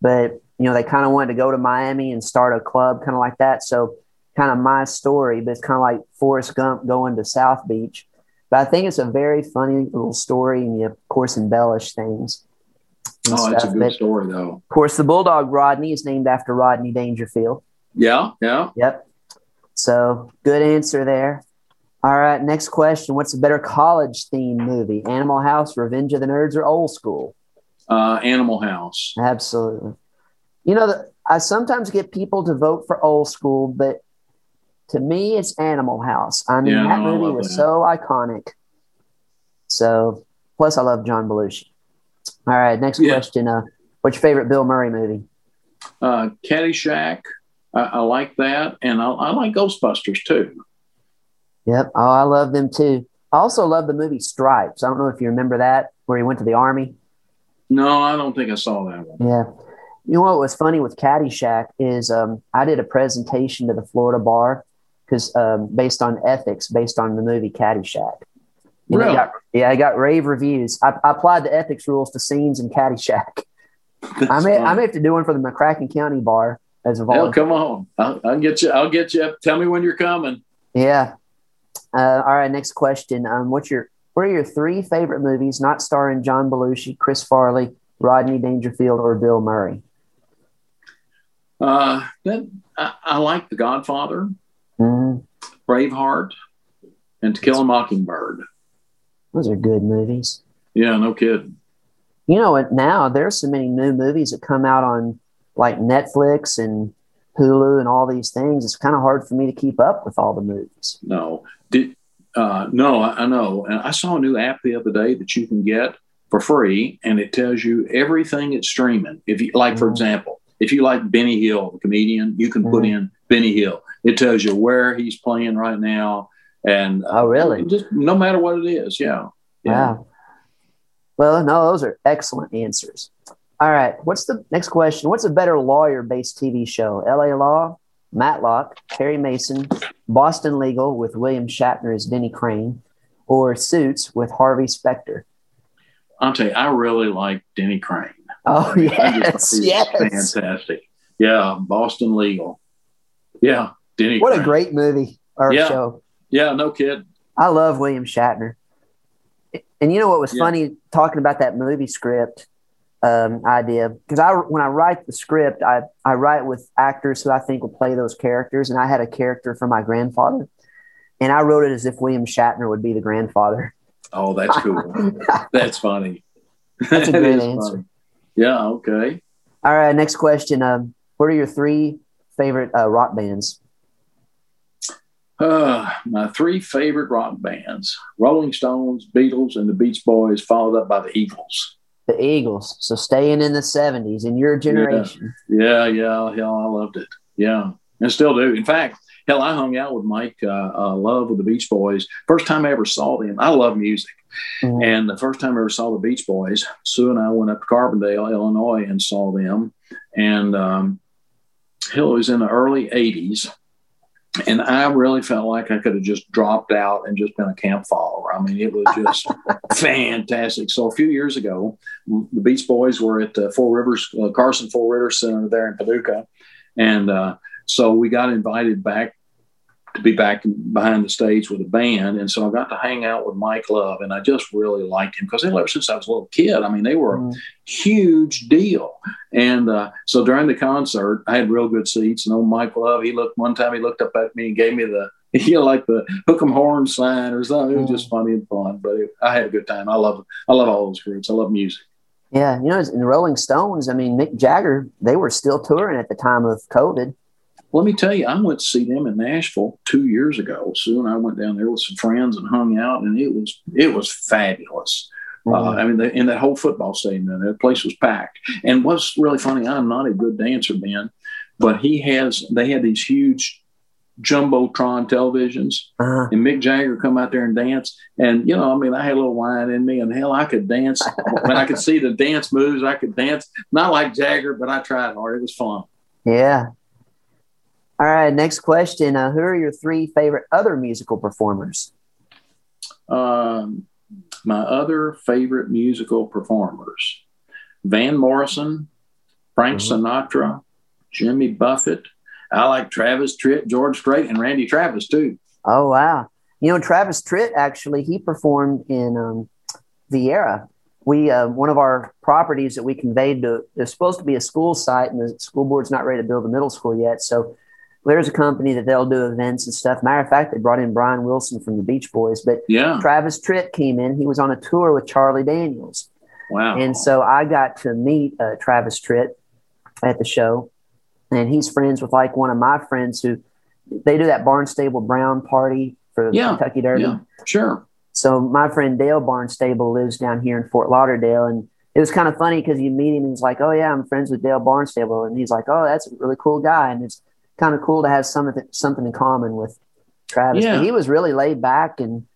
but you know, they kind of wanted to go to Miami and start a club, kind of like that. So, kind of my story, but it's kind of like Forrest Gump going to South Beach. But I think it's a very funny little story, and you, of course, embellish things. Oh, it's a good but, story, though. Of course, the Bulldog Rodney is named after Rodney Dangerfield. Yeah, yeah. Yep. So, good answer there. All right, next question. What's a better college themed movie? Animal House, Revenge of the Nerds, or Old School? Uh, Animal House. Absolutely. You know, the, I sometimes get people to vote for old school, but to me, it's Animal House. I mean, yeah, that no, movie was that. so iconic. So, plus, I love John Belushi. All right, next yeah. question. Uh, what's your favorite Bill Murray movie? Uh, Caddyshack. I, I like that, and I, I like Ghostbusters too. Yep. Oh, I love them too. I also love the movie Stripes. I don't know if you remember that, where he went to the army. No, I don't think I saw that one. Yeah. You know what was funny with Caddyshack is um, I did a presentation to the Florida bar because um, based on ethics, based on the movie Caddyshack. really? Got, yeah, I got rave reviews. I, I, applied the ethics rules to scenes in Caddyshack. I may, I may have to do one for the McCracken County bar as a volunteer. Hell, come on, I'll, I'll, get you. I'll get you. Tell me when you're coming. Yeah. Uh, all right. Next question. Um, what's your what are your three favorite movies not starring John Belushi, Chris Farley, Rodney Dangerfield, or Bill Murray? Uh, that I, I like The Godfather, mm-hmm. Braveheart, and To Kill a Mockingbird. Those are good movies. Yeah, no kidding. You know what? Now there's so many new movies that come out on like Netflix and Hulu and all these things. It's kind of hard for me to keep up with all the movies. No, did uh, no, I, I know. And I saw a new app the other day that you can get for free, and it tells you everything it's streaming. If you like, mm-hmm. for example, if you like Benny Hill, the comedian, you can mm-hmm. put in Benny Hill. It tells you where he's playing right now, and oh, really? Just no matter what it is, yeah. yeah. Wow. Well, no, those are excellent answers. All right, what's the next question? What's a better lawyer-based TV show? L.A. Law, Matlock, Perry Mason, Boston Legal with William Shatner as Denny Crane, or Suits with Harvey Specter? I'll tell you, I really like Denny Crane. Oh yes, yes, fantastic. Yeah, Boston Legal. Yeah, Denny. What Crane. a great movie or yeah. show. Yeah, no kid. I love William Shatner. And you know what was yeah. funny talking about that movie script um, idea because I when I write the script, I I write with actors who I think will play those characters, and I had a character for my grandfather, and I wrote it as if William Shatner would be the grandfather. Oh, that's cool. that's funny. That's a great answer. Funny. Yeah. Okay. All right. Next question. Um, what are your three favorite uh, rock bands? Uh, my three favorite rock bands: Rolling Stones, Beatles, and the Beach Boys, followed up by the Eagles. The Eagles. So staying in the '70s in your generation. Yeah, yeah, yeah. I loved it. Yeah, and still do. In fact, hell, I hung out with Mike uh, uh, Love with the Beach Boys. First time I ever saw them. I love music. Mm-hmm. And the first time I ever saw the Beach Boys, Sue and I went up to Carbondale, Illinois, and saw them. And um, Hill was in the early 80s. And I really felt like I could have just dropped out and just been a camp follower. I mean, it was just fantastic. So a few years ago, the Beach Boys were at uh, Four Rivers, uh, Carson Four Rivers Center there in Paducah. And uh, so we got invited back to be back behind the stage with a band. And so I got to hang out with Mike Love, and I just really liked him because ever since I was a little kid, I mean, they were mm. a huge deal. And uh, so during the concert, I had real good seats. And old Mike Love, he looked one time, he looked up at me and gave me the, you know, like the hook 'em horn sign or something. It was mm. just funny and fun, but it, I had a good time. I love, I love all those groups. I love music. Yeah, you know, in the Rolling Stones, I mean, Mick Jagger, they were still touring at the time of COVID. Let me tell you, I went to see them in Nashville two years ago. Sue and I went down there with some friends and hung out, and it was it was fabulous. Uh. I mean, the, in that whole football stadium, the place was packed. And what's really funny, I'm not a good dancer, Ben, but he has. They had these huge jumbotron televisions, Uh-huh. and Mick Jagger come out there and dance. And you know, I mean, I had a little wine in me, and hell, I could dance when I could see the dance moves. I could dance, not like Jagger, but I tried hard. It was fun. Yeah. All right. Next question. Uh, who are your three favorite other musical performers? Um, my other favorite musical performers: Van Morrison, Frank Mhm. Sinatra, Jimmy Buffett. I like Travis Tritt, George Strait, and Randy Travis too. Oh wow! You know Travis Tritt actually he performed in um, Viera. We uh, one of our properties that we conveyed to. There's supposed to be a school site, and the school board's not ready to build a middle school yet. So there's a company that they'll do events and stuff. Matter of fact, they brought in Brian Wilson from the Beach Boys, but Yeah, Travis Tritt came in. He was on a tour with Charlie Daniels. wow. And so I got to meet uh, Travis Tritt at the show, and he's friends with like one of my friends who they do that Barnstable Brown party for the Yeah, Kentucky Derby. yeah, sure. So my friend Dale Barnstable lives down here in Fort Lauderdale, and it was kind of funny because you meet him and he's like, "Oh yeah, I'm friends with Dale Barnstable," and he's like, "Oh, that's a really cool guy," and it's kind of cool to have something something in common with Travis. Yeah. But he was really laid back and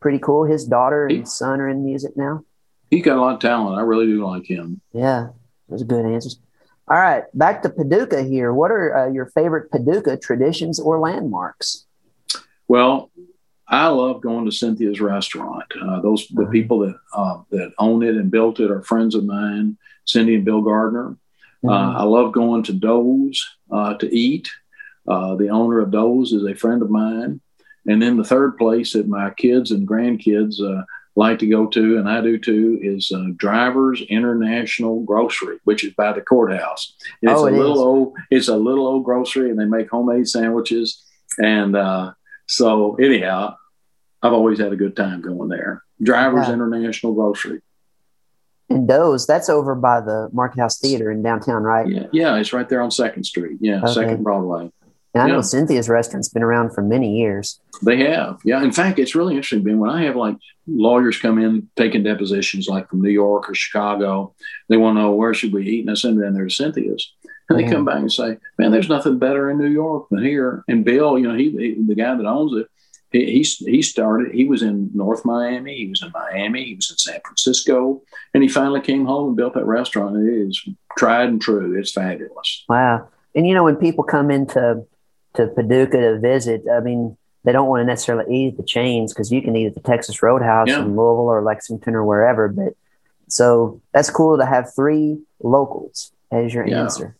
pretty cool. His daughter and He- son are in music now. He's got a lot of talent. I really do like him. Yeah, those are good answers. All right, back to Paducah here. What are uh, your favorite Paducah traditions or landmarks? Well, I love going to Cynthia's restaurant. Uh, those the Mhm. people that uh, that own it and built it are friends of mine, Cindy and Bill Gardner. Mm-hmm. Uh, I love going to Doe's uh, to eat. Uh, the owner of Doe's is a friend of mine. And then the third place that my kids and grandkids uh, like to go to, and I do too, is uh, Drivers International Grocery, which is by the courthouse. It's Oh, a little is. old, it's a little old grocery, and they make homemade sandwiches. And uh, so, anyhow, I've always had a good time going there. Drivers Yeah. International Grocery. And Doe's, that's over by the Market House Theater in downtown, right? Yeah, yeah, it's right there on Second Street. Yeah, Okay. Second Broadway. And I know Yeah. Cynthia's restaurant's been around for many years. They have, yeah. In fact, it's really interesting, Ben. When I have like lawyers come in taking depositions, like from New York or Chicago, they want to know where should we eat, and I send them there to Cynthia's, and they Mhm. come back and say, "Man, there's nothing better in New York than here." And Bill, you know, he, he the guy that owns it, he he he started. He was in North Miami, he was in Miami, he was in San Francisco, and he finally came home and built that restaurant. It is tried and true. It's fabulous. Wow. And you know, when people come into to Paducah to visit, I mean, they don't want to necessarily eat at the chains because you can eat at the Texas Roadhouse Yeah. in Louisville or Lexington or wherever. But so that's cool to have three locals as your Yeah. answer.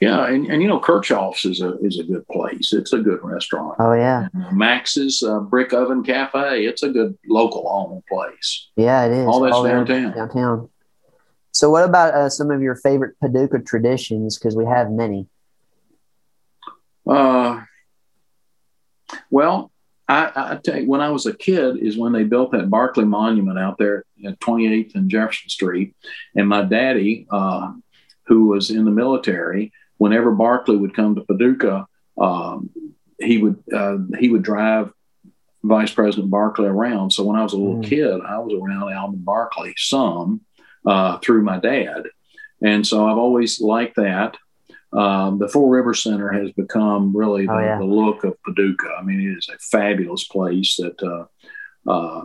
Yeah, and, and you know, Kirchhoff's is a is a good place. It's a good restaurant. Oh yeah, Max's uh, Brick Oven Cafe. It's a good local owned place. yeah, it is. All that's there downtown. Downtown. So, what about uh, some of your favorite Paducah traditions? Because we have many. Uh, well, I, I tell you, when I was a kid is when they built that Barkley Monument out there at 28th and Jefferson Street, and my daddy, uh, who was in the military, whenever Barkley would come to Paducah, um, he would uh, he would drive Vice President Barkley around. So when I was a little Mm. kid, I was around Alben Barkley some uh, through my dad, and so I've always liked that. Um, the Four River Center has become really the, Oh, yeah. the look of Paducah. I mean, it is a fabulous place that uh, uh,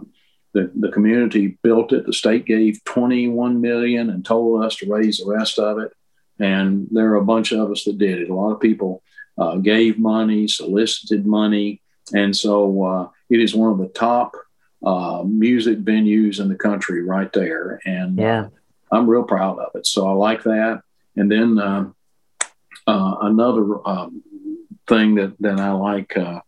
the, the community built it. The state gave 21 million and told us to raise the rest of it. And there are a bunch of us that did it. A lot of people uh, gave money, solicited money. And so uh, it is one of the top uh, music venues in the country right there. And uh, Yeah. I'm real proud of it. So I like that. And then uh, another um, thing that, that I like uh,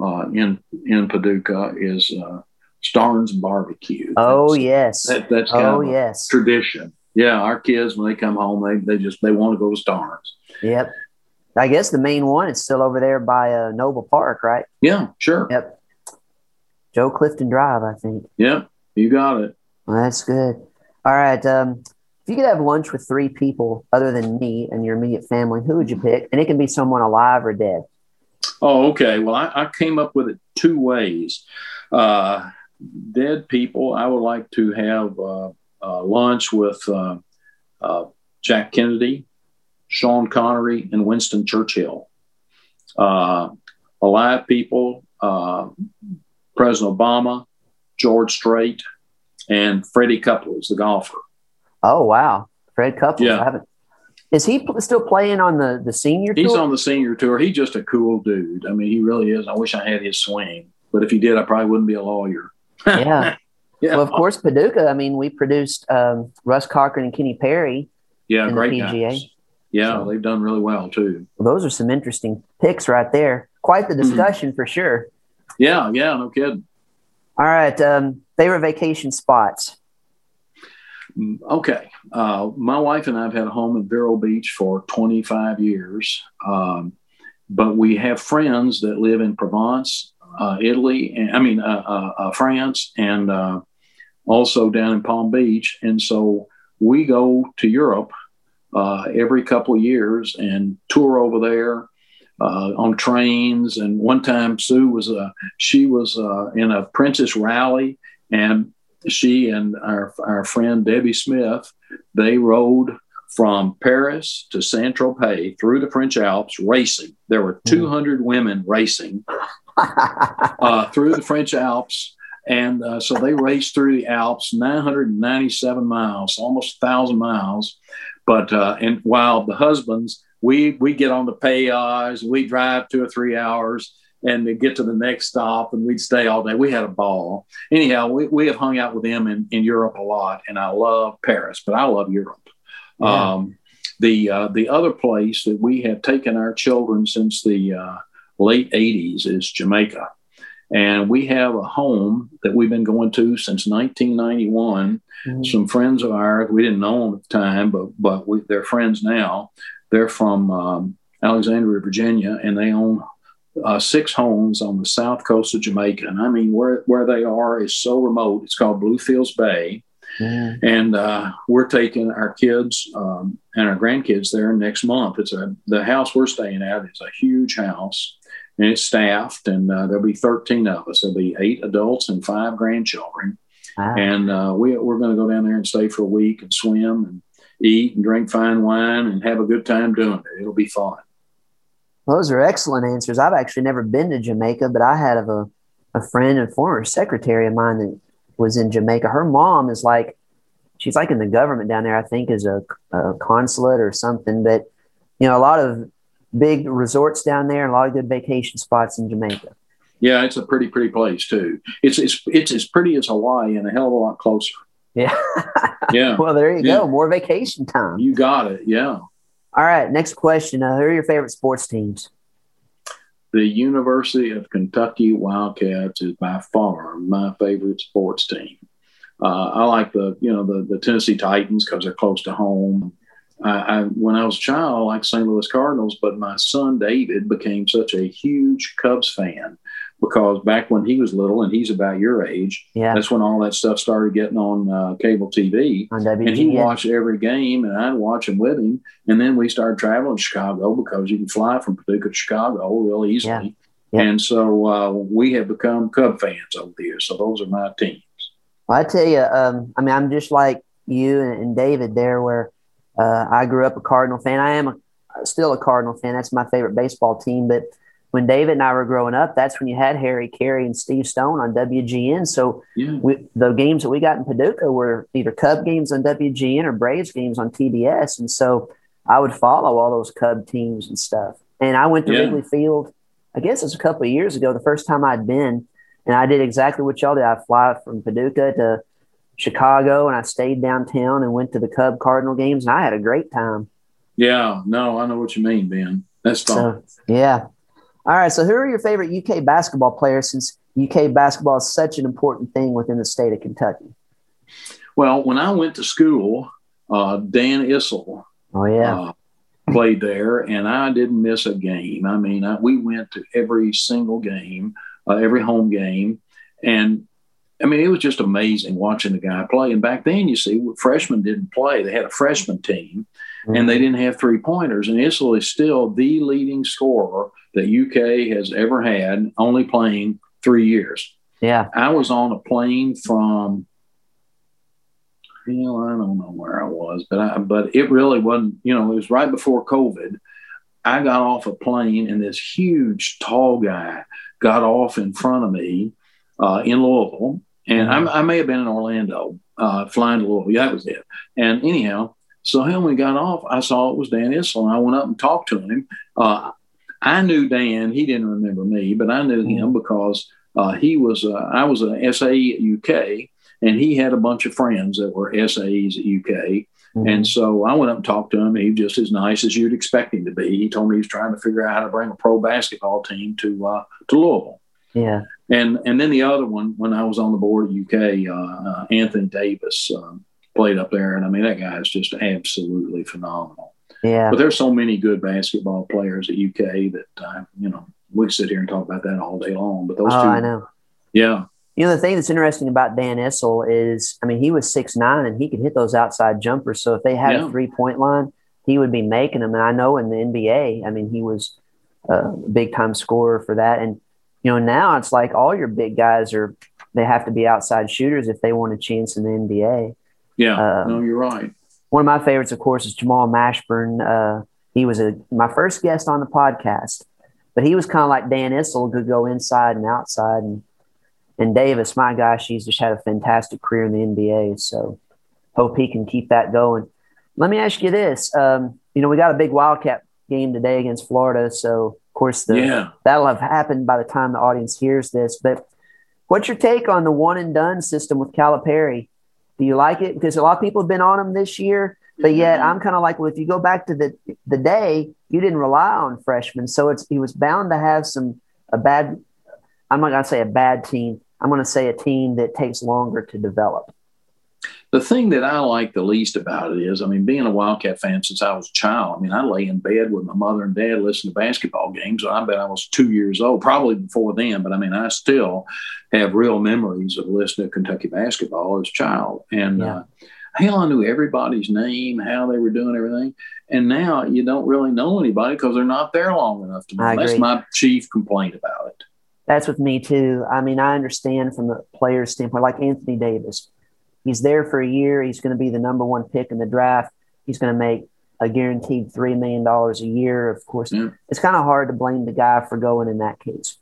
uh, in in Paducah is uh, Starnes Barbecue. Oh That's- yes. that, that's kind Oh of yes. tradition. Yeah, our kids when they come home, they they just they want to go to Starnes. Yep. I guess the main one is still over there by uh, Noble Park, right? Yeah, sure. Yep. Joe Clifton Drive, I think. Yep, you got it. Well, that's good. All right. Um, you could have lunch with three people other than me and your immediate family, who would you pick? And it can be someone alive or dead. Oh, okay. Well, I, I came up with it two ways. Uh, dead people, I would like to have uh, uh, lunch with uh, uh, Jack Kennedy, Sean Connery, and Winston Churchill. Uh, alive people, President Obama, George Strait, and Freddie Couples, the golfer. Oh wow, Fred Couples. Yeah. I haven't. Is he still playing on the the senior? Tour? He's on the senior tour. He's just a cool dude. I mean, he really is. I wish I had his swing, but if he did, I probably wouldn't be a lawyer. yeah. yeah. Well, of course, Paducah. I mean, we produced um, Russ Cochran and Kenny Perry. Yeah, great PGA. Guys. Yeah, so, they've done really well too. Well, those are some interesting picks right there. Quite the mm-hmm. discussion mm-hmm. for sure. Yeah, yeah, no kidding. All right, um, favorite vacation spots. Okay. Uh, my wife and I have had a home in Vero Beach for 25 years. Um, but we have friends that live in Provence, uh, Italy, and I mean, uh, uh, uh France, and uh, also down in Palm Beach. And so we go to Europe every couple of years and tour over there. on trains, and one time Sue was she was in a Princess rally, and she and our, our friend Debbie Smith, they rode from Paris to Saint Tropez through the French Alps racing. There were hmm. 200 women racing uh, through the French Alps. And uh, so they raced through the Alps, 997 miles, almost 1,000 miles. But uh, and while the husbands, we we get on the péage, we drive two or three hours, and to get to the next stop and we'd stay all day. We had a ball. Anyhow, we, we have hung out with them in, in Europe a lot and I love Paris, but I love Europe. Yeah. Um, the, uh, the other place that we have taken our children since the uh, late 80s is Jamaica. And we have a home that we've been going to since 1991. Mm-hmm. Some friends of ours, we didn't know them at the time, but, but we, they're friends now. They're from um, Alexandria, Virginia, and they own uh, six homes on the south coast of Jamaica. And I mean, where, where they are is so remote. It's called Bluefields Bay. Mm. And uh, we're taking our kids um, and our grandkids there next month. It's a the house we're staying at is a huge house, and it's staffed, and uh, there'll be 13 of us. There'll be eight adults and five grandchildren, wow. and uh, we we're going to go down there and stay for a week and swim and eat and drink fine wine and have a good time doing it. It'll be fun. Those are excellent answers. I've actually never been to Jamaica, but I had a, a friend and former secretary of mine that was in Jamaica. Her mom is like, she's like in the government down there, I think, as a, a consulate or something. But, you know, a lot of big resorts down there and a lot of good vacation spots in Jamaica. Yeah, it's a pretty, pretty place too. It's, it's, it's as pretty as Hawaii and a hell of a lot closer. Yeah. yeah. Well, there you yeah. go. More vacation time. You got it. Yeah. All right, next question. Uh, who are your favorite sports teams? The University of Kentucky Wildcats is by far my favorite sports team. Uh, I like the you know the the Tennessee Titans because they're close to home. I, I, when I was a child, I liked St. Louis Cardinals, but my son David became such a huge Cubs fan because back when he was little and he's about your age, yeah. that's when all that stuff started getting on uh, cable TV. On and he watched every game, and I'd watch him with him. And then we started traveling to Chicago because you can fly from Paducah to Chicago real easily. Yeah. Yeah. And so uh, we have become Cub fans over the years. So those are my teams. Well, I tell you, um, I mean, I'm just like you and, and David there, where uh, I grew up a Cardinal fan. I am a, still a Cardinal fan. That's my favorite baseball team, but when David and I were growing up, that's when you had Harry Caray and Steve Stone on WGN. So yeah. we, the games that we got in Paducah were either Cub games on WGN or Braves games on TBS. And so I would follow all those Cub teams and stuff. And I went to yeah. Wrigley Field, I guess it was a couple of years ago, the first time I'd been. And I did exactly what y'all did. I fly from Paducah to Chicago and I stayed downtown and went to the Cub Cardinal games and I had a great time. Yeah, no, I know what you mean, Ben. That's fun. So, yeah. All right. So, who are your favorite UK basketball players since UK basketball is such an important thing within the state of Kentucky? Well, when I went to school, uh, Dan Issel oh, yeah. Uh, played there, and I didn't miss a game. I mean, I, we went to every single game, uh, every home game. And I mean, it was just amazing watching the guy play. And back then, you see, freshmen didn't play. They had a freshman team, mm-hmm. and they didn't have three pointers. And Issel is still the leading scorer that UK has ever had, only playing three years. Yeah. I was on a plane from, you know, I don't know where I was, but I, but it really wasn't, you know, it was right before COVID. I got off a plane and this huge, tall guy got off in front of me uh, in Louisville. And mm-hmm. I, I, may have been in Orlando, uh, flying to Louisville. Yeah, that was it. And anyhow, so when we got off, I saw it was Dan Issel, and I went up and talked to him. Uh, I knew Dan; he didn't remember me, but I knew him mm-hmm. because uh, he was. Uh, I was an SAE at UK, and he had a bunch of friends that were SAEs at UK. Mm-hmm. And so I went up and talked to him. He was just as nice as you'd expect him to be. He told me he was trying to figure out how to bring a pro basketball team to uh, to Louisville. Yeah. And and then the other one, when I was on the board at UK, uh, uh, Anthony Davis um, played up there, and I mean that guy is just absolutely phenomenal. Yeah. But there's so many good basketball players at UK that uh, you know we sit here and talk about that all day long. But those oh, two, I know. Yeah. You know the thing that's interesting about Dan Issel is, I mean, he was six nine and he could hit those outside jumpers. So if they had yeah. a three point line, he would be making them. And I know in the NBA, I mean, he was a big time scorer for that. And you know, now it's like all your big guys are they have to be outside shooters if they want a chance in the NBA. Yeah, um, no, you're right. One of my favorites, of course, is Jamal Mashburn. Uh, he was a my first guest on the podcast, but he was kind of like Dan Issel, could go inside and outside. And and Davis, my gosh, he's just had a fantastic career in the NBA. So hope he can keep that going. Let me ask you this: um, you know, we got a big Wildcat game today against Florida, so of course, the, yeah. that'll have happened by the time the audience hears this. But what's your take on the one and done system with Calipari? Do you like it? Because a lot of people have been on them this year, but yet mm-hmm. I'm kind of like, well, if you go back to the the day, you didn't rely on freshmen, so it's he was bound to have some a bad. I'm not going to say a bad team. I'm going to say a team that takes longer to develop the thing that I like the least about it is, I mean, being a Wildcat fan since I was a child, I mean, I lay in bed with my mother and dad listening to basketball games. I bet I was two years old, probably before then, but I mean, I still have real memories of listening to Kentucky basketball as a child. And yeah. uh, hell, I knew everybody's name, how they were doing everything. And now you don't really know anybody because they're not there long enough to know. That's my chief complaint about it. That's with me too. I mean, I understand from the player's standpoint, like Anthony Davis He's there for a year. He's going to be the number one pick in the draft. He's going to make a guaranteed $3 million a year. Of course, yeah. it's kind of hard to blame the guy for going in that case.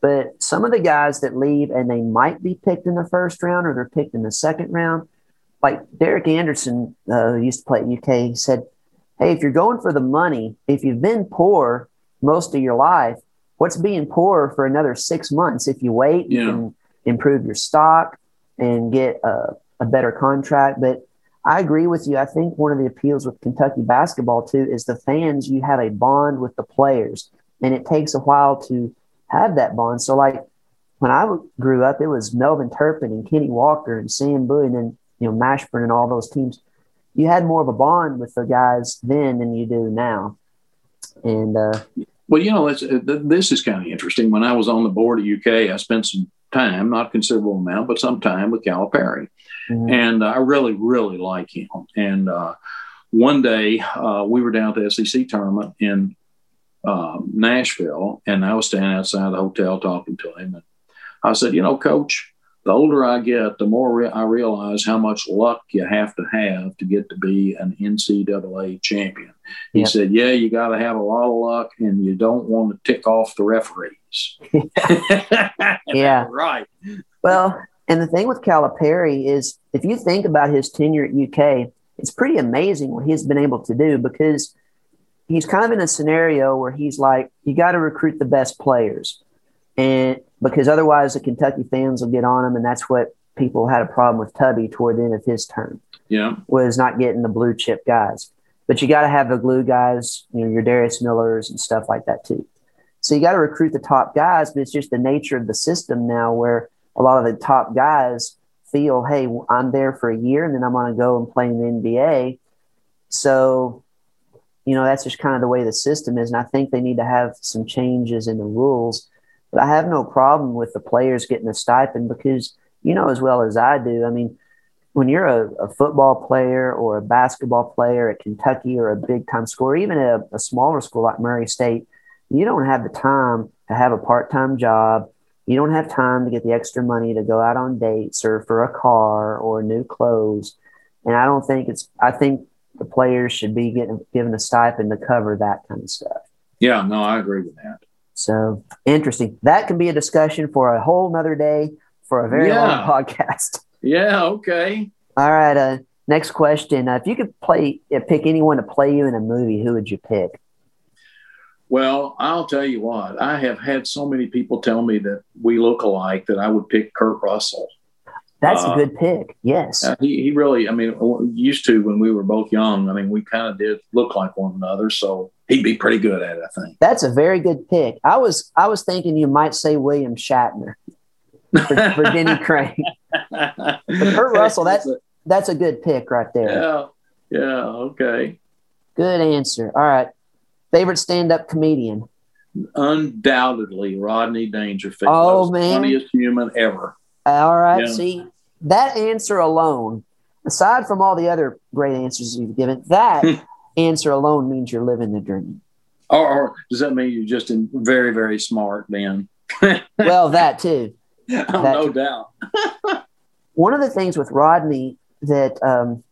But some of the guys that leave and they might be picked in the first round or they're picked in the second round, like Derek Anderson, uh, who used to play at UK, he said, Hey, if you're going for the money, if you've been poor most of your life, what's being poor for another six months? If you wait, yeah. you can improve your stock and get a a better contract. But I agree with you. I think one of the appeals with Kentucky basketball too is the fans. You have a bond with the players, and it takes a while to have that bond. So, like when I grew up, it was Melvin Turpin and Kenny Walker and Sam Bowie, and then you know Mashburn and all those teams. You had more of a bond with the guys then than you do now. And uh, well, you know, this is kind of interesting. When I was on the board at UK, I spent some time, not considerable amount, but some time with Calipari. Mm-hmm. And I really, really like him. And uh, one day uh, we were down at the SEC tournament in uh, Nashville, and I was standing outside the hotel talking to him. And I said, You know, coach, the older I get, the more re- I realize how much luck you have to have to get to be an NCAA champion. He yep. said, Yeah, you got to have a lot of luck, and you don't want to tick off the referees. yeah. right. Well, and the thing with Calipari is if you think about his tenure at UK, it's pretty amazing what he's been able to do because he's kind of in a scenario where he's like, you got to recruit the best players. And because otherwise the Kentucky fans will get on him. And that's what people had a problem with Tubby toward the end of his term. Yeah. Was not getting the blue chip guys. But you got to have the glue guys, you know, your Darius Millers and stuff like that too. So you got to recruit the top guys, but it's just the nature of the system now where a lot of the top guys feel, hey, I'm there for a year and then I'm going to go and play in the NBA. So, you know, that's just kind of the way the system is. And I think they need to have some changes in the rules. But I have no problem with the players getting a stipend because you know as well as I do. I mean, when you're a, a football player or a basketball player at Kentucky or a big time school, or even a, a smaller school like Murray State, you don't have the time to have a part time job. You don't have time to get the extra money to go out on dates or for a car or new clothes. And I don't think it's, I think the players should be getting given a stipend to cover that kind of stuff. Yeah, no, I agree with that. So interesting. That can be a discussion for a whole nother day for a very Yeah. long podcast. Yeah, okay. All right. Uh, next question. Uh, if you could play, uh, pick anyone to play you in a movie, who would you pick? Well, I'll tell you what, I have had so many people tell me that we look alike that I would pick Kurt Russell. That's Uh, a good pick. Yes. Uh, he, he really, I mean, used to when we were both young, I mean, we kind of did look like one another. So he'd be pretty good at it, I think. That's a very good pick. I was I was thinking you might say William Shatner for, for Denny Crane. but Kurt Russell, that's- That's a good pick right there. yeah, yeah, okay. Good answer. All right. Favorite stand up comedian? Undoubtedly, Rodney Dangerfield. Oh, man. funniest human ever. All right. Yeah. See, that answer alone, aside from all the other great answers you've given, that answer alone means you're living the dream. Or, or does that mean you're just in very, very smart, Ben? Well, that too. Oh, no doubt. One of the things with Rodney that um,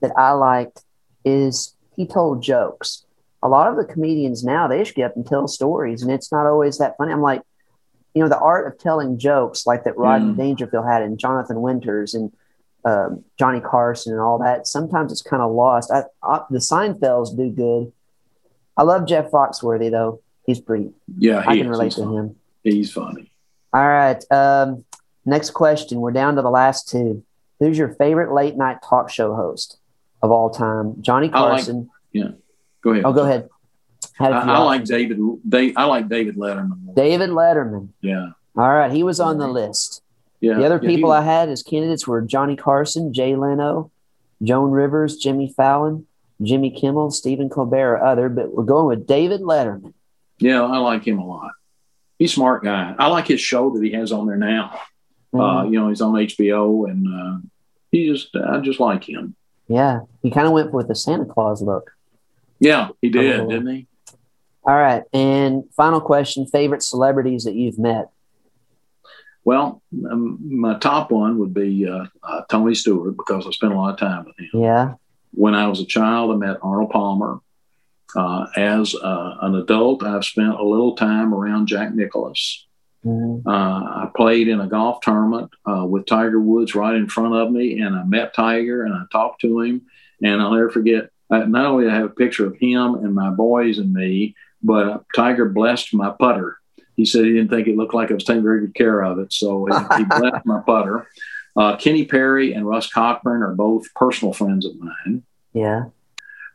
that I liked is he told jokes. A lot of the comedians now they just get up and tell stories, and it's not always that funny. I'm like, you know, the art of telling jokes like that Rodney Mm. Dangerfield had and Jonathan Winters and um, Johnny Carson and all that. Sometimes it's kind of lost. I, I, the Seinfelds do good. I love Jeff Foxworthy though. He's pretty. Yeah, I can is. relate He's to funny. him. He's funny. All right. Um, next question. We're down to the last two. Who's your favorite late night talk show host of all time? Johnny I like- Carson. Go ahead. oh, go ahead. I, Had a few I like. David. They, I like David Letterman. David Letterman. Yeah, All right. He was on the list. yeah. The other yeah, people I had as candidates were Johnny Carson, Jay Leno, Joan Rivers, Jimmy Fallon, Jimmy Kimmel, Stephen Colbert, or other, but we're going with David Letterman. Yeah, I like him a lot. He's a smart guy. I like his show that he has on there now. Uh, Mhm. you know, he's on HBO, and uh, he just, I just like him. yeah. He kind of went with the Santa Claus look. Yeah, he did, Oh. didn't he? All right. And final question favorite celebrities that you've met? Well, um, my top one would be uh, uh, Tony Stewart because I spent a lot of time with him. Yeah. When I was a child, I met Arnold Palmer. Uh, as uh, an adult, I've spent a little time around Jack Nicklaus. Mhm. Uh, I played in a golf tournament uh, with Tiger Woods right in front of me, and I met Tiger and I talked to him. And I'll never forget. Not only I have a picture of him and my boys and me, but uh, Tiger blessed my putter. He said he didn't think it looked like I was taking very good care of it, so he, he blessed my putter. Uh, Kenny Perry and Russ Cochran are both personal friends of mine. Yeah.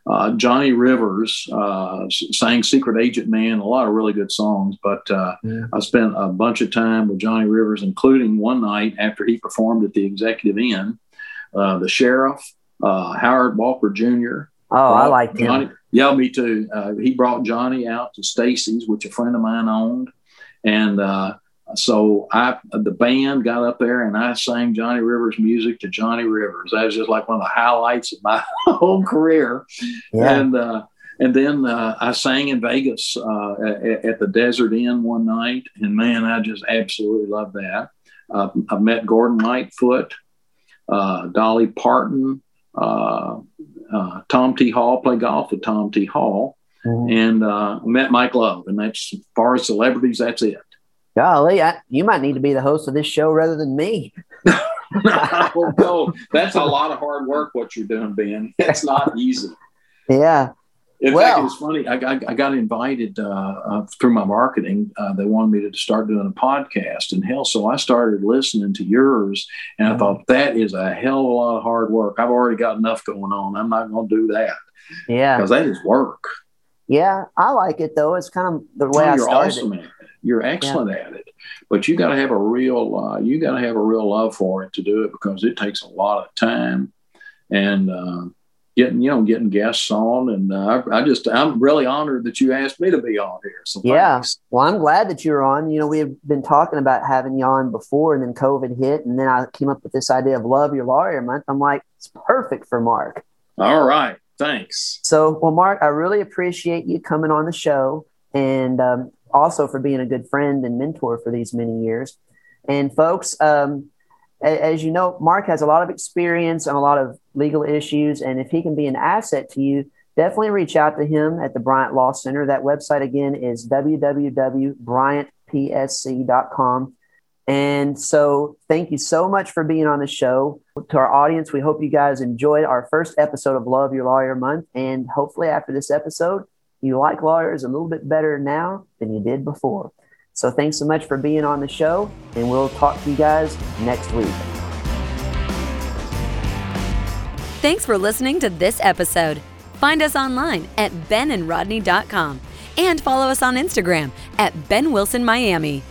Uh, Johnny Rivers uh, sang Secret Agent Man, a lot of really good songs, but uh, Yeah. I spent a bunch of time with Johnny Rivers, including one night after he performed at the Executive Inn. Uh, the sheriff, uh, Howard Walker Jr. Oh, I brought liked him. Yeah, me too. Uh, he brought Johnny out to Stacy's, which a friend of mine owned, and uh, so I, the band got up there and I sang Johnny Rivers music to Johnny Rivers. That was just like one of the highlights of my whole career. Yeah. And uh, and then uh, I sang in Vegas uh, at, at the Desert Inn one night, and man, I just absolutely love that. Uh, I met Gordon Lightfoot, uh, Dolly Parton, uh, Tom T. Hall. Play golf with Tom T. Hall, Mhm. and uh, met Mike Love. And that's as far as celebrities, that's it. Golly, I, you might need to be the host of this show rather than me. no, no, that's a lot of hard work. What you're doing, Ben. It's not easy. Yeah. In Well- fact, it's funny. I, I, I got invited uh, uh, through my marketing. Uh, they wanted me to start doing a podcast, and hell, so I started listening to yours, and I Mhm. thought that is a hell of a lot of hard work. I've already got enough going on. I'm not going to do that Yeah. because that is work. Yeah. I like it though. It's kind of the way Oh, I you're started. awesome it. at it. You're excellent at it, but you got to have a real uh, you got to have a real love for it to do it because it takes a lot of time, and uh, getting you know getting guests on, and uh, I, I, just I'm really honored that you asked me to be on here. So yeah, thanks. well, I'm glad that you're on. You know, we have been talking about having you on before, and then COVID hit, and then I came up with this idea of Love Your Lawyer Month. I'm like, it's perfect for Mark. All right, thanks. So, well, Mark, I really appreciate you coming on the show, and um, also for being a good friend and mentor for these many years. And folks, um, as you know, Mark has a lot of experience on a lot of legal issues. And if he can be an asset to you, definitely reach out to him at the Bryant Law Center. That website again is www.bryantpsc.com. And so, thank you so much for being on the show. To our audience, we hope you guys enjoyed our first episode of Love Your Lawyer Month. And hopefully, after this episode, you like lawyers a little bit better now than you did before. So thanks so much for being on the show, and we'll talk to you guys next week. Thanks for listening to this episode. Find us online at benandrodney.com and follow us on Instagram at Ben Wilson Miami.